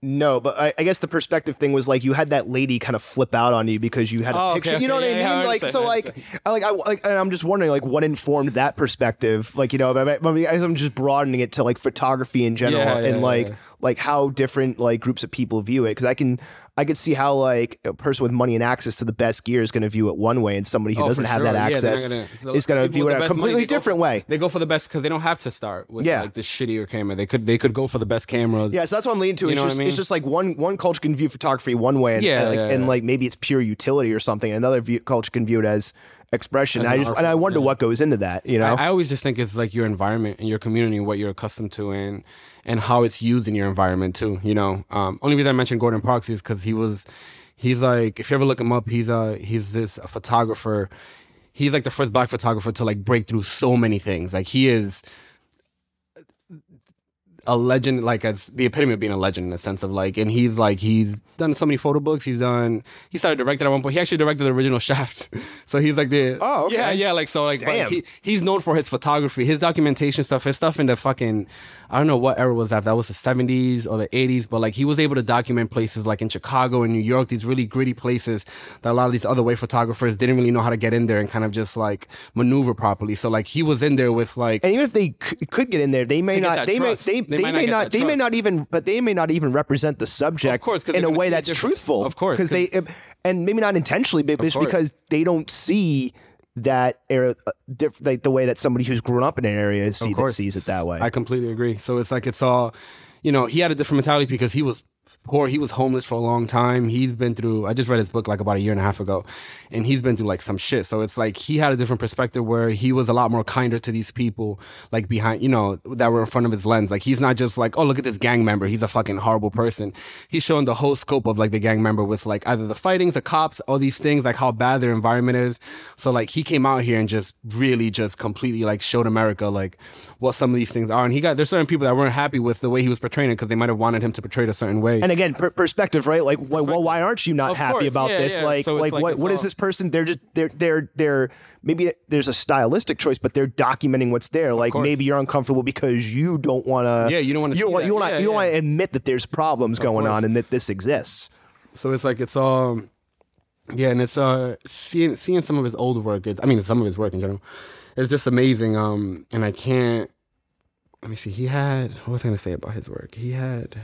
No, but I, I guess the perspective thing was like you had that lady kind of flip out on you because you had a Oh, okay, picture. You know okay, what yeah, I yeah, mean? I like so, like, I, like I like and I'm just wondering like what informed that perspective. Like you know, I I'm just broadening it to like photography in general Yeah, and yeah, like yeah. like how different like groups of people view it. Because I can I could see how like a person with money and access to the best gear is going to view it one way, and somebody who Oh, doesn't have that sure. Yeah, access gonna- is going to view it a best money, completely different for- way. They go for the best because they don't have to start with Yeah. like the shittier camera. They could they could go for the best cameras. Yeah, so that's what I'm leaning to. You It's know just I mean? it's just like one one culture can view photography one way, and, Yeah, and, like, yeah, and like maybe it's pure utility or something. Another view, culture can view it as expression. I just and I wonder yeah. what goes into that. You know, I, I always just think it's like your environment and your community, what you're accustomed to, and and how it's used in your environment too. You know, um, only reason I mentioned Gordon Parks is because he was, he's like, if you ever look him up, he's a he's this a photographer. He's like the first black photographer to like break through so many things. Like he is a legend, like as the epitome of being a legend in the sense of like, and he's like he's done so many photo books. He's done. He started directing at one point. He actually directed the original Shaft. so he's like the Oh, okay. yeah yeah like so like but Damn. he he's known for his photography, his documentation stuff, his stuff in the fucking I don't know what era was that. That was the seventies or the eighties, but like he was able to document places like in Chicago and New York, these really gritty places that a lot of these other way photographers didn't really know how to get in there and kind of just like maneuver properly. So like he was in there with like and even if they c- could get in there, they may not. They trust. may. They, They they, might not may not. that They may not even. But they may not even represent the subject course, 'cause in they're a way that's different. truthful. Of course, because they and maybe not intentionally, but just because they don't see that era, uh, diff, like the way that somebody who's grown up in an area see that, course. sees it that way. I completely agree. So it's like it's all, you know, he had a different mentality because he was poor. He was homeless for a long time. He's been through. I just read his book like about a year and a half ago, and he's been through like some shit. So it's like he had a different perspective where he was a lot more kinder to these people, like behind, you know, that were in front of his lens. Like he's not just like, oh, look at this gang member. He's a fucking horrible person. He's showing the whole scope of like the gang member with like either the fightings, the cops, all these things, like how bad their environment is. So like he came out here and just really just completely like showed America like what some of these things are. And he got there's certain people that weren't happy with the way he was portraying it because they might have wanted him to portray it a certain way. and again, per- perspective, right? Like, why, well, why aren't you not Of happy course. about Yeah, this? yeah. Like, So like, like what, what is all- this person? They're just, they're, they're, they're. Maybe there's a stylistic choice, but they're documenting what's there. Like, course. maybe you're uncomfortable because you don't want to. Yeah, you don't wanna You don't want. You want. Yeah, you don't want to admit that there's problems going course. on and that this exists. So it's like it's um yeah, and it's uh seeing seeing some of his old work. It's, I mean, some of his work in general, it's just amazing. Um, and I can't. Let me see. He had what was I gonna say about his work? He had.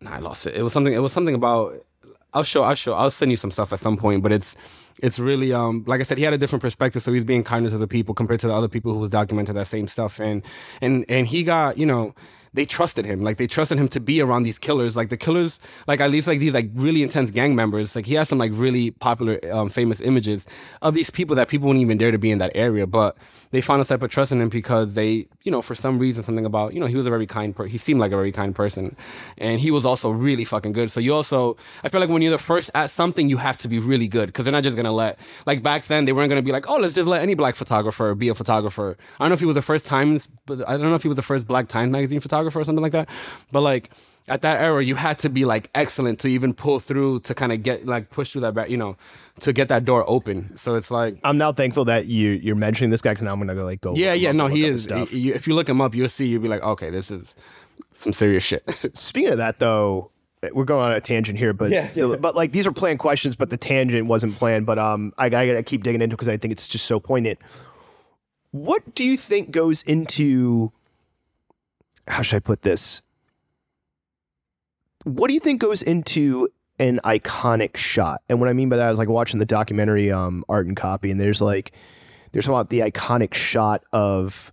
Nah, I lost it. It was something. It was something about. I'll show. I'll show. I'll send you some stuff at some point. But it's it's really um like I said, he had a different perspective, so he's being kinder to the people compared to the other people who was documenting that same stuff. And and and he got you know they trusted him. Like they trusted him to be around these killers. Like the killers, like at least like these like really intense gang members. Like he has some like really popular, um, famous images of these people that people wouldn't even dare to be in that area. But they found a type of trust in him because they, you know, for some reason, something about, you know, he was a very kind person. He seemed like a very kind person, and he was also really fucking good. So you also, I feel like when you're the first at something, you have to be really good because they're not just gonna let. Like back then, they weren't gonna be like, oh, let's just let any black photographer be a photographer. I don't know if he was the first Times, but I don't know if he was the first Black Times magazine photographer or something like that. But like at that era, you had to be like excellent to even pull through to kind of get like push through that, back, you know, to get that door open. So it's like. I'm now thankful that you you're mentioning this guy because now I'm gonna go like go. Yeah, yeah, no, he is. his Stuff. if you look him up, you'll see. You'll be like, okay, this is some serious shit. Speaking of that, though, we're going on a tangent here, but Yeah, yeah. but like these are planned questions, but the tangent wasn't planned. But um, I, I gotta keep digging into because I think it's just so poignant. What do you think goes into? How should I put this? What do you think goes into an iconic shot? And what I mean by that is like watching the documentary um, Art and Copy, and there's like there's about the iconic shot of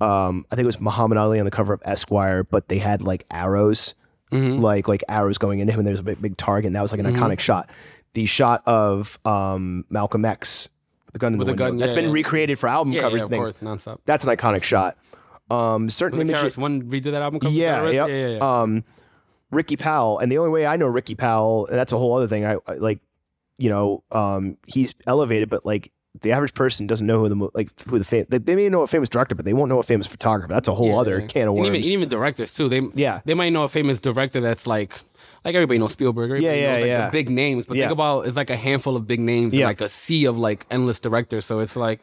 um, I think it was Muhammad Ali on the cover of Esquire, but they had like arrows, like like arrows going into him, and there's a big, big target, and that was like an iconic shot. The shot of um, Malcolm X, with the gun in With the the gun, that's yeah, been recreated for album yeah, covers yeah, of things. course, nonstop. That's an iconic shot. Um, certain Was images. One redo that album cover? Yeah, yep. yeah, yeah, yeah. Um, Ricky Powell, and the only way I know Ricky Powell, that's a whole other thing. I, I like, you know, um, he's elevated, but like the average person doesn't know who the like who the fam- they, they may know a famous director, but they won't know a famous photographer. That's a whole Yeah, other yeah. can of And worms. even, even directors too. They Yeah. they might know a famous director that's like like everybody knows Spielberg. Everybody Yeah, yeah, knows, like, yeah. The big names, but Yeah. think about it's like a handful of big names Yeah. and like a sea of like endless directors. So it's like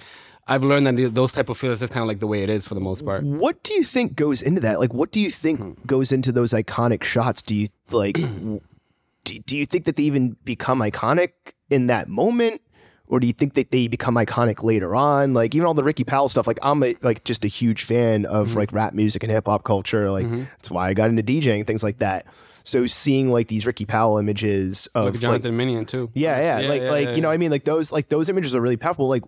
I've learned that those type of feelings is kind of like the way it is for the most part. What do you think goes into that? Like, what do you think hmm. goes into those iconic shots? Do you like? do, do you think that they even become iconic in that moment, or do you think that they become iconic later on? Like even all the Ricky Powell stuff. Like I'm a, like just a huge fan of hmm. like rap music and hip hop culture. Like mm-hmm. that's why I got into DJing things like that. So seeing like these Ricky Powell images of Like like, Jonathan Mannion too. yeah, yeah, like yeah, like yeah, you know, what I mean, like those like those images are really powerful. Like,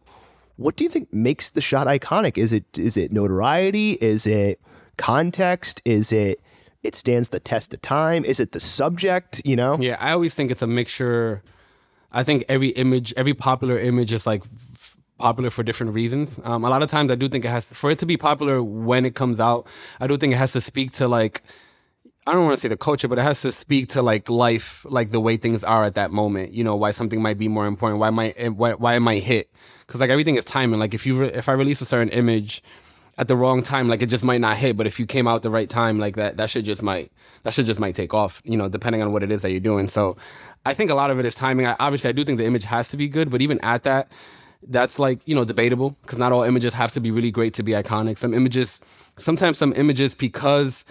what do you think makes the shot iconic? Is it is it notoriety? Is it context? Is it it stands the test of time? Is it the subject? You know, Yeah, I always think it's a mixture. I think every image, every popular image is like f- popular for different reasons. Um, a lot of times, I do think it has for it to be popular when it comes out. I do think it has to speak to like I don't want to say the culture, but it has to speak to like life, like the way things are at that moment. You know, why something might be more important, why might why, why it might hit, because like everything is timing. Like if you re- if I release a certain image at the wrong time, like it just might not hit. But if you came out the right time, like that, that should just might that should just might take off. You know, depending on what it is that you're doing. So, I think a lot of it is timing. I, obviously, I do think the image has to be good, but even at that, that's like you know debatable because not all images have to be really great to be iconic. Some images, sometimes some images because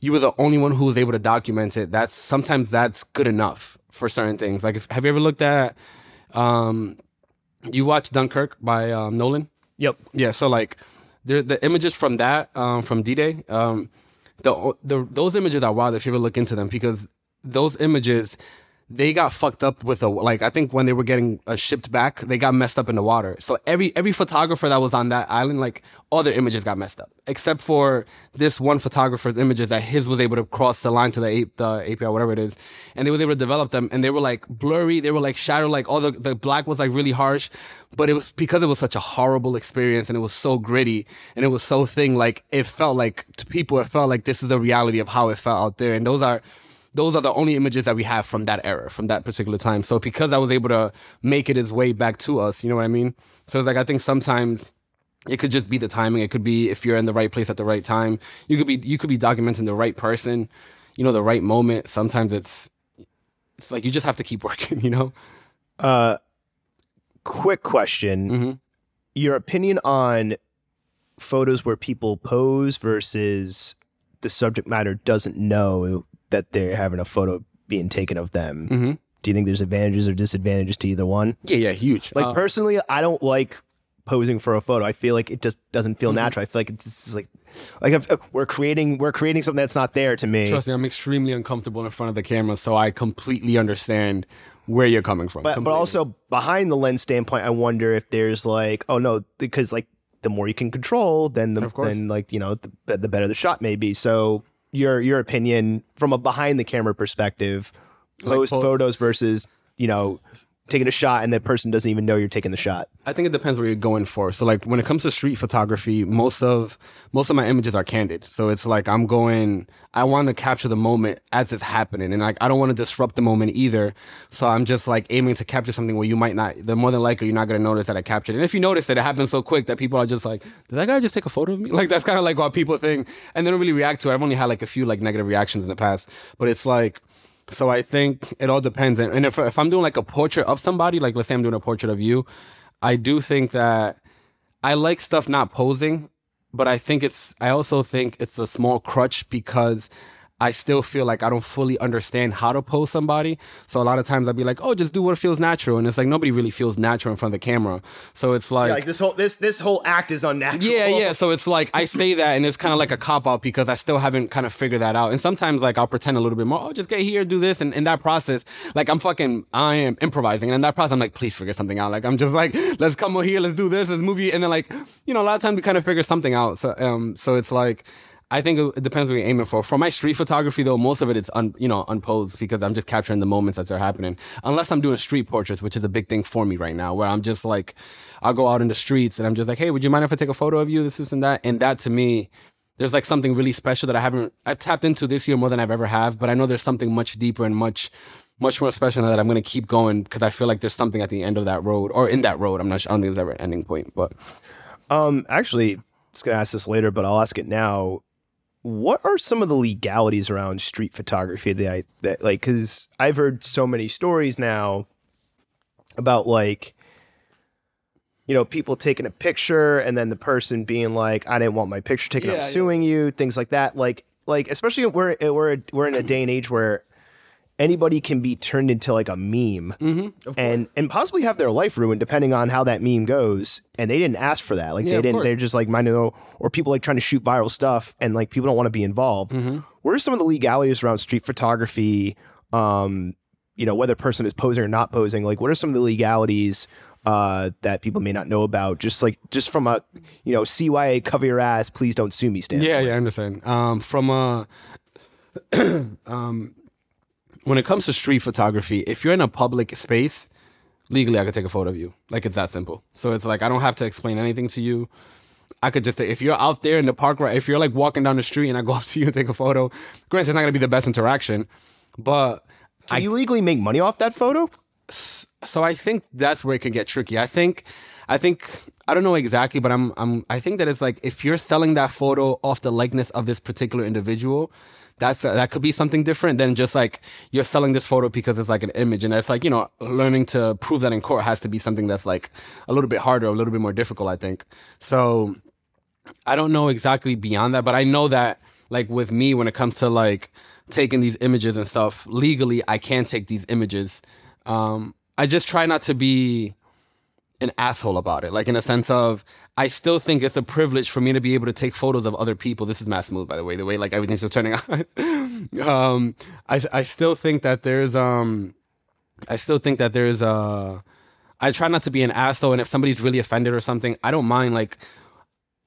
you were the only one who was able to document it. That's sometimes that's good enough for certain things. Like, if, have you ever looked at, um, you watched Dunkirk by um, Nolan? Yep. Yeah. So like, the the images from that um, from D Day, um, the the those images are wild if you ever look into them because those images. They got fucked up with a like I think when they were getting uh, shipped back, they got messed up in the water. So every every photographer that was on that island, like all their images got messed up, except for this one photographer's images that his was able to cross the line to the, A- the API, whatever it is, and they was able to develop them, and they were like blurry, they were like shadow, like all the the black was like really harsh, but it was because it was such a horrible experience and it was so gritty and it was so thing, like it felt like to people, it felt like this is the reality of how it felt out there, and those are those are the only images that we have from that era, from that particular time. So because I was able to make it its way back to us, you know what I mean? So it's like I think sometimes it could just be the timing. It could be if you're in the right place at the right time. You could be you could be documenting the right person, you know, the right moment. Sometimes it's it's like you just have to keep working, you know? Uh quick question: Your opinion on photos where people pose versus the subject matter doesn't know that they're having a photo being taken of them. Do you think there's advantages or disadvantages to either one? Yeah, yeah, huge. Like Uh, personally, I don't like posing for a photo. I feel like it just doesn't Mm-hmm. feel natural. I feel like it's just like like we're creating we're creating something that's not there to me. trust me, I'm extremely uncomfortable in front of the camera, so I completely understand where you're coming from. but but also behind the lens standpoint, I wonder if there's like oh no because like the more you can control, then the then like you know the, the better the shot may be. So your your opinion from a behind the camera perspective, post photos- photos versus you know taking a shot and that person doesn't even know you're taking the shot. I think it depends what you're going for. So like when it comes to street photography, most of most of my images are candid. So it's like I'm going I want to capture the moment as it's happening and like I don't want to disrupt the moment either. So I'm just like aiming to capture something where you might not the more than likely you're not going to notice that I captured. And if you notice that it happens so quick that people are just like, "Did that guy just take a photo of me?" Like that's kind of like what people think and they don't really react to it. I've only had like a few like negative reactions in the past, but it's like so I think it all depends. And if, if I'm doing like a portrait of somebody, like let's say I'm doing a portrait of you, I do think that I like stuff not posing, but I think it's, I also think it's a small crutch because I still feel like I don't fully understand how to pose somebody. So a lot of times I'd be like, oh, just do what feels natural. And it's like nobody really feels natural in front of the camera. So it's like, Like this whole this this whole act is unnatural. yeah, yeah. So it's like I say that, and it's kind of like a cop out because I still haven't kind of figured that out. And sometimes like I'll pretend a little bit more. Oh, just get here, do this, and in that process, like I'm fucking, I am improvising, and in that process, I'm like, please figure something out. Like I'm just like, let's come over here, let's do this, let's move you, and then like, you know, a lot of times we kind of figure something out. So um, so it's like. I think it depends what you're aiming for. For my street photography, though, most of it it's un, you know unposed because I'm just capturing the moments as they're happening. Unless I'm doing street portraits, which is a big thing for me right now, where I'm just like, I'll go out in the streets and I'm just like, hey, would you mind if I take a photo of you? This, this, and that. And that to me, there's like something really special that I haven't I've tapped into this year more than I've ever have. But I know there's something much deeper and much much more special that I'm gonna keep going because I feel like there's something at the end of that road or in that road. I'm not sure. I don't think there's ever an ending point, but Um, actually, I was gonna ask this later, but I'll ask it now. What are some of the legalities around street photography that I that like? Because I've heard so many stories now about like you know, people taking a picture and then the person being like, "I didn't want my picture taken. Yeah, I'm yeah. suing you." Things like that. Like, like especially we're we're we're in a day and age where anybody can be turned into like a meme Mm-hmm, and and possibly have their life ruined depending on how that meme goes. And they didn't ask for that. Like Yeah, they didn't course. they're just like mind know or people like trying to shoot viral stuff and like people don't want to be involved. Mm-hmm. What are some of the legalities around street photography? Um, you know, whether a person is posing or not posing. Like, what are some of the legalities? Uh, that people may not know about, just like just from a you know CYA cover your ass, please don't sue me stand. Yeah, yeah, I understand. Um, from a, um, when it comes to street photography, if you're in a public space, legally I could take a photo of you. Like it's that simple. So it's like I don't have to explain anything to you. I could just say if you're out there in the park, right? If you're like walking down the street and I go up to you and take a photo, granted it's not gonna be the best interaction, but Can you legally make money off that photo? so I think that's where it can get tricky. I think, I think I don't know exactly, but I'm I'm I think that it's like if you're selling that photo off the likeness of this particular individual, that's that could be something different than just like you're selling this photo because it's like an image, and that's like you know learning to prove that in court has to be something that's like a little bit harder, a little bit more difficult. I think so. I don't know exactly beyond that, but I know that like with me when it comes to like taking these images and stuff legally, I can take these images. Um, I just try not to be an asshole about it, like in a sense of I still think it's a privilege for me to be able to take photos of other people. This is mass smooth, by the way, the way like everything's just turning out. um, I I still think that there's um, I still think that there's uh, I try not to be an asshole, and if somebody's really offended or something, I don't mind like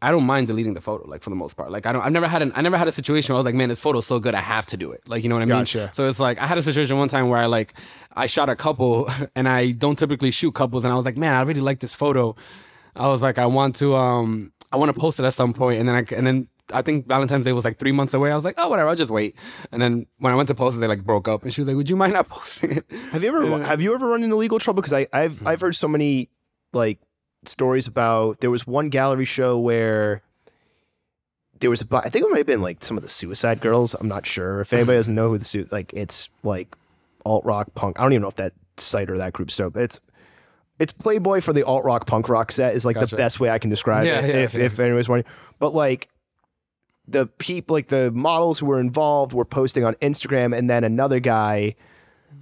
I don't mind deleting the photo, like for the most part. Like I don't, I've never had an, I never had a situation where I was like, man, this photo's so good, I have to do it. Like you know what I mean? Gotcha. So it's like I had a situation one time where I like, I shot a couple, and I don't typically shoot couples, and I was like, man, I really like this photo. I was like, I want to, um, I want to post it at some point, and then I, and then I think Valentine's Day was like three months away. I was like, oh whatever, I'll just wait. And then when I went to post it, they like broke up, and she was like, would you mind not posting it? Have you ever have you ever run into legal trouble? Because I I've I've heard so many like stories about there was one gallery show where there was a I think it might have been like some of the Suicide Girls. I'm not sure if anybody doesn't know who the suit like it's like alt rock punk. I don't even know if that site or that group's dope. It's it's Playboy for the alt rock punk rock set is like Gotcha. the best way I can describe Yeah, it. yeah, if yeah. if anybody's wondering, but like the people like the models who were involved were posting on Instagram, and then another guy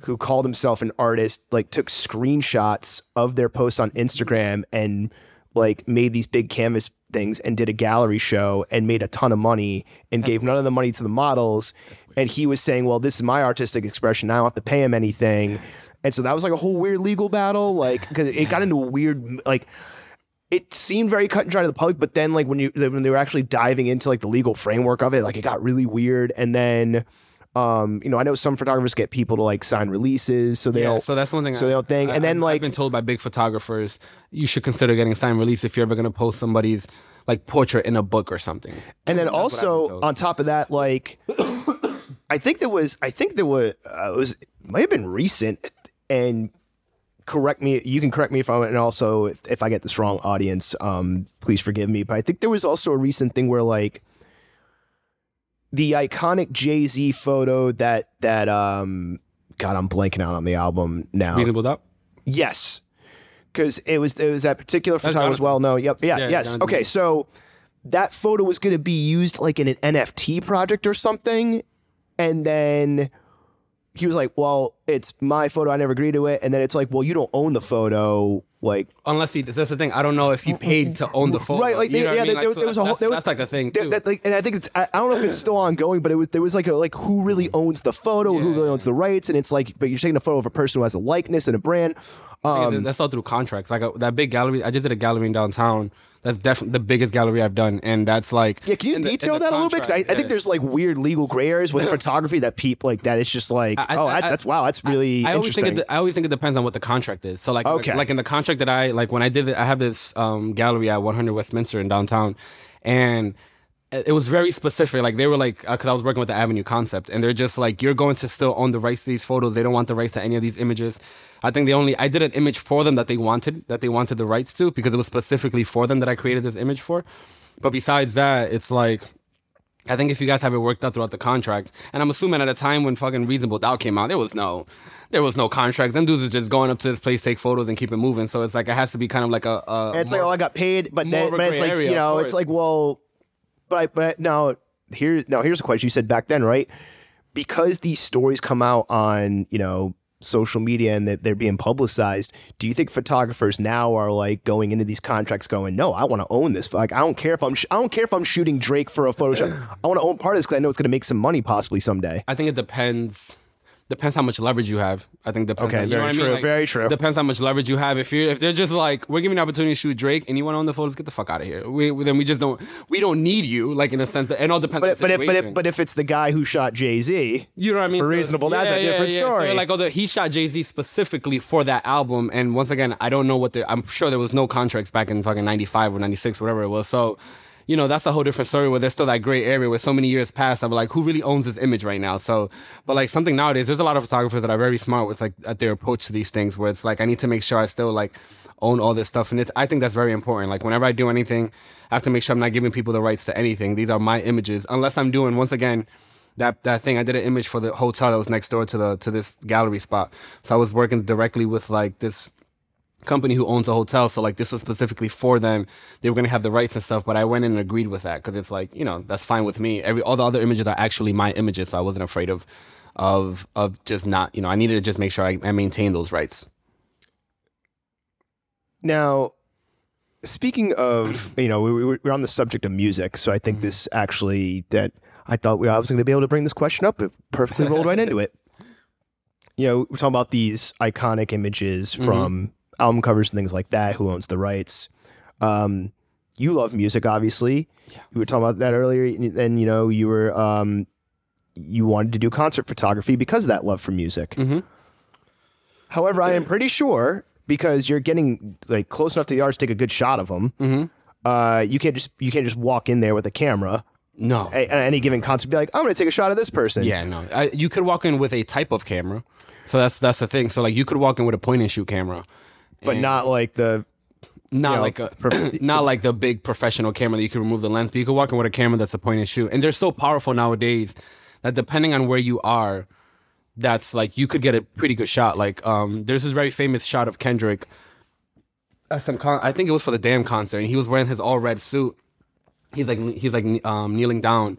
who called himself an artist like took screenshots of their posts on Instagram and like made these big canvas things and did a gallery show and made a ton of money and gave none of the money to the models. And he was saying well this is my artistic expression. I don't have to pay him anything. And so that was like a whole weird legal battle like because it got into a weird like it seemed very cut and dry to the public, but then like when you when they were actually diving into like the legal framework of it, like it got really weird. And then, um, you know, I know some photographers get people to like sign releases, so they Yeah, so that's one thing. so they don't think. I- And then, I've- like- I've been told by big photographers, you should consider getting a signed release if you're ever gonna post somebody's like portrait in a book or something. and then That's what I've been also on top of that, like I think there was, I think there was, uh, it was it might have been recent, and correct me. You can correct me if I'm, and also if, if I get this wrong, audience, um, please forgive me. But I think there was also a recent thing where like the iconic Jay Z photo that that um, God, I'm blanking out on the album now. Reasonable doubt. Yes, because it was it was that particular photo Jonathan. well No, Yep. Yeah. Yeah, yes. Jonathan. Okay. So that photo was going to be used like in an NFT project or something, and then he was like, "Well, it's my photo. I never agreed to it." And then it's like, "Well, you don't own the photo." Like, Unless he, that's the thing. I don't know if he paid to own the photo. right? Like, you know yeah, I mean? there, Like, there was a whole. that's, There was, that's like a thing too. that, like, and I think it's. I, I don't know if it's still ongoing, but it was there was like a like who really owns the photo, who really owns the rights, and it's like, but you're taking a photo of a person who has a likeness and a brand. Um, that's all through contracts. Like a, that big gallery, I just did a gallery in downtown. That's definitely the biggest gallery I've done, and that's like Yeah, can you in the- in detail the that a little bit? I, contract, I think there's like weird legal gray areas with photography that people like that. It's just like, I- oh, I- that, that's wow, that's really I always interesting. think it, I always think it depends on what the contract is. So like, Okay. like, like in the contract that I like when I did it, I have this um, gallery at 100 Westminster in downtown, and it was very specific. Like they were like, uh, because I was working with the Avenue concept, and they're just like, you're going to still own the rights to these photos. They don't want the rights to any of these images. I think they only I did an image for them that they wanted, that they wanted the rights to, because it was specifically for them that I created this image for. But besides that, it's like I think if you guys have it worked out throughout the contract, and I'm assuming at a time when fucking Reasonable Doubt came out, there was no, there was no contract. Them dudes are just going up to this place, take photos, and keep it moving. So it's like it has to be kind of like a. a it's more- like, oh, I got paid, but then, but it's like area, you know, it's like, well, but I, but now here, now here's a question. You said back then, right? Because these stories come out on you know social media and that they're being publicized. Do you think photographers now are like going into these contracts, going, no, I want to own this. Like, I don't care if I'm, sh- I don't care if I'm shooting Drake for a photo shoot. I want to own part of this because I know it's going to make some money possibly someday. I think it depends. Depends how much leverage you have. I think depends. Okay, you know very what I mean? true, Like, very true. Depends how much leverage you have. If you're if they're just like we're giving you an opportunity to shoot Drake and you want to own the photos, get the fuck out of here. We then we just don't we don't need you. Like in a sense that it all depends. But on if, the but if, but if, but if it's the guy who shot Jay Z, You know what I mean? For reasonable, that's a different So story. you're like, oh, the, he shot Jay Z specifically for that album, and once again, I don't know what the. I'm sure there was no contracts back in fucking '95 or '96, whatever it was. So, you know, that's a whole different story where there's still that gray area where so many years pass. I'm like, who really owns this image right now? So, but like something nowadays, there's a lot of photographers that are very smart with like at their approach to these things, where it's like I need to make sure I still like own all this stuff, and it's I think that's very important. Like whenever I do anything, I have to make sure I'm not giving people the rights to anything. These are my images, unless I'm doing once again that that thing. I did an image for the hotel that was next door to the to this gallery spot. So I was working directly with like this company who owns a hotel. So like this was specifically for them. They were gonna have the rights and stuff. But I went in and agreed with that because it's like you know that's fine with me. Every all the other images are actually my images, so I wasn't afraid of of of just not you know I needed to just make sure I, I maintain those rights. Now, speaking of, you know, we, we, we're on the subject of music, so I think mm-hmm. this actually that I thought we, I was going to be able to bring this question up. It perfectly rolled right into it. You know, we're talking about these iconic images mm-hmm. from album covers and things like that. Who owns the rights? Um, you love music, obviously. We were talking about that earlier, and you know, you were um, you wanted to do concert photography because of that love for music. However, I am pretty sure because you're getting like close enough to the artist to take a good shot of them. Uh, you can't just you can't just walk in there with a camera No. at, at any given concert. Be like, I'm going to take a shot of this person. Yeah, no. I, you could walk in with a type of camera. So that's that's the thing. So like you could walk in with a point and shoot camera. But not like the not know, like a prof- not like the big professional camera that you can remove the lens, but you can walk in with a camera that's a point and shoot. And they're so powerful nowadays that depending on where you are, that's like you could get a pretty good shot. Like um, there's this very famous shot of Kendrick at some con- I think it was for the Damn concert, and he was wearing his all red suit. He's like he's like um, kneeling down,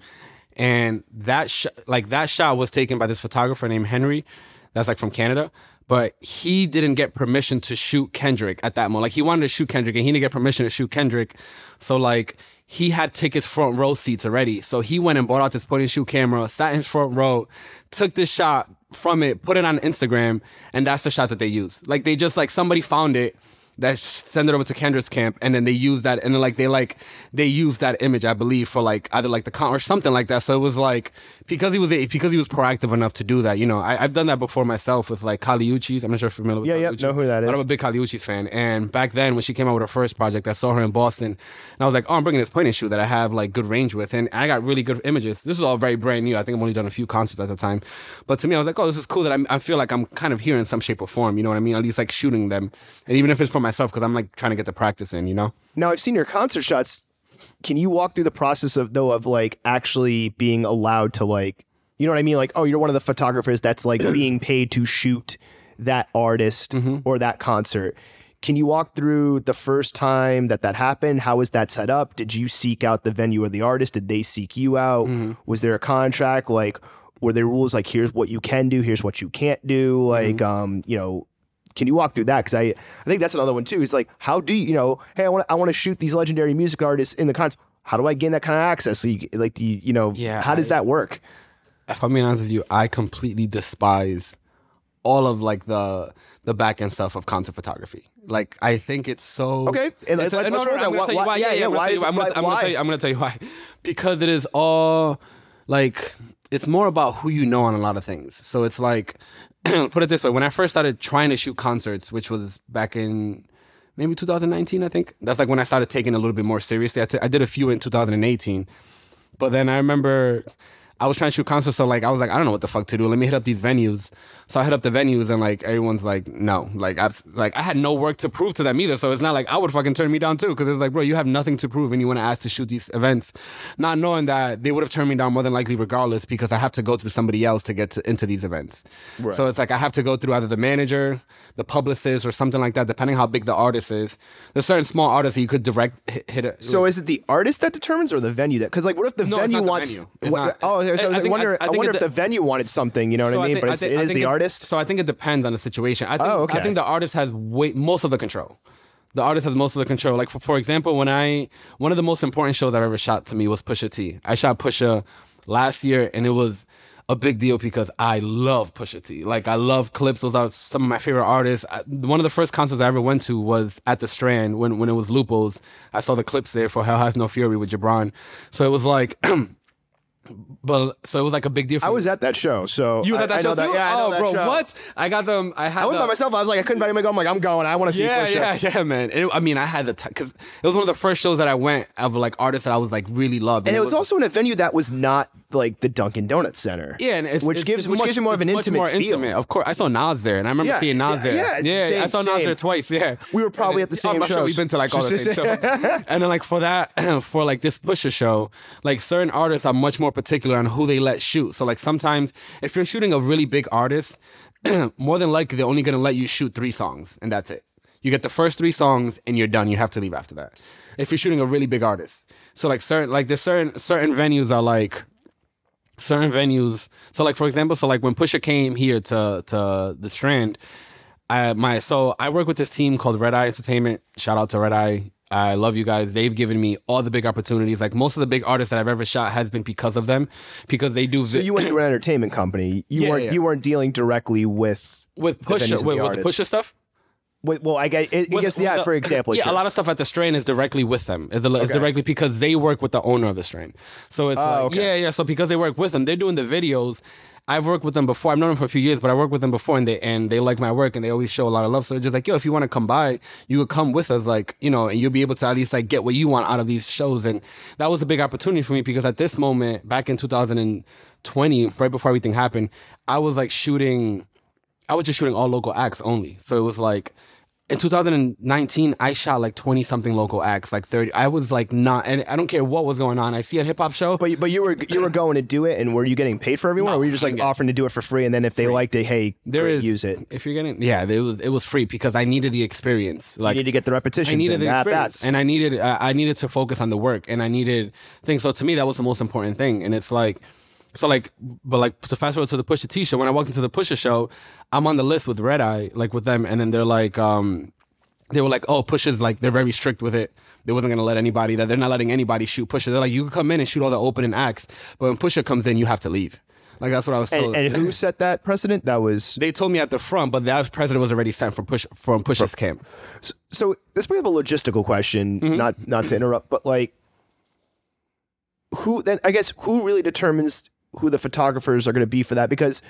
and that sh- like that shot was taken by this photographer named Henry, that's like from Canada. But he didn't get permission to shoot Kendrick at that moment. Like he wanted to shoot Kendrick, and he didn't get permission to shoot Kendrick. So like he had tickets front row seats already. So he went and bought out this point and shoot camera, sat in his front row, took this shot from it, put it on Instagram, and that's the shot that they used. Like they just like somebody found it that send it over to Kendrick's camp, and then they use that, and then like they like they used that image, I believe, for like either like the con or something like that. So it was like because he was because he was proactive enough to do that. You know, I, I've done that before myself with like Kali Uchis. I'm not sure if you're familiar with Yeah, Kali yeah, know who that is. but. I'm a big Kali Uchis fan, and back then when she came out with her first project, I saw her in Boston, and I was like, oh, I'm bringing this point and shoot that I have like good range with, and I got really good images. This is all very brand new. I think I've only done a few concerts at the time, but to me, I was like, oh, this is cool that I'm, I feel like I'm kind of here in some shape or form. You know what I mean? At least like shooting them, and even if it's for myself, because I'm like trying to get the practice in. You know? Now I've seen your concert shots. Can you walk through the process of though of like actually being allowed to like you know what I mean? Like, oh, you're one of the photographers that's like being paid to shoot that artist mm-hmm. or that concert. Can you walk through the first time that that happened? How was that set up? Did you seek out the venue or the artist? Did they seek you out? Mm-hmm. Was there a contract? Like, were there rules like here's what you can do, here's what you can't do? Mm-hmm. Like, um, you know, can you walk through that? Because I, I think that's another one too. Is like, how do you, you know, hey, I want I want to shoot these legendary music artists in the concert. How do I gain that kind of access? So you, like, do you, you know, Yeah, how does I- that work? if I'm being honest with you, I completely despise all of like the the back end stuff of concert photography. Like I think it's so Okay, and let's- It's- let's- let's no, no, I'm that. gonna tell you Why- why. yeah, Yeah, yeah, I'm gonna why is- I'm gonna- why- I'm gonna tell you. why? I'm gonna tell you why. Because it is all like it's more about who you know on a lot of things. So it's like put it this way: when I first started trying to shoot concerts, which was back in maybe 2019, I think that's like when I started taking it a little bit more seriously. I t- I did a few in 2018. But then I remember I was trying to shoot concerts, so like I was like, I don't know what the fuck to do. Let me hit up these venues. So I hit up the venues, and like everyone's like, no, like I like I had no work to prove to them either. So it's not like I would fucking turn me down too, because it's like, bro, you have nothing to prove, and you want to ask to shoot these events, not knowing that they would have turned me down more than likely regardless, because I have to go through somebody else to get to, into these events. So it's like I have to go through either the manager, the publicist, or something like that, depending how big the artist is. There's certain small artists that you could direct hit. hit a, So is it the artist that determines or the venue that? Because like, what if the No, venue not the wants? venue. What- not. oh, I, was- I, I- think- wonder. I- I, wonder if de- the venue wanted something. You know what So I mean? think- but it's, think- it is the artist. So I think it depends on the situation. I oh, think, Oh, okay. I think the artist has way most of the control. The artist has most of the control. Like for, for example, when I one of the most important shows I've ever shot to me was Pusha T. I shot Pusha last year, and it was a big deal because I love Pusha T. Like I love Clipse. Those are some of my favorite artists. I, one of the first concerts I ever went to was at the Strand when when it was Lupo's. I saw the Clipse there for Hell Hath No Fury with Jabron. So it was like. But so it was like a big deal. For I was at that show, so You was I- at that I show too? yeah, I know oh, that bro, show. what? I got them. I had. I by myself. I was like, I couldn't invite anybody. go. I'm like, I'm going. I want to see Yeah, yeah, yeah, man. And it- I mean, I had the because it was one of the first shows that I went of like artists that I was like really loved, And it was also in a venue that was not like the Dunkin' Donuts Center. yeah, and it's, which it's- gives it's which much- gives you more of an intimate more feel. intimate. Of course, I saw Nas there, and I remember Yeah, seeing Nas yeah, there. yeah, yeah, same- I saw Nas same. there twice. Yeah, We were probably at the same I'm sure we've been to like all the same shows. and then like for that, for like this Pusha show, like certain artists are much more particular on who they let shoot. So like sometimes if you're shooting a really big artist, more than likely they're only gonna let you shoot three songs, and that's it. You get the first three songs and you're done. You have to leave after that. If you're shooting a really big artist, so like certain like there's certain certain venues are like certain venues. So like for example, so like when Pusha came here to to the Strand, I my so I work with this team called Red Eye Entertainment. Shout out to Red Eye. I love you guys. They've given me all the big opportunities. Like most of the big artists that I've ever shot has been because of them, because they do. So you went to an entertainment company. You Yeah, weren't yeah. you weren't dealing directly with with Pusha with, the with the. Pusha stuff. With, well, I guess, I guess yeah. the- for example, yeah, sure. a lot of stuff at the Strand is directly with them. It's, a, it's Okay. directly because they work with the owner of the Strand. So it's Oh, like, okay. yeah, yeah. So because they work with them, they're doing the videos. I've worked with them before. I've known them for a few years, but I worked with them before, and they and they like my work, and they always show a lot of love. So it's just like, yo, if you want to come by, you could come with us, like you know, and you'll be able to at least like get what you want out of these shows. And that was a big opportunity for me because at this moment, back in 2020, right before everything happened, I was like shooting. I was just shooting all local acts only. So it was like in 2019, I shot like 20 something local acts, like 30. I was like not, and I don't care what was going on. I see a hip hop show. But you- but you were you were going to do it, and were you getting paid for everyone, No, or were you just like offering to do it for free, and then if they liked it, hey, there great, is use it. If you're getting, yeah, it was it was free because I needed the experience. Like You need to get the repetition. I needed in. the experience, and I needed uh, I needed to focus on the work, and I needed things. So to me, that was the most important thing. And it's like, so like, but like, so fast forward to the Pusha T show. When I walked into the Pusha show, I'm on the list with Red Eye, like with them, and then they're like, um, they were like, oh, Pusha's like they're very strict with it. They wasn't gonna let anybody that they're not letting anybody shoot Pusha. They're like, you can come in and shoot all the opening acts, but when Pusha comes in, you have to leave. Like that's what I was told. and, and who set that precedent? That was they told me at the front, but that president was already sent from Push from Push's camp. so. This brings up a logistical question. Mm-hmm. Not not to interrupt, but like, who then? I guess who really determines who the photographers are going to be for that? Because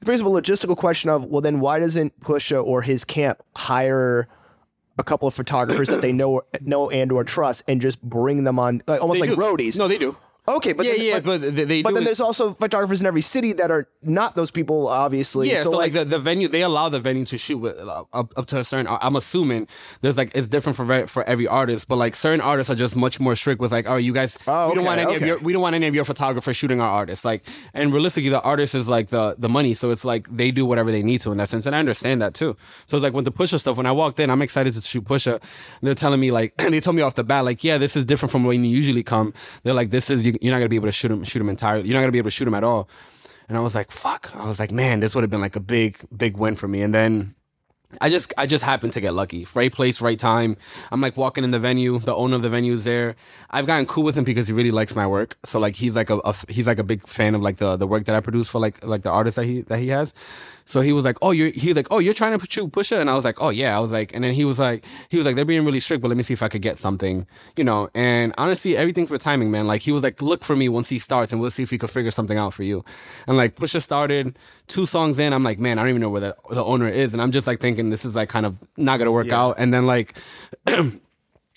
it brings up a logistical question of well, then why doesn't Pusha or his camp hire? A couple of photographers that they know, know and or trust, and just bring them on, like almost like do. roadies. No, they do. Okay, but yeah, then, yeah, but, but they, but then it- there's also photographers in every city that are not those people, obviously. Yeah, so, so, like, the, the venue, they allow the venue to shoot with, uh, up, up to a certain. I'm assuming there's like it's different for for every artist, but like certain artists are just much more strict with like, oh, you guys, Oh, we don't want any okay. of your we don't want any of your photographers shooting our artists. Like, and realistically, the artist is like the the money, so it's like they do whatever they need to in that sense, and I understand that too. So it's like with the Pusha stuff. When I walked in, I'm excited to shoot Pusha. They're telling me like, and they told me off the bat like, yeah, this is different from when you usually come. They're like, this is you, you're not gonna be able to shoot him shoot him entirely. You're not gonna be able to shoot him at all. And I was like, fuck. I was like, man, this would have been like a big, big win for me. And then I just I just happened to get lucky. Right place, right time. I'm like walking in the venue. The owner of the venue is there. I've gotten cool with him because he really likes my work. So like he's like a, a he's like a big fan of like the the work that I produce for like like the artists that he that he has. So he was like, oh, you're he's like, oh, you're trying to shoot Pusha, and I was like, oh yeah. I was like, and then he was like, he was like, they're being really strict, but let me see if I could get something, you know. And honestly, everything's with timing, man. Like he was like, look for me once he starts, and we'll see if we could figure something out for you. And like Pusha started two songs in, I'm like, man, I don't even know where the, the owner is, and I'm just like thinking this is like kind of not gonna work out. And then like.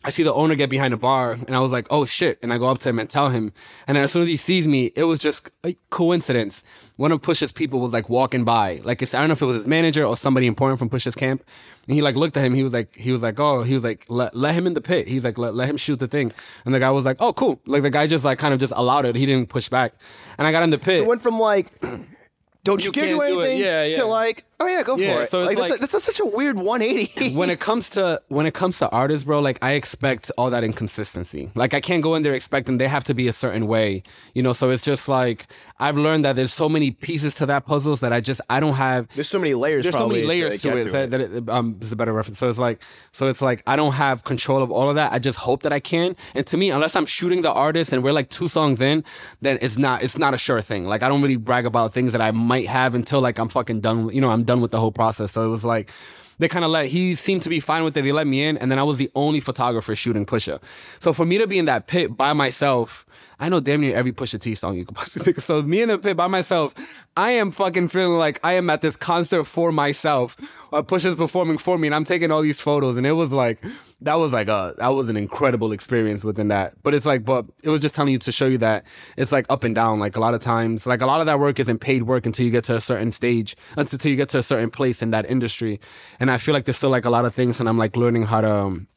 I see the owner get behind the bar and I was like, oh shit. And I go up to him and tell him. And then as soon as he sees me, it was just a coincidence. One of Push's people was like walking by. Like it's, I don't know if it was his manager or somebody important from Push's camp. And he like looked at him. He was like, he was like, oh, he was like, let, let him in the pit. He's like, let, let him shoot the thing. And the guy was like, oh, cool. Like the guy just like kind of just allowed it. He didn't push back. And I got in the pit. It went from like, don't you, You do can't do anything Yeah, yeah. to like, oh yeah, go Yeah, for it. so it's like, that's, a, that's a- such a weird 180. when it comes to when it comes to artists, bro, like I expect all that inconsistency. Like I can't go in there expecting they have to be a certain way, you know. So it's just like I've learned that there's so many pieces to that puzzles that I just I don't have. There's so many layers. There's so many layers to, get it, that, that it um is a better reference. So it's like so it's like I don't have control of all of that. I just hope that I can. And to me, unless I'm shooting the artist and we're like two songs in, then it's not it's not a sure thing. Like I don't really brag about things that I might have until like I'm fucking done. You know, I'm done with the whole process. So it was like they kind of let he seemed to be fine with it. They let me in, and then I was the only photographer shooting Pusha. So for me to be in that pit by myself, I know damn near every Pusha T song you could possibly think. So me in the pit by myself, I am fucking feeling like I am at this concert for myself. Pusha's performing for me, and I'm taking all these photos, and it was like that was like a that was an incredible experience within that. But it's like, but it was just telling you to show you that it's like up and down. Like a lot of times, like a lot of that work isn't paid work until you get to a certain stage, until you get to a certain place in that industry. And I feel like there's still like a lot of things, and I'm like learning how to. Um,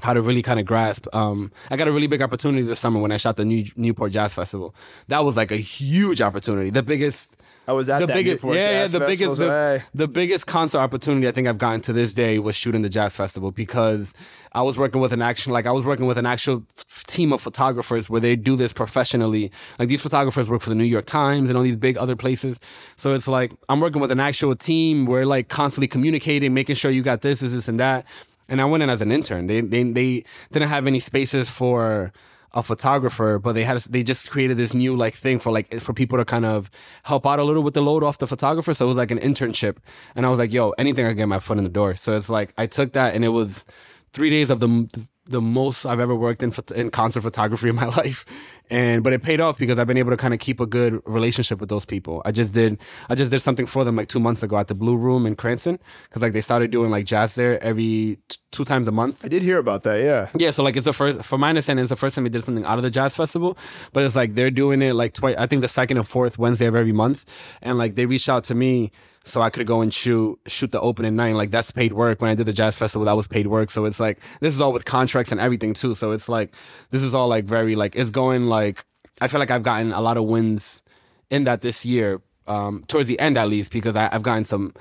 how to really kind of grasp. Um, I got a really big opportunity this summer when I shot the New Newport Jazz Festival. That was like a huge opportunity. The biggest. I was at the that biggest, Newport yeah, yeah, the biggest, the, hey. the biggest concert opportunity I think I've gotten to this day was shooting the jazz festival because I was working with an action, like I was working with an actual team of photographers where they do this professionally. Like these photographers work for the New York Times and all these big other places. So it's like I'm working with an actual team. We're like constantly communicating, making sure you got this, this, this, and that. And I went in as an intern. They they they didn't have any spaces for a photographer, but they had they just created this new like thing for like for people to kind of help out a little with the load off the photographer. So it was like an internship, and I was like, yo, anything I get my foot in the door. So it's like I took that, and it was three days of the the most I've ever worked in in concert photography in my life, and but it paid off because I've been able to kind of keep a good relationship with those people. I just did I just did something for them like two months ago at the Blue Room in Cranston because like they started doing like jazz there every t- two times a month. I did hear about that. Yeah. Yeah, so like it's the first, for my understanding, it's the first time they did something out of the jazz festival. But it's like they're doing it like twice. I think the second and fourth Wednesday of every month, and like they reached out to me so I could go and shoot shoot the opening night. Like that's paid work. When I did the jazz festival, that was paid work. So it's like this is all with contracts and everything too. So it's like this is all like very like it's going like I feel like I've gotten a lot of wins in that this year. Um, towards the end at least because I, I've gotten some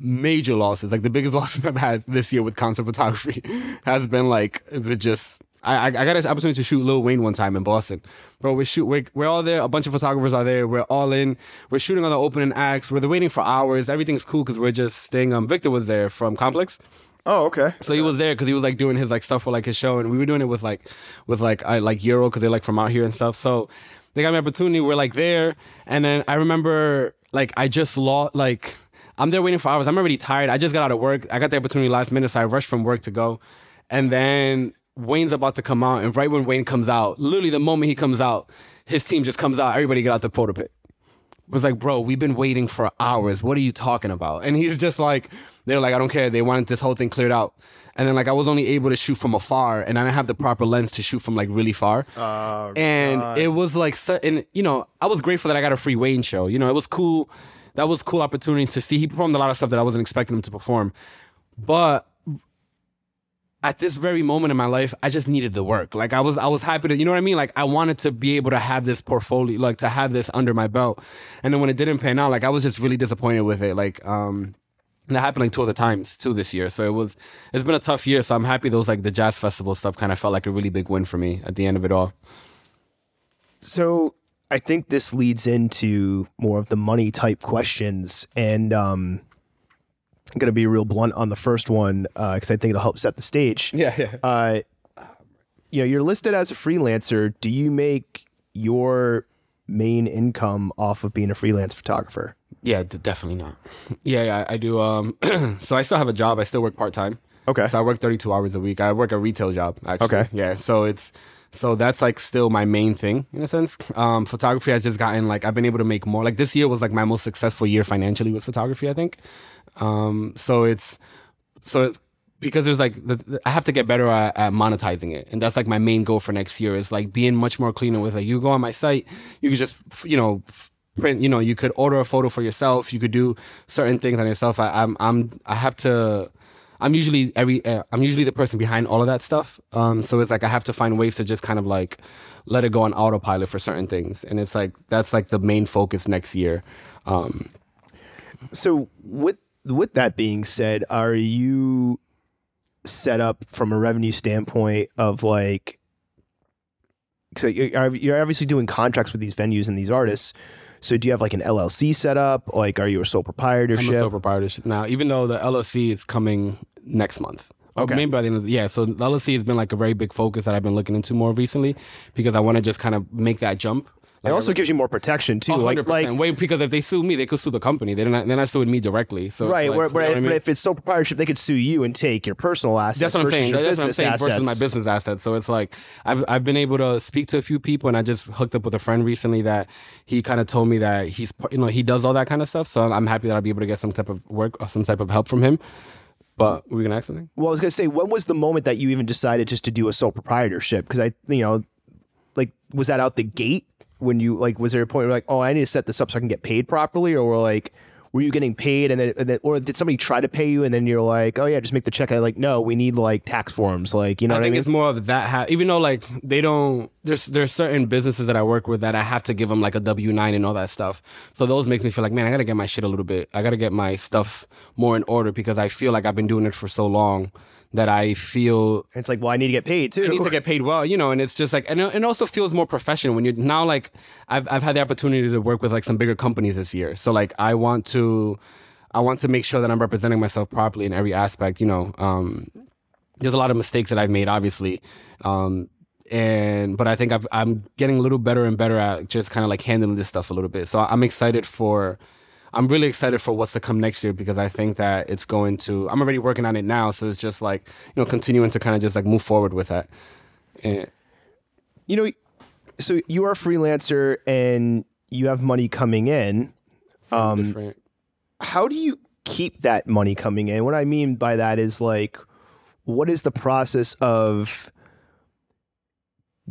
major losses. Like the biggest losses I've had this year with concert photography has been like just. I, I got an opportunity to shoot Lil Wayne one time in Boston, bro. We shoot. We're, we're all there. A bunch of photographers are there. We're all in. We're shooting on the opening acts. We're waiting for hours. Everything's cool because we're just staying. Um, Victor was there from Complex. Oh, okay. So he was there because he was like doing his like stuff for like his show, and we were doing it with like with like I like Euro because they're like from out here and stuff. So they got me an opportunity. We're like there, and then I remember like I just lost like I'm there waiting for hours. I'm already tired. I just got out of work. I got the opportunity last minute, so I rushed from work to go, and then Wayne's about to come out, and right when Wayne comes out, literally the moment he comes out, his team just comes out. Everybody get out the photo pit was like, bro, we've been waiting for hours. What are you talking about? And he's just like, they're like, I don't care. They wanted this whole thing cleared out. And then like I was only able to shoot from afar, and I didn't have the proper lens to shoot from like really far. Oh, and it was like, and you know, I was grateful that I got a free Wayne show. You know, it was cool. That was a cool opportunity to see. He performed a lot of stuff that I wasn't expecting him to perform, but at this very moment in my life, I just needed the work. Like I was, I was happy to, you know what I mean? Like I wanted to be able to have this portfolio, like to have this under my belt. And then when it didn't pan out, like I was just really disappointed with it. Like, um, that happened like two other times too this year. So it was, it's been a tough year. So I'm happy those like the jazz festival stuff kind of felt like a really big win for me at the end of it all. So I think this leads into more of the money type questions, and um, I'm gonna be real blunt on the first one because I think it'll help set the stage. Yeah, yeah. Uh, you know, you're listed as a freelancer. Do you make your main income off of being a freelance photographer? Yeah, d- definitely not. Yeah, yeah, I do. Um, so I still have a job. I still work part time. Okay. So I work 32 hours a week. I work a retail job, actually. Okay. Yeah. So it's, so that's like still my main thing in a sense. Um, photography has just gotten like, I've been able to make more. Like this year was like my most successful year financially with photography, I think. Um, so it's, so it, because there's like the, I have to get better at, at monetizing it, and that's like my main goal for next year is like being much more cleaner with like you go on my site, you could just you know print you know you could order a photo for yourself, you could do certain things on yourself. I, I'm I'm I have to. I'm usually every uh, I'm usually the person behind all of that stuff. Um, so it's like I have to find ways to just kind of like let it go on autopilot for certain things, and it's like that's like the main focus next year. Um, So with with that being said, are you set up from a revenue standpoint of like so you're you're obviously doing contracts with these venues and these artists. So do you have like an LLC set up? Like are you a sole I'm proprietorship? a sole proprietorship now, even though the LLC is coming next month. Okay. maybe by the end of the, yeah. So the LLC has been like a very big focus that I've been looking into more recently because I want to just kind of make that jump. It also gives you more protection too. Like, hundred like percent. Wait, because if they sue me, they could sue the company. They're not. They're not suing me directly. So right, like, where, where, I mean? but if it's sole proprietorship, they could sue you and take your personal assets. That's what I'm saying. That's what I'm saying versus my business assets. So it's like I've I've been able to speak to a few people, and I just hooked up with a friend recently that he kind of told me that he's you know he does all that kind of stuff. So I'm happy that I'll be able to get some type of work or some type of help from him. But were we gonna ask something? Well, I was gonna say, when was the moment that you even decided just to do a sole proprietorship? Because I, you know, like, was that out the gate when you like? Was there a point where like, oh, I need to set this up so I can get paid properly, or were like, were you getting paid and then, and then or did somebody try to pay you and then you're like, oh yeah, just make the check? I like, no, we need like tax forms, like you know I what I think mean? it's more of that. Ha- even though like they don't, there's there's certain businesses that I work with that I have to give them like a W nine and all that stuff. So those makes me feel like man, I gotta get my shit a little bit. I gotta get my stuff more in order because I feel like I've been doing it for so long that I feel It's like, well, I need to get paid too. I need to get paid well, you know, and it's just like, and it also feels more professional when you're now like, I've, I've had the opportunity to work with like some bigger companies this year. So like, I want to, I want to make sure that I'm representing myself properly in every aspect, you know. Um, there's a lot of mistakes that I've made, obviously. Um, and, but I think I've, I'm getting a little better and better at just kind of like handling this stuff a little bit. So I'm excited for, I'm really excited for what's to come next year because I think that it's going to. I'm already working on it now, so it's just like you know continuing to kind of just like move forward with that. And you know, so you are a freelancer and you have money coming in. Um, different. how do you keep that money coming in? What I mean by that is like, what is the process of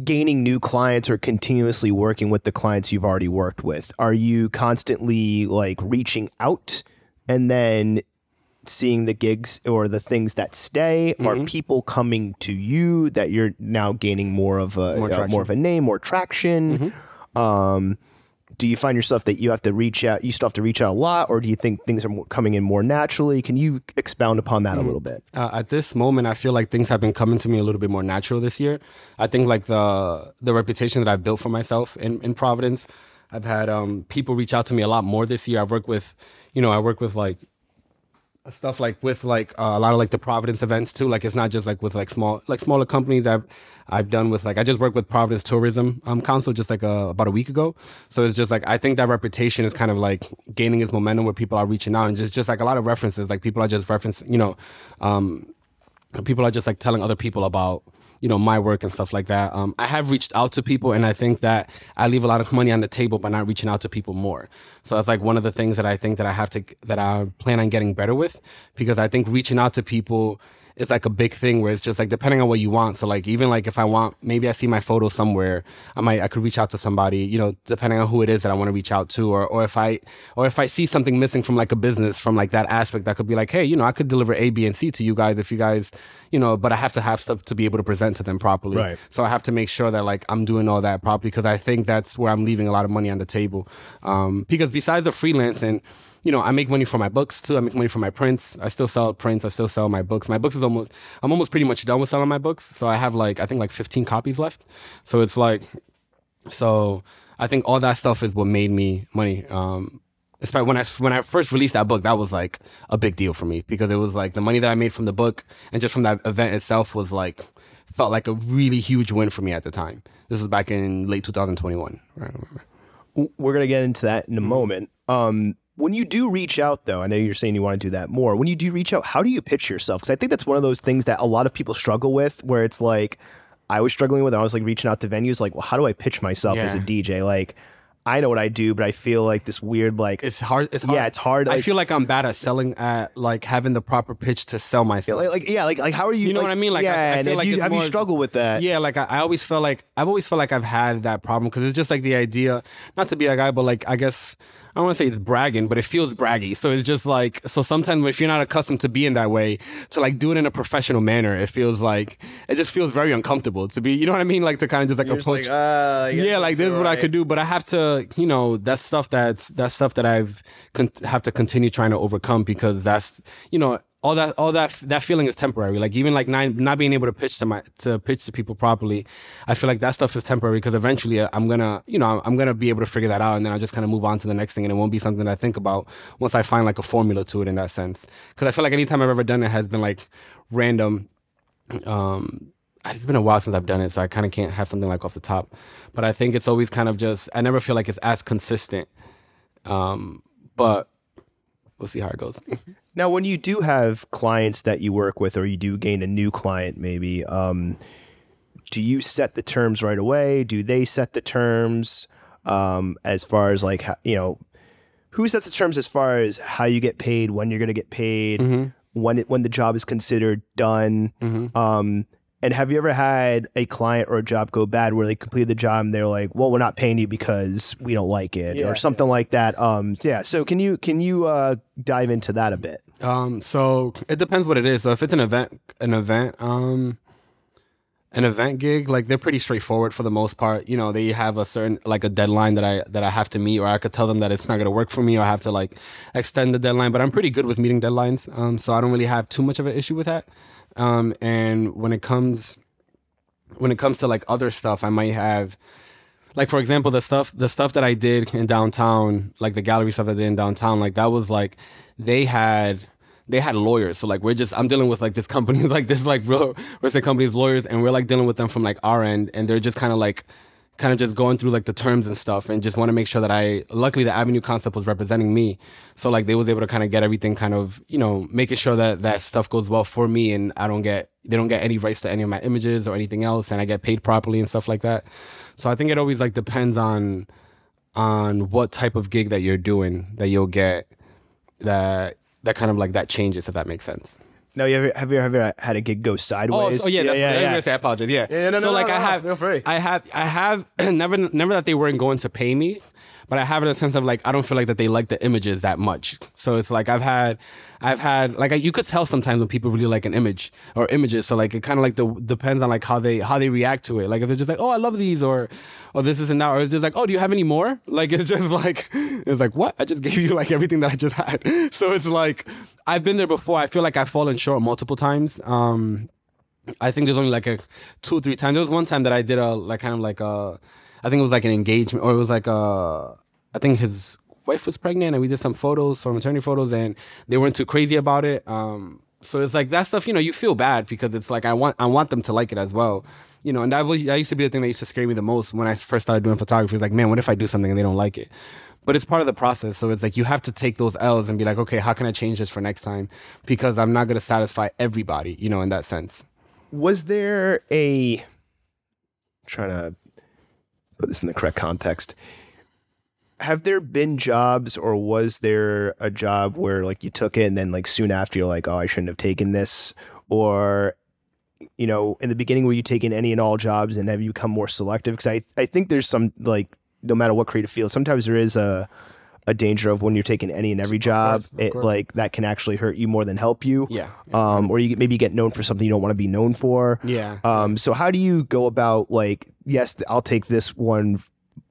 gaining new clients or continuously working with the clients you've already worked with? Are you constantly like reaching out and then seeing the gigs or the things that stay? Are people coming to you that you're now gaining more of a More uh, more of a name, more traction? Um, do you find yourself that you have to reach out you still have to reach out a lot or do you think things are more, coming in more naturally can you expound upon that a little bit Uh, at this moment, I feel like things have been coming to me a little bit more natural this year. I think like the the reputation that I've built for myself in, in Providence, I've had um, people reach out to me a lot more this year. I've worked with, you know, I work with like stuff like with like uh, a lot of like the Providence events too. Like it's not just like with like small like smaller companies. I've I've done with like I just worked with Providence Tourism um, Council just like uh, about a week ago. So it's just like I think that reputation is kind of like gaining its momentum where people are reaching out and just just like a lot of references. Like people are just referencing, you know, um, people are just like telling other people about you know my work and stuff like that um, i have reached out to people and i think that i leave a lot of money on the table by not reaching out to people more so that's like one of the things that i think that i have to that i plan on getting better with because i think reaching out to people is like a big thing where it's just like depending on what you want. So like even like if i want maybe i see my photo somewhere i might i could reach out to somebody you know depending on who it is that i want to reach out to. Or or if i or if i see something missing from like a business from like that aspect that could be like hey you know i could deliver a b and c to you guys if you guys you know but i have to have stuff to be able to present to them properly. Right. so i have to make sure that like i'm doing all that properly because i think that's where i'm leaving a lot of money on the table. Um because besides the freelancing you know, I make money for my books too. I make money for my prints. I still sell prints. I still sell my books. My books is almost, I'm almost pretty much done with selling my books. So I have like, I think like 15 copies left. So it's like, so I think all that stuff is what made me money. Um, especially when I when I first released that book, that was like a big deal for me because it was like the money that I made from the book and just from that event itself was like felt like a really huge win for me at the time. This was back in late 2021. Right? we're gonna get into that in a moment um when you do reach out though i know you're saying you want to do that more when you do reach out how do you pitch yourself because i think that's one of those things that a lot of people struggle with where it's like i was struggling with i was like reaching out to venues like well how do i pitch myself as a dj like I know what I do, but I feel like this weird like It's hard. It's hard. Yeah, it's hard, I feel like I'm bad at selling at like having the proper pitch to sell myself. like, like yeah, like like how are you? You know like- what I mean? Like, I- yeah, I and feel have like you have you struggled with that? Yeah, like I, I always felt like I've always felt like I've had that problem because it's just like the idea, not to be a guy, but like I guess I don't want to say it's bragging, but it feels braggy. So it's just like so sometimes if you're not accustomed to being that way, to like do it in a professional manner, it feels like it just feels very uncomfortable to be. You know what I mean? Like to kind of just like You're just approach. like, uh, yeah, like this is what I could do, but I have to, you know, that's stuff that's that's stuff that I've con- have to continue trying to overcome because that's, you know, all that all that that feeling is temporary. Like even like not, not being able to pitch to my to pitch to people properly, I feel like that stuff is temporary because eventually uh, I'm gonna, you know, I'm gonna be able to figure that out and then I'll just kind of move on to the next thing and it won't be something that I think about once I find like a formula to it in that sense. Because I feel like anytime I've ever done it has been like random um it's been a while since I've done it, so I kind of can't have something like off the top. But I think it's always kind of just I never feel like it's as consistent. Um, but we'll see how it goes. Now, when you do have clients that you work with, or you do gain a new client, maybe, um, do you set the terms right away? Do they set the terms um, as far as like you know, who sets the terms as far as how you get paid, when you're going to get paid, when it, when the job is considered done? Um, and have you ever had a client or a job go bad where they completed the job and they're like, "Well, we're not paying you because we don't like it," or something like that? Um, yeah. So can you can you uh, dive into that a bit? Um, so it depends what it is. So if it's an event, an event, um, an event gig, like they're pretty straightforward for the most part. You know, they have a certain like a deadline that I that I have to meet, or I could tell them that it's not gonna work for me, or I have to like extend the deadline. But I'm pretty good with meeting deadlines, um, so I don't really have too much of an issue with that. Um, and when it comes when it comes to like other stuff, I might have like for example the stuff the stuff that I did in downtown, like the gallery stuff I did in downtown, like that was like they had they had lawyers. So like we're just I'm dealing with like this company like this like real real estate company's lawyers and we're like dealing with them from like our end and they're just kind of like kind of just going through like the terms and stuff and just want to make sure that I luckily the Avenue concept was representing me. So like they was able to kind of get everything kind of, you know, making sure that that stuff goes well for me and I don't get they don't get any rights to any of my images or anything else and I get paid properly and stuff like that. So I think it always like depends on on what type of gig that you're doing that you'll get that that kind of like that changes if that makes sense. No, you ever, have you ever had a gig go sideways? Oh, so yeah, that's yeah, what I yeah. gonna say. I apologize. Yeah, Yeah, no, so no, like no, I no, have, feel free. I have, I have never, never that they weren't going to pay me, but I have in a sense of like I don't feel like that they like the images that much. So it's like I've had, I've had like you could tell sometimes when people really like an image or images. So like it kind of like the depends on like how they how they react to it. Like if they're just like, oh, I love these, or oh, this isn't that, or it's just like, oh, do you have any more? Like it's just like it's like what I just gave you like everything that I just had. So it's like I've been there before. I feel like I've fallen short multiple times. Um, I think there's only like a two or three times. There was one time that I did a like kind of like a, I think it was like an engagement or it was like a, I think his wife was pregnant and we did some photos for maternity photos and they weren't too crazy about it. Um, so it's like that stuff. You know, you feel bad because it's like I want I want them to like it as well. You know, and that was that used to be the thing that used to scare me the most when I first started doing photography. It's like, man, what if I do something and they don't like it? But it's part of the process. So it's like you have to take those L's and be like, okay, how can I change this for next time? Because I'm not gonna satisfy everybody. You know, in that sense. Was there a I'm trying to put this in the correct context? Have there been jobs or was there a job where like you took it and then like soon after you're like, oh, I shouldn't have taken this? Or you know, in the beginning were you taking any and all jobs and have you become more selective? Because I I think there's some like no matter what creative field, sometimes there is a a danger of when you're taking any and every job, course, it like that can actually hurt you more than help you. Yeah. Um, or you maybe get known for something you don't want to be known for. Yeah. Um, so how do you go about like, yes, I'll take this one.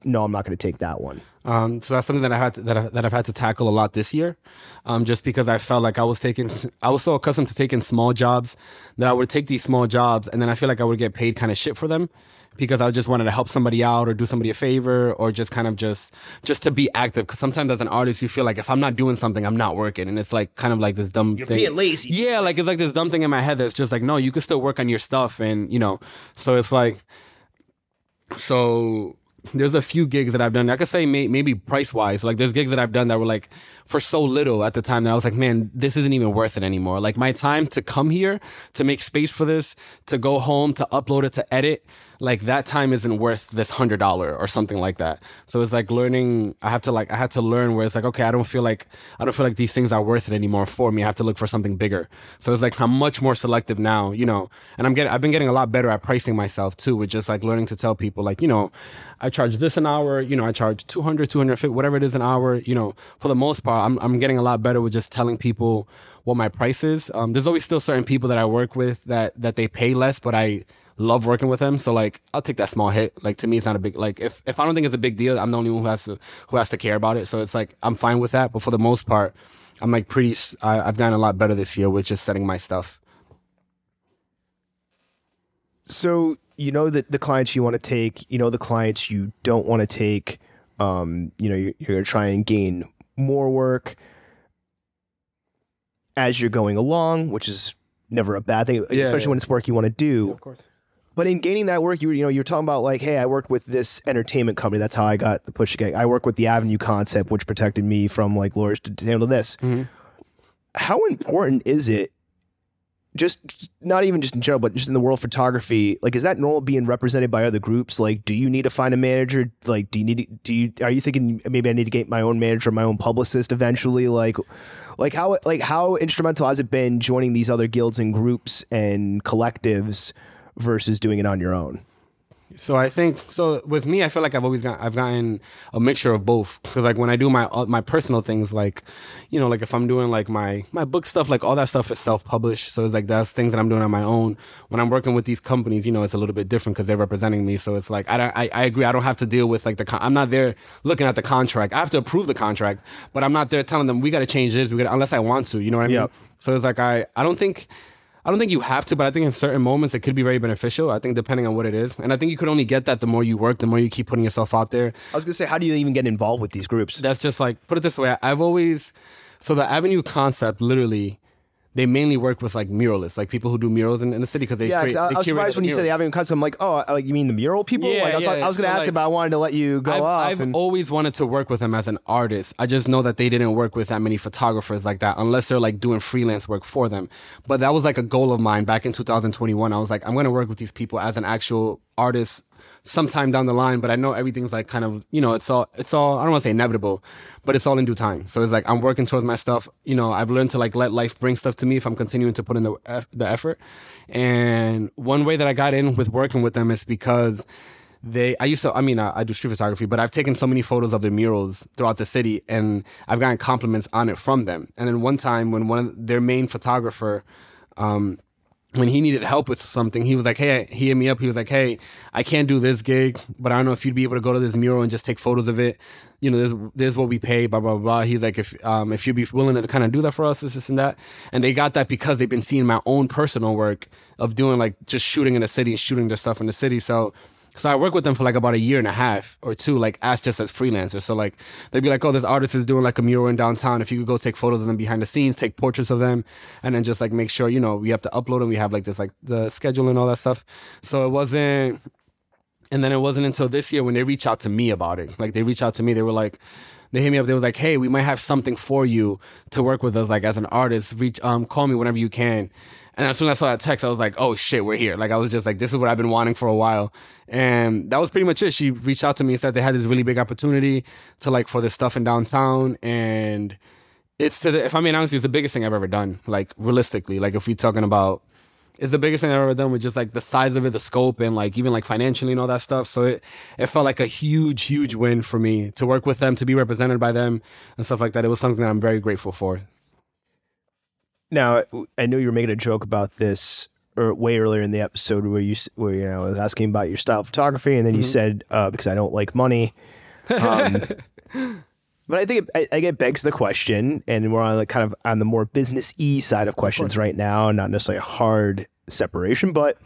No, I'm not going to take that one. Um, so that's something that I had to, that, I, that I've had to tackle a lot this year, um, just because I felt like I was taking I was so accustomed to taking small jobs that I would take these small jobs and then I feel like I would get paid kind of shit for them because I just wanted to help somebody out or do somebody a favor or just kind of just just to be active. Because sometimes as an artist you feel like if I'm not doing something I'm not working and it's like kind of like this dumb thing. You're being lazy. Yeah, like it's like this dumb thing in my head that's just like no, you can still work on your stuff and you know. So it's like so there's a few gigs that I've done. I could say may, maybe price wise, like there's gigs that I've done that were like for so little at the time that I was like, man, this isn't even worth it anymore. Like my time to come here to make space for this, to go home, to upload it, to edit, like that time isn't worth this hundred dollar or something like that. So it's like learning. I have to like I had to learn where it's like okay, I don't feel like I don't feel like these things are worth it anymore for me. I have to look for something bigger. So it's like I'm much more selective now, you know. And I'm getting I've been getting a lot better at pricing myself too, with just like learning to tell people like you know, I charge this an hour, you know, I charge 200, 250, whatever it is an hour, you know. For the most part, I'm I'm getting a lot better with just telling people what my price is. Um, there's always still certain people that I work with that that they pay less, but I love working with them. So like I'll take that small hit. Like to me it's not a big like if, if I don't think it's a big deal, I'm the only one who has to who has to care about it. So it's like I'm fine with that. But for the most part, I'm like pretty I, I've gotten a lot better this year with just setting my stuff. So you know that the clients you want to take, you know the clients you don't want to take. Um, you know you're, you're going to try and gain more work as you're going along, which is never a bad thing, Yeah, especially yeah. when it's work you want to do. Of course. But in gaining that work, you you know you're talking about like, hey, I work with this entertainment company. That's how I got the push to get. I work with the Avenue concept, which protected me from like lawyers to, to handle this. Mm-hmm. How important is it? Just, not even just in general, but just in the world of photography. Like, is that normal being represented by other groups? Like, do you need to find a manager? Like, do you need? Do you are you thinking maybe I need to get my own manager, my own publicist eventually? Like, like how like how instrumental has it been joining these other guilds and groups and collectives versus doing it on your own? So I think so with me, I feel like I've always got I've gotten a mixture of both because like when I do my uh, my personal things, like you know, like if I'm doing like my my book stuff, like all that stuff is self published. So it's like that's things that I'm doing on my own. When I'm working with these companies, you know, it's a little bit different because they're representing me. So it's like I don't I, I agree. I don't have to deal with like the con- I'm not there looking at the contract. I have to approve the contract, but I'm not there telling them we got to change this. We got unless I want to. You know what I mean? Yep. So it's like I I don't think. I don't think you have to, but I think in certain moments it could be very beneficial. I think depending on what it is, and I think you could only get that the more you work, the more you keep putting yourself out there. I was gonna say, how do you even get involved with these groups? That's just like put it this way. I've always so the Avenue concept literally they mainly work with like muralists, like people who do murals in, in the city because they Yeah, create. I, they I was surprised when you said the mural. Avenue Concept. I'm like, oh, like you mean the mural people? Yeah, like, I was, yeah, I was gonna so, ask like, it, but I wanted to let you go I've, off. I've and always wanted to work with them as an artist. I just know that they didn't work with that many photographers like that unless they're like doing freelance work for them. But that was like a goal of mine back in 2021. I was like, I'm going to work with these people as an actual artist sometime down the line, but I know everything's like kind of, you know, it's all, it's all, I don't want to say inevitable, but it's all in due time. So it's like, I'm working towards my stuff. You know, I've learned to like let life bring stuff to me if I'm continuing to put in the, the effort. And one way that I got in with working with them is because they I used to I mean I, I do street photography, but I've taken so many photos of their murals throughout the city and I've gotten compliments on it from them. And then one time when one of their main photographer um when he needed help with something, he was like, "Hey," he hit me up. He was like, "Hey, I can't do this gig, but I don't know if you'd be able to go to this mural and just take photos of it. You know, this is what we pay, blah blah blah." He's like, "If um if you'd be willing to kind of do that for us, this this and that," and they got that because they've been seeing my own personal work of doing like just shooting in the city and shooting their stuff in the city. So so I worked with them for like about a year and a half or two, like as just as freelancers. So like they'd be like, "Oh, this artist is doing like a mural in downtown. If you could go take photos of them behind the scenes, take portraits of them, and then just like make sure you know we have to upload them. We have like this like the schedule and all that stuff. So it wasn't." And then it wasn't until this year when they reached out to me about it. Like they reached out to me, they were like, they hit me up. They was like, "Hey, we might have something for you to work with us, like as an artist. Reach, um, call me whenever you can." And as soon as I saw that text, I was like, "Oh shit, we're here!" Like I was just like, "This is what I've been wanting for a while." And that was pretty much it. She reached out to me and said they had this really big opportunity to like for this stuff in downtown, and it's to the. If I'm being honest, it's the biggest thing I've ever done. Like realistically, like if we're talking about it's the biggest thing I've ever done with just like the size of it, the scope, and like even like financially and all that stuff. So it it felt like a huge, huge win for me to work with them, to be represented by them, and stuff like that. It was something that I'm very grateful for. Now, I know you were making a joke about this or way earlier in the episode where you where you know I was asking about your style of photography, and then you said uh, because I don't like money. Um, but I think it, I, I get begs the question, and we're on like kind of on the more business e side of questions right now, not necessarily a hard separation, but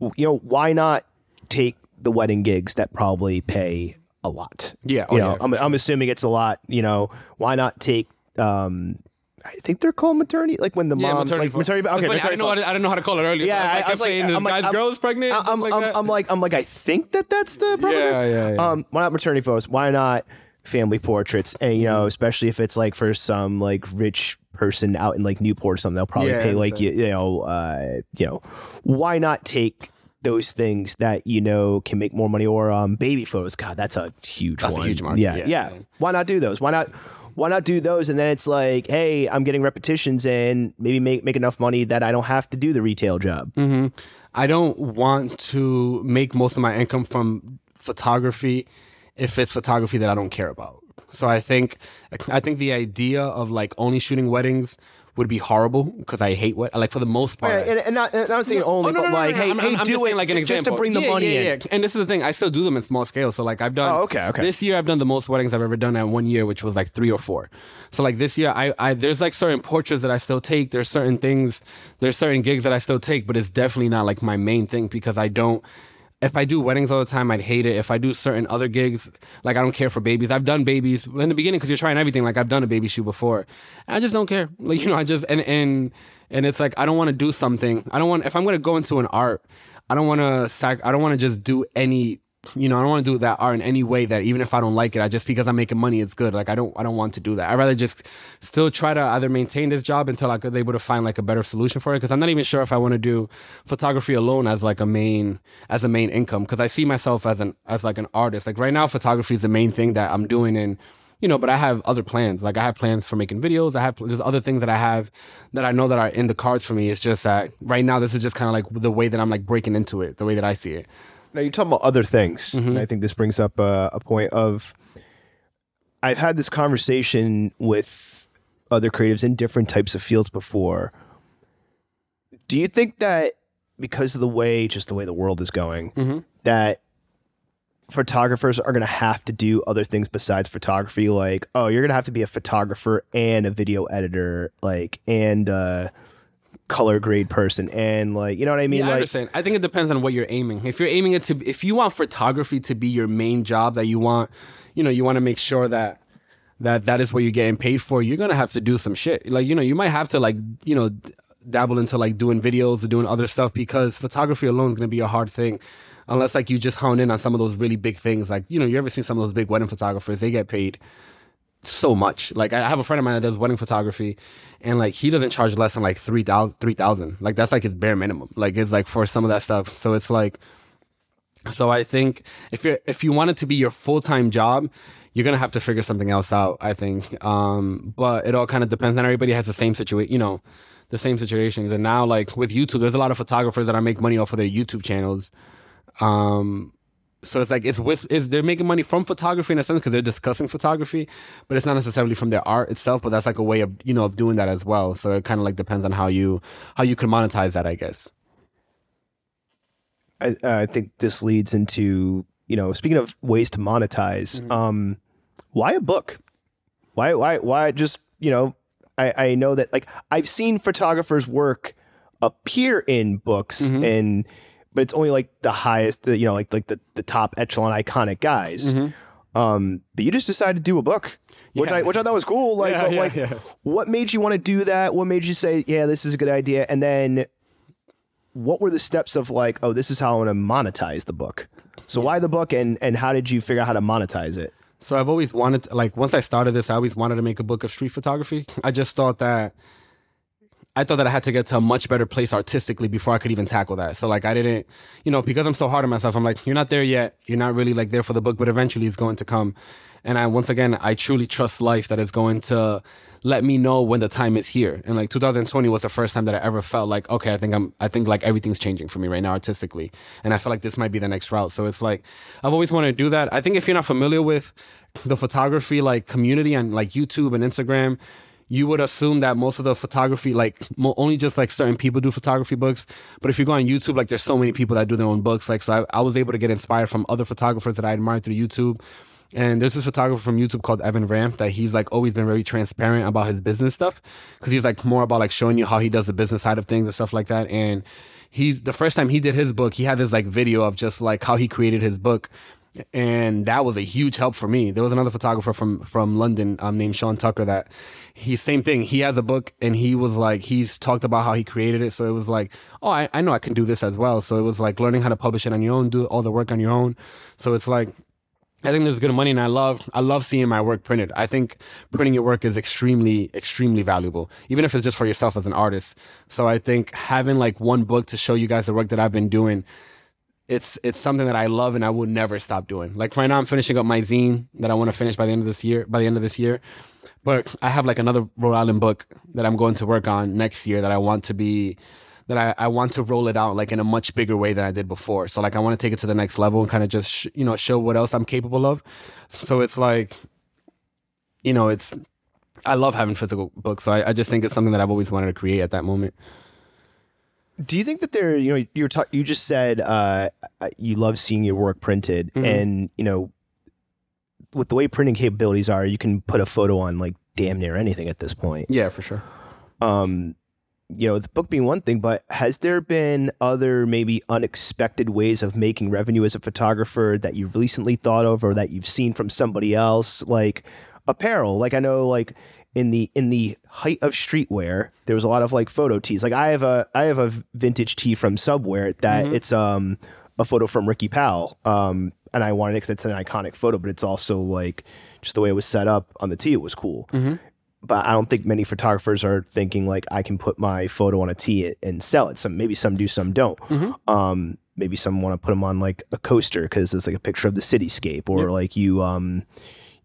you know why not take the wedding gigs that probably pay a lot? Yeah, oh you know, yeah, I'm, I'm assuming it's a lot. You know, why not take? um I think they're called maternity, like when the mom, like photo. maternity. Okay, funny, I maternity didn't know photo. what I didn't know how to call it earlier. Yeah, so I, I- I kept was like- I'm like- guy's I'm- girl's pregnant. I'm, I'm, like that. I'm like, I'm like, I think that that's the Yeah, yeah, yeah. Um, why not maternity photos? Why not family portraits? And you know, especially if it's like for some like rich person out in like Newport or something, they'll probably Yeah, pay like you, you know, uh, you know, why not take those things that you know can make more money or um baby photos god that's a huge That's a huge market, yeah, yeah. yeah why not do those why not why not do those? And then it's like hey i'm getting repetitions and maybe make make enough money that i don't have to do the retail job. Mm-hmm. I don't want to make most of my income from photography if it's photography that I don't care about. So I think I think the idea of like only shooting weddings would be horrible because I hate what like for the most part. Yeah, and, and not, and not saying only Oh, no, but no, like no, no. hey I'm, hey I'm, I'm do it like an ju- just example. to bring the Yeah, money yeah, in yeah. And this is the thing, I still do them in small scale. So like I've done. Oh, okay, okay. This year I've done the most weddings I've ever done at one year, which was like three or four. So like this year, I, I there's like certain portraits that I still take. There's certain things, there's certain gigs that I still take, but it's definitely not like my main thing because I don't. If I do weddings all the time, I'd hate it. If I do certain other gigs, like I don't care for babies. I've done babies in the beginning because you're trying everything. Like I've done a baby shoot before. I just don't care. Like you know, I just and and and it's like I don't want to do something. I don't want if I'm gonna go into an art, I don't want to sac. I don't want to just do any. You know, I don't want to do that art in any way that even if I don't like it, I just because I'm making money, it's good. Like I don't, I don't want to do that. I would rather just still try to either maintain this job until I could able to find like a better solution for it. Because I'm not even sure if I want to do photography alone as like a main as a main income. Because I see myself as an as like an artist. Like right now, photography is the main thing that I'm doing and you know, but I have other plans. Like I have plans for making videos. I have there's other things that I have that I know that are in the cards for me. It's just that right now this is just kind of like the way that I'm like breaking into it, the way that I see it. Now you're talking about other things, and mm-hmm. I think this brings up uh, a point of I've had this conversation with other creatives in different types of fields before. Do you think that because of the way, just the way the world is going, mm-hmm. that photographers are going to have to do other things besides photography? Like, oh, you're going to have to be a photographer and a video editor, like, and a color grade person, and like, you know what I mean? Yeah, I like, understand. I think it depends on what you're aiming. If you're aiming it to, if you want photography to be your main job, that you want, you know, you want to make sure that that that is what you're getting paid for. You're gonna have to do some shit. Like you know, you might have to like you know dabble into like doing videos or doing other stuff because photography alone is gonna be a hard thing. Unless like you just hone in on some of those really big things, like you know, you ever seen some of those big wedding photographers? They get paid so much. Like I have a friend of mine that does wedding photography, and like he doesn't charge less than like three thousand. Three thousand. Like that's like his bare minimum. Like it's like for some of that stuff. So it's like, so I think if you if you want it to be your full time job, you're gonna have to figure something else out. I think. Um, but it all kind of depends. Not everybody has the same situation. You know. The same situations, and now like with YouTube, there's a lot of photographers that are make money off of their YouTube channels. Um, so it's like it's with is they're making money from photography in a sense because they're discussing photography, but it's not necessarily from their art itself. But that's like a way of you know of doing that as well. So it kind of like depends on how you how you can monetize that, I guess. I, I think this leads into you know speaking of ways to monetize um why a book why why why just you know i i know that like i've seen photographers work appear in books and but it's only like the highest you know like like the, the top echelon iconic guys um but you just decided to do a book which Yeah. i which i thought was cool like yeah, like yeah. what made you want to do that what made you say yeah this is a good idea and then what were the steps of like, oh, this is how I want to monetize the book? So why the book and and how did you figure out how to monetize it? So I've always wanted, to, like, once I started this, I always wanted to make a book of street photography. I just thought that, I thought that I had to get to a much better place artistically before I could even tackle that. So like, I didn't, you know, because I'm so hard on myself, I'm like, you're not there yet. You're not really like there for the book, but eventually it's going to come. And I, once again, I truly trust life that is going to let me know when the time is here. And like 2020 was the first time that I ever felt like, okay, I think I'm, I think like everything's changing for me right now artistically. And I feel like this might be the next route. So it's like, I've always wanted to do that. I think if you're not familiar with the photography like community and like YouTube and Instagram, you would assume that most of the photography, like mo- only just like certain people do photography books. But if you go on YouTube, like there's so many people that do their own books. Like, so I, I was able to get inspired from other photographers that I admired through YouTube. And there's this photographer from YouTube called Evan Ranft that he's like always been very transparent about his business stuff because he's like more about like showing you how he does the business side of things and stuff like that. And he's the first time he did his book, he had this like video of just like how he created his book and that was a huge help for me. There was another photographer from from London um, named Sean Tucker that he same thing. He has a book and he was like he's talked about how he created it. So it was like, oh, I, I know I can do this as well. So it was like learning how to publish it on your own, do all the work on your own. So it's like I think there's good money, and I love I love seeing my work printed. I think printing your work is extremely extremely valuable, even if it's just for yourself as an artist. So I think having like one book to show you guys the work that I've been doing it's it's something that I love and I will never stop doing. Like right now, I'm finishing up my zine that I want to finish by the end of this year. By the end of this year, but I have like another Rhode Island book that I'm going to work on next year that I want to be that I, I want to roll it out like in a much bigger way than I did before. So like I want to take it to the next level and kind of just sh- you know show what else I'm capable of. So it's like you know it's I love having physical books. So I, I just think it's something that I've always wanted to create at that moment. Do you think that there, you know, you're ta- you just said uh, you love seeing your work printed, Mhm. and you know, with the way printing capabilities are, you can put a photo on like damn near anything at this point. Yeah, for sure. Um, you know, the book being one thing, but has there been other maybe unexpected ways of making revenue as a photographer that you've recently thought of, or that you've seen from somebody else, like apparel? Like I know, like in the in the height of streetwear, there was a lot of like photo tees. Like I have a I have a vintage tee from Subwear that it's um a photo from Ricky Powell. Um, and I wanted it because it's an iconic photo, but it's also like just the way it was set up on the tee. It was cool but I don't think many photographers are thinking like I can put my photo on a tee and sell it. Some maybe some do, some don't. Um, maybe some want to put them on like a coaster because it's like a picture of the cityscape, or like you, um,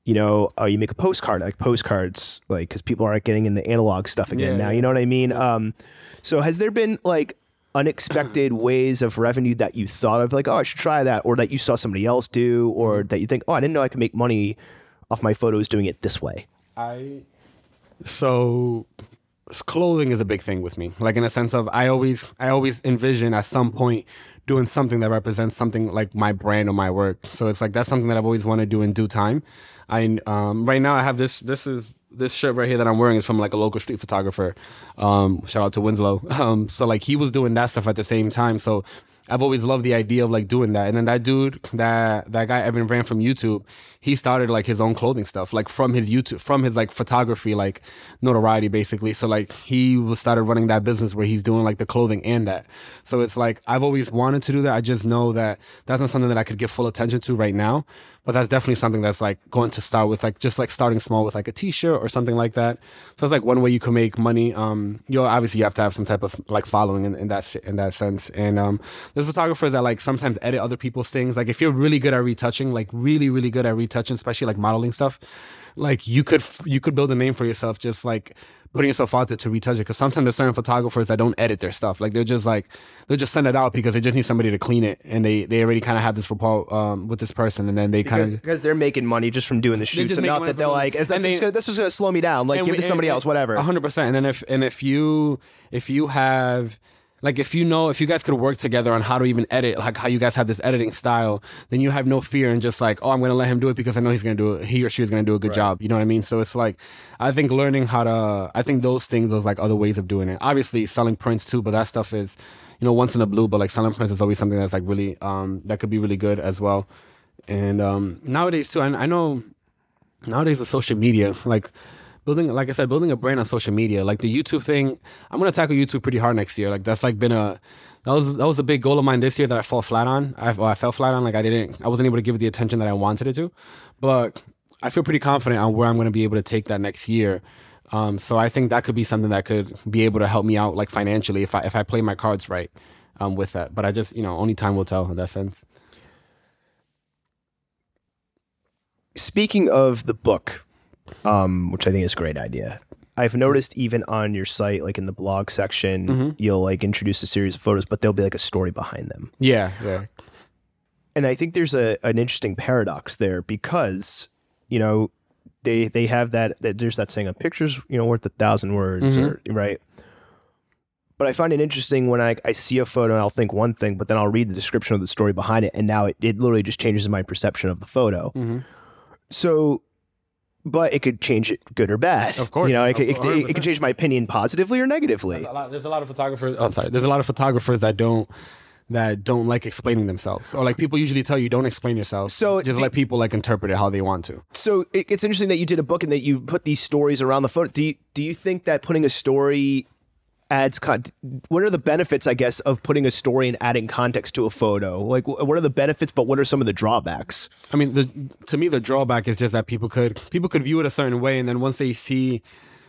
you know, uh, you make a postcard like postcards, like because people aren't getting in the analog stuff again Yeah, now. yeah. You know what I mean? Um, so has there been like unexpected ways of revenue that you thought of, like oh I should try that, or that you saw somebody else do, or that you think oh I didn't know I could make money off my photos doing it this way? I so clothing is a big thing with me. Like in a sense of I always I always envision at some point doing something that represents something like my brand or my work. So it's like that's something that I've always wanted to do in due time. I um right now I have this this is this shirt right here that I'm wearing is from like a local street photographer. Um shout out to Winslow. Um so like he was doing that stuff at the same time. So I've always loved the idea of like doing that. And then that dude, that that guy Evan Ranft from YouTube, he started like his own clothing stuff, like from his YouTube, from his like photography, like notoriety basically. So like he started running that business where he's doing like the clothing and that. So it's like I've always wanted to do that. I just know that that's not something that I could give full attention to right now. But that's definitely something that's like going to start with like just like starting small with like a t-shirt or something like that. So it's like one way you can make money. Um, you know, obviously you have to have some type of like following in, in that in that sense. And um, there's photographers that like sometimes edit other people's things. Like if you're really good at retouching, like really really good at retouching, especially like modeling stuff, like you could you could build a name for yourself just like putting yourself out there to retouch it. Because sometimes there's certain photographers that don't edit their stuff. Like they're just like they'll just send it out because they just need somebody to clean it, and they they already kind of have this rapport um, with this person, and then they kind of because they're making money just from doing the shoots, not that they're like, that's they- gonna, this is going to slow me down. Like, give we- it to somebody and- else, whatever. A hundred percent. And then if and if you if you have like if you know if you guys could work together on how to even edit, like how you guys have this editing style, then you have no fear and just like, oh, I'm gonna let him do it because I know he's gonna do it. He or she is gonna do a good job. You know what I mean? So it's like, I think learning how to, I think those things, those like other ways of doing it. Obviously, selling prints too, but that stuff is, you know, once in a blue. But like selling prints is always something that's like really, um, that could be really good as well. And um, nowadays too, I, I know nowadays with social media, like building, like I said, building a brand on social media, like the YouTube thing, I'm gonna tackle YouTube pretty hard next year. Like that's like been a that was that was a big goal of mine this year that I fell flat on. I, well, I fell flat on. Like I didn't, I wasn't able to give it the attention that I wanted it to, but I feel pretty confident on where I'm gonna be able to take that next year. Um, so I think that could be something that could be able to help me out like financially if I if I play my cards right um, with that. But I just you know only time will tell in that sense. Speaking of the book, um, which I think is a great idea, I've noticed even on your site, like in the blog section, Mm-hmm. you'll like introduce a series of photos, but there'll be like a story behind them. Yeah, yeah, and I think there's a an interesting paradox there because you know they they have that, that there's that saying a picture's you know worth a thousand words or right. But I find it interesting when I, I see a photo and I'll think one thing, but then I'll read the description of the story behind it, and now it, it literally just changes my perception of the photo. So, but it could change it good or bad. Of course. you know, it could, it, Of- it could change my opinion positively or negatively. a lot, there's a lot of photographers. Oh, I'm sorry. There's a lot of photographers that don't that don't like explaining themselves, or like people usually tell you don't explain yourself. So just do- let people like interpret it how they want to. so it, it's interesting that you did a book and that you put these stories around the photo. Do you, do you think that putting a story adds con- what are the benefits I guess of putting a story and adding context to a photo? Like what are the benefits but what are some of the drawbacks? I mean, the to me the drawback is just that people could people could view it a certain way, and then once they see.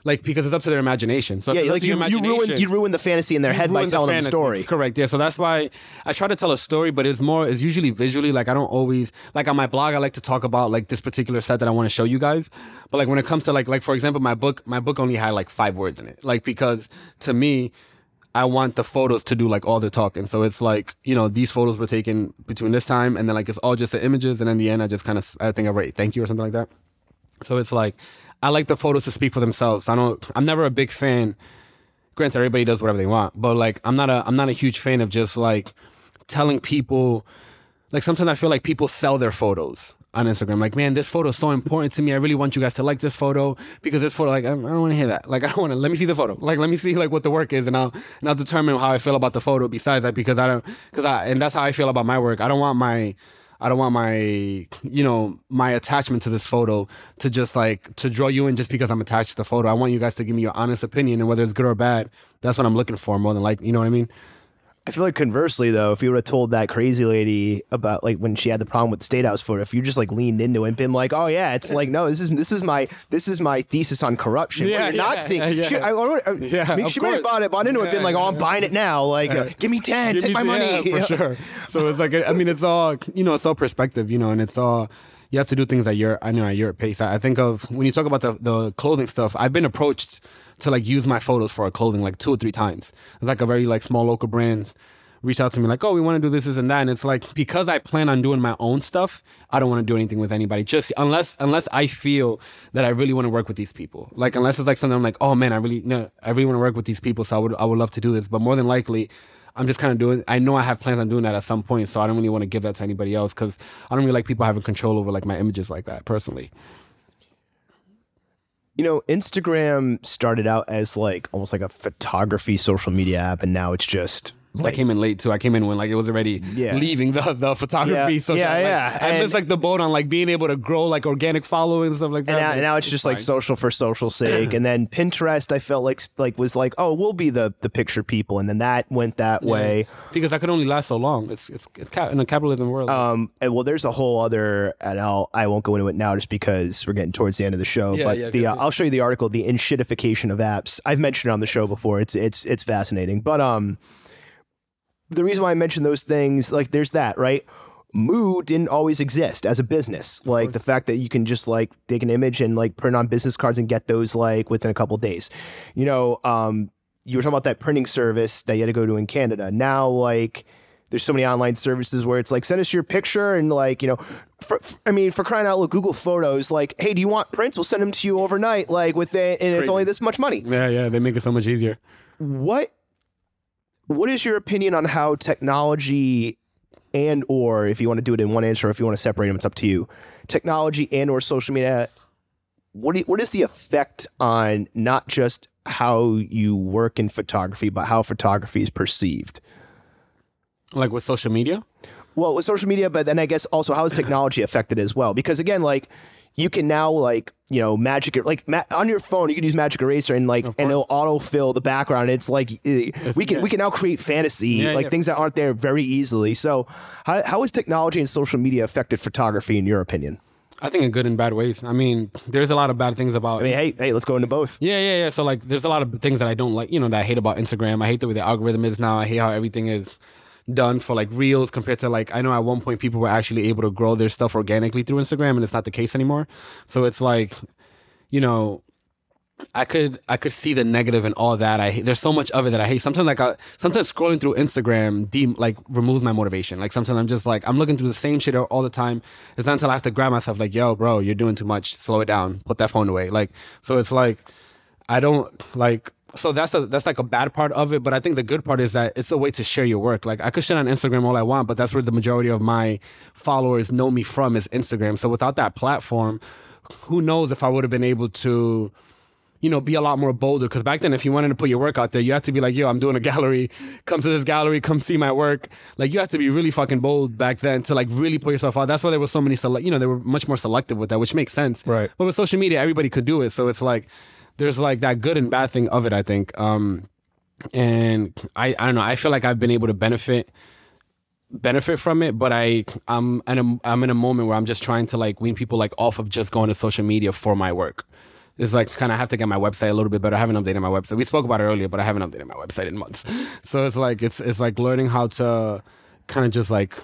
Like because it's up to their imagination. So Yeah, like you, your you ruin you ruin the fantasy in their head by the telling them a story. Correct. Yeah. So that's why I try to tell a story, but it's more it's usually visually. Like I don't always like on my blog. I like to talk about like this particular set that I want to show you guys. But like when it comes to like like for example, my book my book only had like five words in it. Like because to me. I want the photos to do like all the talking. So it's like, you know, these photos were taken between this time and then like it's all just the images. And in the end, I just kind of, I think I write thank you or something like that. So it's like I like the photos to speak for themselves. I don't. I'm never a big fan. Granted, everybody does whatever they want, but like I'm not a I'm not a huge fan of just like telling people. Like sometimes I feel like people sell their photos on Instagram. Like, man, this photo is so important to me. I really want you guys to like this photo because this photo, like, I don't, I don't want to hear that. Like, I don't want to. Let me see the photo. Like, let me see like what the work is, and I'll and I'll determine how I feel about the photo. Besides that, because I don't, because I and that's how I feel about my work. I don't want my I don't want my, you know, my attachment to this photo to just like to draw you in just because I'm attached to the photo. I want you guys to give me your honest opinion and whether it's good or bad. That's what I'm looking for more than like, you know what I mean? I feel like conversely though, if you would have told that crazy lady about like when she had the problem with the state house photo, if you just like leaned into it and been like, oh yeah, it's like no, this is this is my this is my thesis on corruption. Yeah, you're not seeing. yeah. She, I, I, I, Yeah, I mean, she might have bought it, bought into it, been like, oh, I'm buying it now. Like, uh, give me ten, Give take me my money. yeah, for sure. So it's like I mean, it's all you know, it's all perspective, you know, and it's all you have to do things at your I know at your pace. I think of when you talk about the the clothing stuff. I've been approached to like use my photos for a clothing like two or three times. It's like a very like small local brands reach out to me like, oh, we want to do this, this, and that. And it's like because I plan on doing my own stuff, I don't want to do anything with anybody. Just unless unless I feel that I really want to work with these people. Like unless it's like something I'm like, oh man, I really no, I really want to work with these people. So I would I would love to do this. But more than likely, I'm just kind of doing. I know I have plans on doing that at some point, so I don't really want to give that to anybody else because I don't really like people having control over like my images like that personally. you know, Instagram started out as like almost like a photography social media app, and now it's just I came in late too. I came in when like it was already Yeah. leaving the the photography. Yeah, social, yeah, like, yeah. I And- missed like the boat on like being able to grow like organic following and stuff like that. and now, and now it's just like social for social sake. and then Pinterest, I felt like like was like, oh, we'll be the the picture people, and then that went that way. because I could only last so long. It's it's it's ca- in a capitalism world. Um, and well, there's a whole other, and I'll I won't go into it now just because we're getting towards the end of the show. Yeah, but yeah, the uh. I'll show you the article, the enshittification of apps. I've mentioned it on the show before. It's it's it's fascinating. But um, the reason why I mentioned those things, like there's that right. Moo didn't always exist as a business. Like the fact that you can just like take an image and like print on business cards and get those like within a couple days. You know, um, you were talking about that printing service that you had to go to in Canada. Now, like, there's so many online services where it's like, send us your picture and like, you know, for, for- I mean, for crying out loud, Google Photos, like, hey, do you want prints? We'll send them to you overnight, like with it, and it's only this much money. yeah, yeah, they make it so much easier. What, what is your opinion on how technology and or if you want to do it in one answer or if you want to separate them, it's up to you. Technology and or social media. What you, what is the effect on not just how you work in photography, but how photography is perceived? Like with social media. Well, with social media, but then I guess also how is technology affected as well? Because again, like you can now like you know magic like ma- on your phone you can use magic eraser and like and it'll autofill the background. It's like uh, we can yeah. we can now create fantasy Yeah, like yeah. things that aren't there very easily. So how how has technology and social media affected photography in your opinion? I think in good and bad ways. I mean, there's a lot of bad things about. I mean, hey hey, let's go into both. Yeah, yeah, yeah. So like, there's a lot of things that I don't like. You know, that I hate about Instagram. I hate the way the algorithm is now. I hate how everything is done for like reels compared to like I know at one point people were actually able to grow their stuff organically through Instagram, and it's not the case anymore. So it's like, you know. I could I could see the negative and all that. I there's so much of it that I hate. Sometimes like I, sometimes scrolling through Instagram de- like removes my motivation. Like sometimes I'm just like I'm looking through the same shit all the time. It's not until I have to grab myself like, yo, bro, you're doing too much. Slow it down. Put that phone away. Like so it's like I don't like so that's a that's like a bad part of it, but I think the good part is that it's a way to share your work. Like I could shit on Instagram all I want, but that's where the majority of my followers know me from is Instagram. So without that platform, who knows if I would have been able to you know, be a lot more bolder. Because back then, if you wanted to put your work out there, you had to be like, yo, I'm doing a gallery. Come to this gallery. Come see my work. Like, you had to be really fucking bold back then to like really put yourself out. That's why there was so many select, you know, they were much more selective with that, which makes sense. Right. But with social media, everybody could do it. So it's like, there's like that good and bad thing of it, I think. Um, and I, I don't know. I feel like I've been able to benefit benefit from it, but I I'm in a I'm in a moment where I'm just trying to like wean people like off of just going to social media for my work. It's like kind of have to get my website a little bit better. I haven't updated my website. We spoke about it earlier, but I haven't updated my website in months. So it's like it's it's like learning how to kind of just like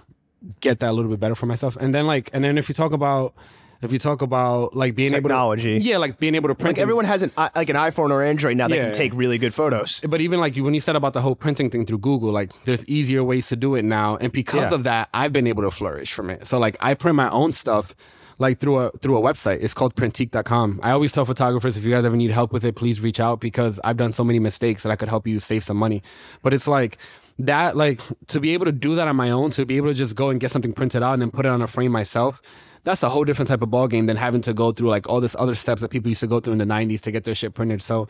get that a little bit better for myself. And then like and then if you talk about if you talk about like being Technology. able to technology. yeah like being able to print Like everyone has an i- like an iPhone or Android now that Yeah. can take really good photos. but even like when you said about the whole printing thing through Google, like there's easier ways to do it now, and because Yeah. of that, I've been able to flourish from it. So like I print my own stuff like through a through a website. It's called printique.com. I always tell photographers if you guys ever need help with it, please reach out because I've done so many mistakes that I could help you save some money. But it's like that like to be able to do that on my own, to be able to just go and get something printed out and then put it on a frame myself. That's a whole different type of ball game than having to go through like all this other steps that people used to go through in the 90s to get their shit printed. So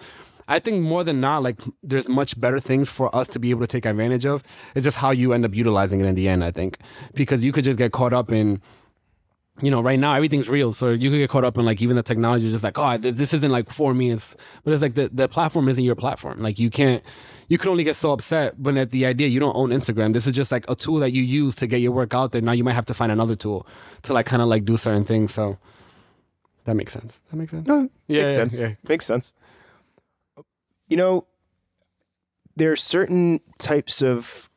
I think more than not, like there's much better things for us to be able to take advantage of. It's just how you end up utilizing it in the end, I think. Because you could just get caught up in you know, right now everything's real. So you could get caught up in like even the technology, just like, oh, this, isn't like for me. It's, but it's like the, the platform isn't your platform. Like you can't, you can only get so upset when at the idea you don't own Instagram. This is just like a tool that you use to get your work out there. Now you might have to find another tool to like kind of like do certain things. So that makes sense. That makes sense. No, Yeah, makes yeah, sense. yeah. Makes sense. You know, there are certain types of,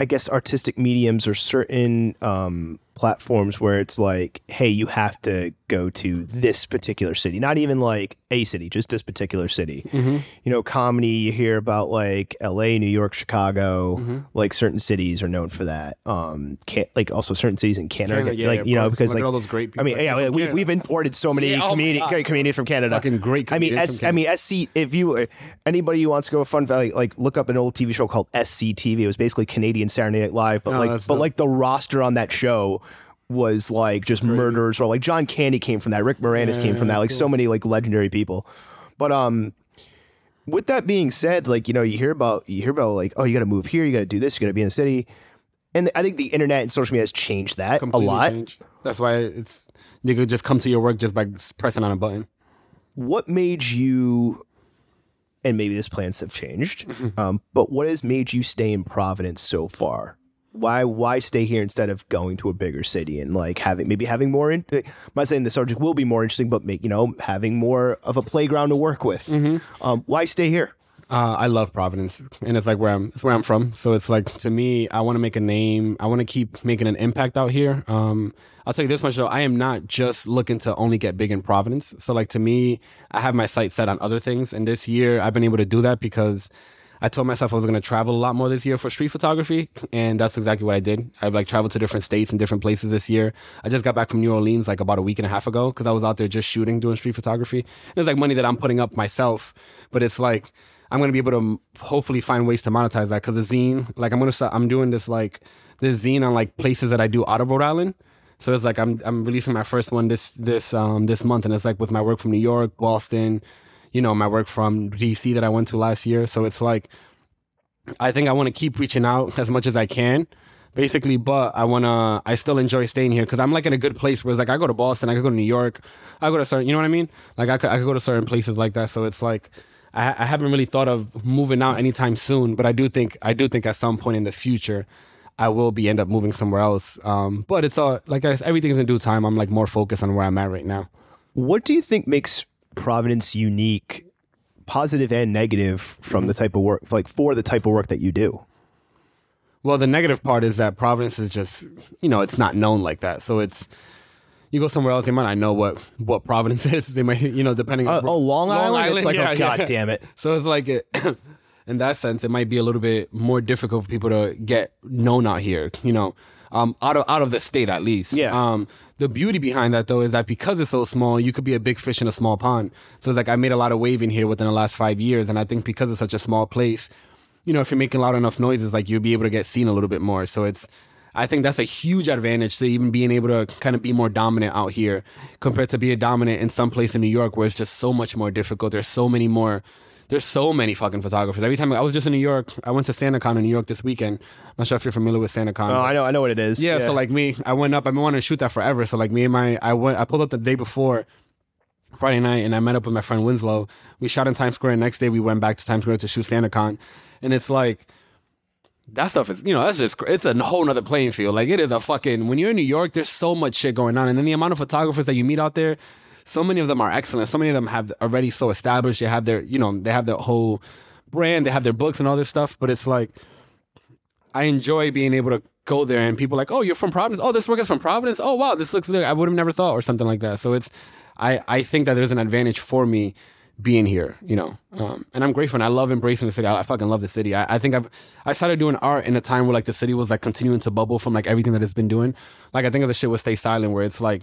I guess, artistic mediums or certain um, platforms where it's like, hey, you have to go to this particular city. Not even like a city, just this particular city. Mm-hmm. You know, comedy, you hear about like L.A., New York, Chicago. Mm-hmm. Like certain cities are known for that. Um, can like also certain cities in Canada, Canada, yeah, like of you know, because like all those great I mean, yeah, we, Canada. we've imported so many Yeah, oh my comedi- God. great comedians from Canada. Fucking great I mean, comedians I mean, SC. If you anybody who wants to go to fun fact, like look up an old TV show called SCTV. It was basically Canadian Saturday Night Live, but Oh, like, but dope. like the roster on that show was like just murderers, or like John Candy came from that, Rick Moranis came from that, like so many like legendary people. But um, with that being said, like you know, you hear about you hear about like oh, you got to move here, you got to do this, you got to be in the city, and I think the internet and social media has changed that Completely a lot. changed. That's why it's you could just come to your work just by pressing on a button. what made you and maybe this plans have changed um, but what has made you stay in providence so far why why stay here instead of going to a bigger city and like having maybe having more in, i'm not saying the subject will be more interesting but make you know having more of a playground to work with um, why stay here Uh, I love Providence, and it's like where I'm. It's where I'm from. So it's like to me, I want to make a name. I want to keep making an impact out here. Um, I'll tell you this much though, I am not just looking to only get big in Providence. So like to me, I have my sights set on other things, and this year I've been able to do that because I told myself I was going to travel a lot more this year for street photography, and that's exactly what I did. I've like traveled to different states and different places this year. I just got back from New Orleans like about a week and a half ago because I was out there just shooting, doing street photography. It's like money that I'm putting up myself, but it's like I'm gonna be able to hopefully find ways to monetize that because the zine, like I'm gonna start, I'm doing this like this zine on like places that I do out of Rhode Island. So it's like I'm I'm releasing my first one this this um this month, and it's like with my work from New York, Boston, you know, my work from DC that I went to last year. So it's like I think I want to keep reaching out as much as I can, basically. But I wanna, I still enjoy staying here because I'm like in a good place where it's like I go to Boston, I could go to New York, I go to certain, you know what I mean? Like I could, I could go to certain places like that. So it's like I, I haven't really thought of moving out anytime soon, but I do think, I do think at some point in the future. I will be end up moving somewhere else, um, but it's all like I, everything's in due time. I'm like more focused on where I'm at right now. what do you think makes providence unique positive and negative from the type of work like for the type of work that you do Well, the negative part is that Providence is just, you know, it's not known like that. So it's, you go somewhere else, they might not know what what Providence is. They might, you know, depending. Uh, oh, Long Island? It's like, oh, yeah, God yeah. damn it. So it's like, it, in that sense, it might be a little bit more difficult for people to get known out here. You know, um, out of out of the state at least. Yeah. Um, the beauty behind that though is that because it's so small, you could be a big fish in a small pond. So it's like I made a lot of wave in here within the last five years, and I think because it's such a small place, you know, if you're making loud enough noises, like you'll be able to get seen a little bit more. So it's, I think that's a huge advantage to even being able to kind of be more dominant out here compared to being dominant in some place in New York where it's just so much more difficult. There's so many more, there's so many fucking photographers. Every time I was just in New York, I went to SantaCon in New York this weekend. I'm not sure if you're familiar with SantaCon. oh i know i know what it is Yeah, so like me, I went up. I've been wanting to shoot that forever. So like me and my, I went, I pulled up the day before Friday night, and I met up with my friend Winslow. We shot in Times Square. And next day, we went back to Times Square to shoot SantaCon, and it's like that stuff is, you know, that's just it's a whole nother playing field. Like it is a fucking when you're in New York, there's so much shit going on, and then the amount of photographers that you meet out there. So many of them are excellent. So many of them have already so established. They have their, you know, they have their whole brand. They have their books and all this stuff. But it's like I enjoy being able to go there and people like, oh, you're from Providence. Oh, this work is from Providence. Oh, wow, this looks. Good. I would have never thought or something like that. So it's, I I think that there's an advantage for me being here, you know, um, and I'm grateful and I love embracing the city. I, I fucking love the city. I, I think I've I started doing art in a time where like the city was like continuing to bubble from like everything that it's been doing. Like I think of the shit with Stay Silent, where it's like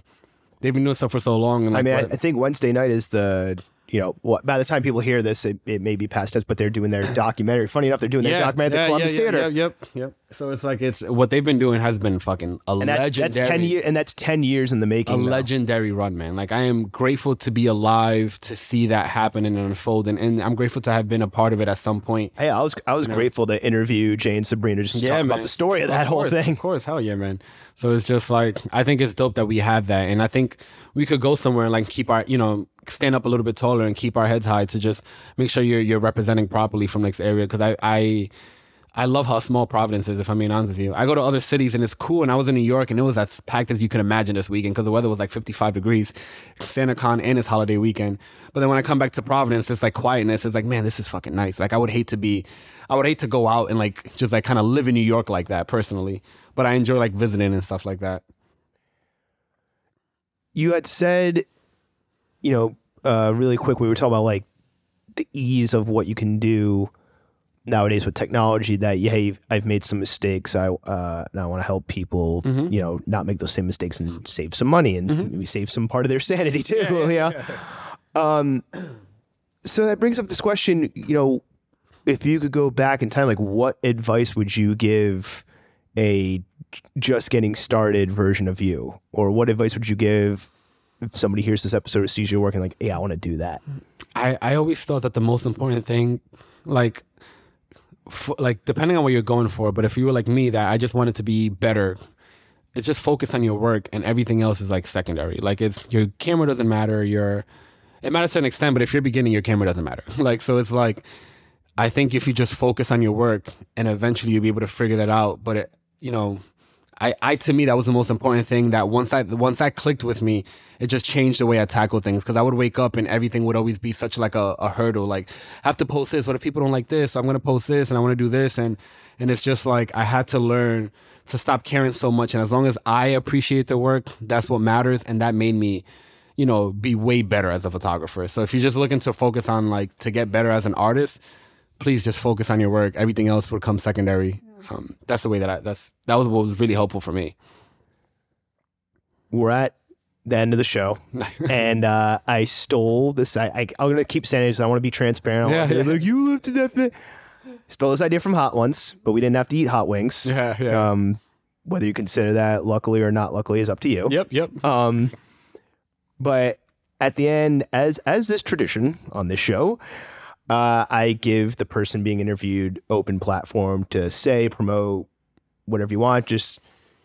they've been doing stuff for so long. And like, I mean, what- I think Wednesday night is the you know what by the time people hear this, it, it may be past us, but they're doing their documentary. Funny enough, they're doing their documentary at the Columbus yeah, Theater. Yeah, yep, yep. So it's like it's what they've been doing has been fucking a And that's, legendary. that's ten years, and that's ten years in the a making. though. legendary run, man. Like I am grateful to be alive to see that happen and unfold, and, and I'm grateful to have been a part of it at some point. Hey, I was I was grateful to interview Jane Sabrina just to talk about the story of that whole course, thing. Of course, hell yeah, man. So it's just like I think it's dope that we have that, and I think we could go somewhere and like keep our, you know, stand up a little bit taller and keep our heads high to just make sure you're you're representing properly from next area. Because I I I love how small Providence is. If I'm being honest with you, I go to other cities and it's cool. And I was in New York and it was as packed as you could imagine this weekend because the weather was like 55 degrees, SantaCon and it's holiday weekend. But then when I come back to Providence, it's like quietness. It's like man, this is fucking nice. Like I would hate to be, I would hate to go out and like just like kind of live in New York like that personally. But I enjoy like visiting and stuff like that. You had said, you know, uh, really quick, we were talking about like the ease of what you can do nowadays with technology. That yeah, hey, I've made some mistakes. I uh, now I want to help people, Mm-hmm. you know, not make those same mistakes and save some money and maybe save some part of their sanity too. Yeah. Um. So that brings up this question. You know, if you could go back in time, like what advice would you give a just getting started version of you, or what advice would you give if somebody hears this episode or sees your work and Like, yeah, I want to do that. I, I always thought that the most important thing, like, like depending on what you're going for, but if you were like me, that I just wanted to be better, it's just focus on your work and everything else is like secondary. Like it's your camera doesn't matter, your it matters to an extent, but if you're beginning, your camera doesn't matter. like so, it's like I think if you just focus on your work and eventually you'll be able to figure that out. But it, you know, I, I to me that was the most important thing that once I once that clicked with me, it just changed the way I tackle things because I would wake up and everything would always be such like a, a hurdle. Like I have to post this. What if people don't like this? So I'm gonna post this and I want to do this and and it's just like I had to learn to stop caring so much. And as long as I appreciate the work, that's what matters. And that made me, you know, be way better as a photographer. So if you're just looking to focus on like to get better as an artist, please just focus on your work. Everything else will come secondary. Um, that's the way that I. That's that was what was really helpful for me. We're at the end of the show, and uh, I stole this. I, I I'm gonna keep saying this. I want to be transparent. Yeah, yeah. Like you live to fit." Stole this idea from Hot Ones, but we didn't have to eat hot wings. Yeah, yeah. Um, whether you consider that luckily or not luckily is up to you. yep, yep. Um, but at the end, as as this tradition on this show, uh, I give the person being interviewed open platform to say, promote whatever you want. Just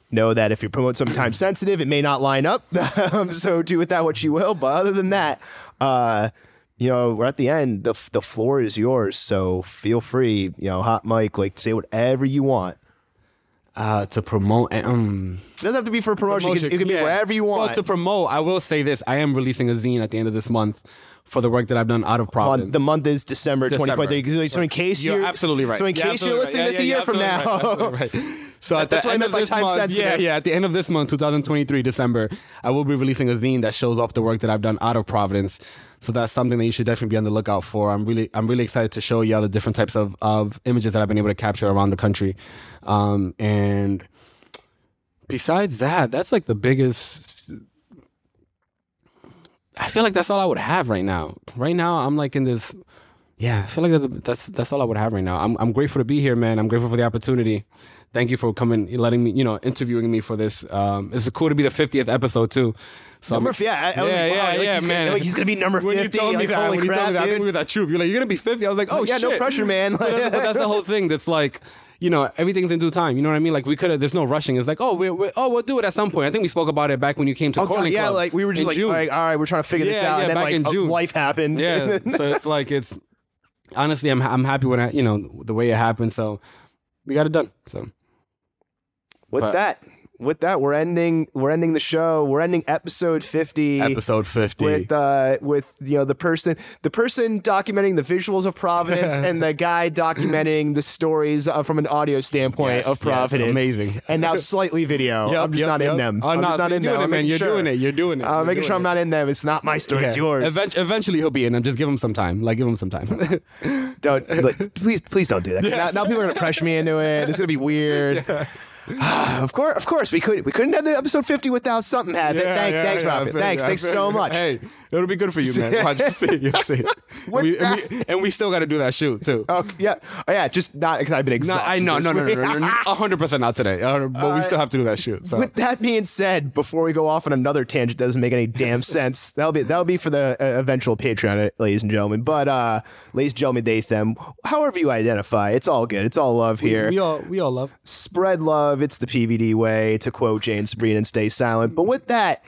know that if you promote something time sensitive, it may not line up. Um, so do with that what you will. But other than that, uh, you know, we're at the end. the The floor is yours. So feel free. You know, hot mic, like say whatever you want. Uh, to promote um, It doesn't have to be for promotion. It can, it can be yeah. wherever you want. Well, to promote, I will say this: I am releasing a zine at the end of this month for the work that I've done out of Providence. the month is December, December. 2023. So in case You're you're, absolutely right. So in case you're listening right. this Yeah, a year yeah, from now, right, right. So at That's the end of by this yeah, yeah, at the end of this month, 2023 December, I will be releasing a zine that shows off the work that I've done out of Providence. So that's something that you should definitely be on the lookout for. I'm really, I'm really excited to show you all the different types of, of images that I've been able to capture around the country. Um, and besides that, that's like the biggest. I feel like that's all I would have right now. Right now, I'm like in this. Yeah, I feel like that's that's that's all I would have right now. I'm I'm grateful to be here, man. I'm grateful for the opportunity. Thank you for coming, letting me, you know, interviewing me for this. Um, it's cool to be the 50th episode too. So number I'm, yeah, I, I was yeah, like, wow, yeah, like yeah, he's man. Gonna, like he's gonna be number 50. when you told me like, that, when you told me that, I think we were that troop. You're like, you're gonna be 50. I was like, oh yeah, shit. no pressure, man. but that's the whole thing. That's like, you know, everything's in due time. You know what I mean? Like we could have. There's no rushing. It's like, oh, we're, we're, oh, we'll do it at some point. I think we spoke about it back when you came to Oh, God, Corling yeah, Club like we were just like, June. like, all right, we're trying to figure this out, yeah, and then back like in June. life happened. Yeah. so it's like it's honestly, I'm I'm happy when I, you know, the way it happened. So we got it done. So With But- that, with that, we're ending we're ending the show. We're ending episode 50 Episode 50. with uh with you know the person the person documenting the visuals of Providence and the guy documenting the stories uh, from an audio standpoint Yes, of yes, Providence. amazing. And now slightly video. Yep, I'm just yep, not in yep. them. Oh, I'm no, just not you're in doing them. it, I'm man. You're sure. doing it. You're doing it. I'm You're making sure doing I'm not in them. It's not my story. It's yours. Event- eventually he'll be in them. Just give him some time. Like give him some time. Don't like, please please don't do that. Now, now people are gonna pressure me into it. It's gonna be weird. of course, of course, we could we couldn't have the episode 50 without something happening. Yeah, Thank, yeah, thanks, yeah, Rafi. Thanks, thanks so much. Hey, it'll be good for you, man. Watch, you see, you see. And we, and, we, and we still got to do that shoot too. Oh yeah, oh, yeah. Just not because I've been exhausted. I know, no, no, no, no, hundred percent not today. Uh, but we still have to do that shoot. So With that being said, before we go off on another tangent, that doesn't make any damn sense. That'll be that'll be for the uh, eventual Patreon, ladies and gentlemen. But uh, ladies and gentlemen, they them, however you identify, it's all good. It's all love here. we all we all love. Spread love. It's the PVD way to quote Jane Sabrina and stay silent. But with that.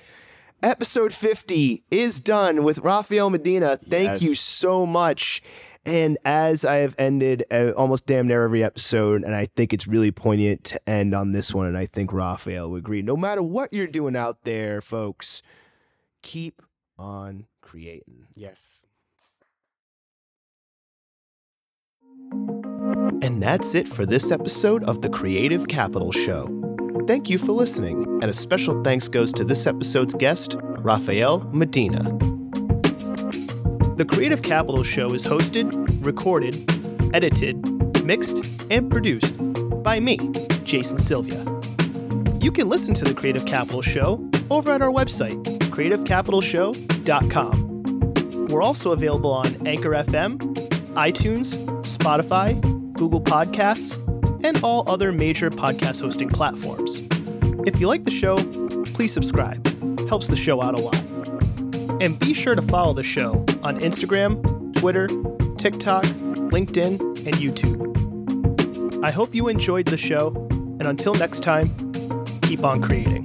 Episode 50 is done with Rafael Medina. Thank Yes. you so much. And as I have ended uh, almost damn near every episode, and I think it's really poignant to end on this one, and I think Rafael would agree. No matter what you're doing out there, folks, keep on creating. Yes. And that's it for this episode of the Creative Capital Show. Thank you for listening, and a special thanks goes to this episode's guest, Rafael Medina. The Creative Capital Show is hosted, recorded, edited, mixed, and produced by me, Jason Sylvia. You can listen to the Creative Capital Show over at our website, creativecapitalshow.com. We're also available on Anchor FM, iTunes, Spotify, Google Podcasts, and all other major podcast hosting platforms. If you like the show, please subscribe. Helps the show out a lot. And be sure to follow the show on Instagram, Twitter, TikTok, LinkedIn, and YouTube. I hope you enjoyed the show, and until next time, keep on creating.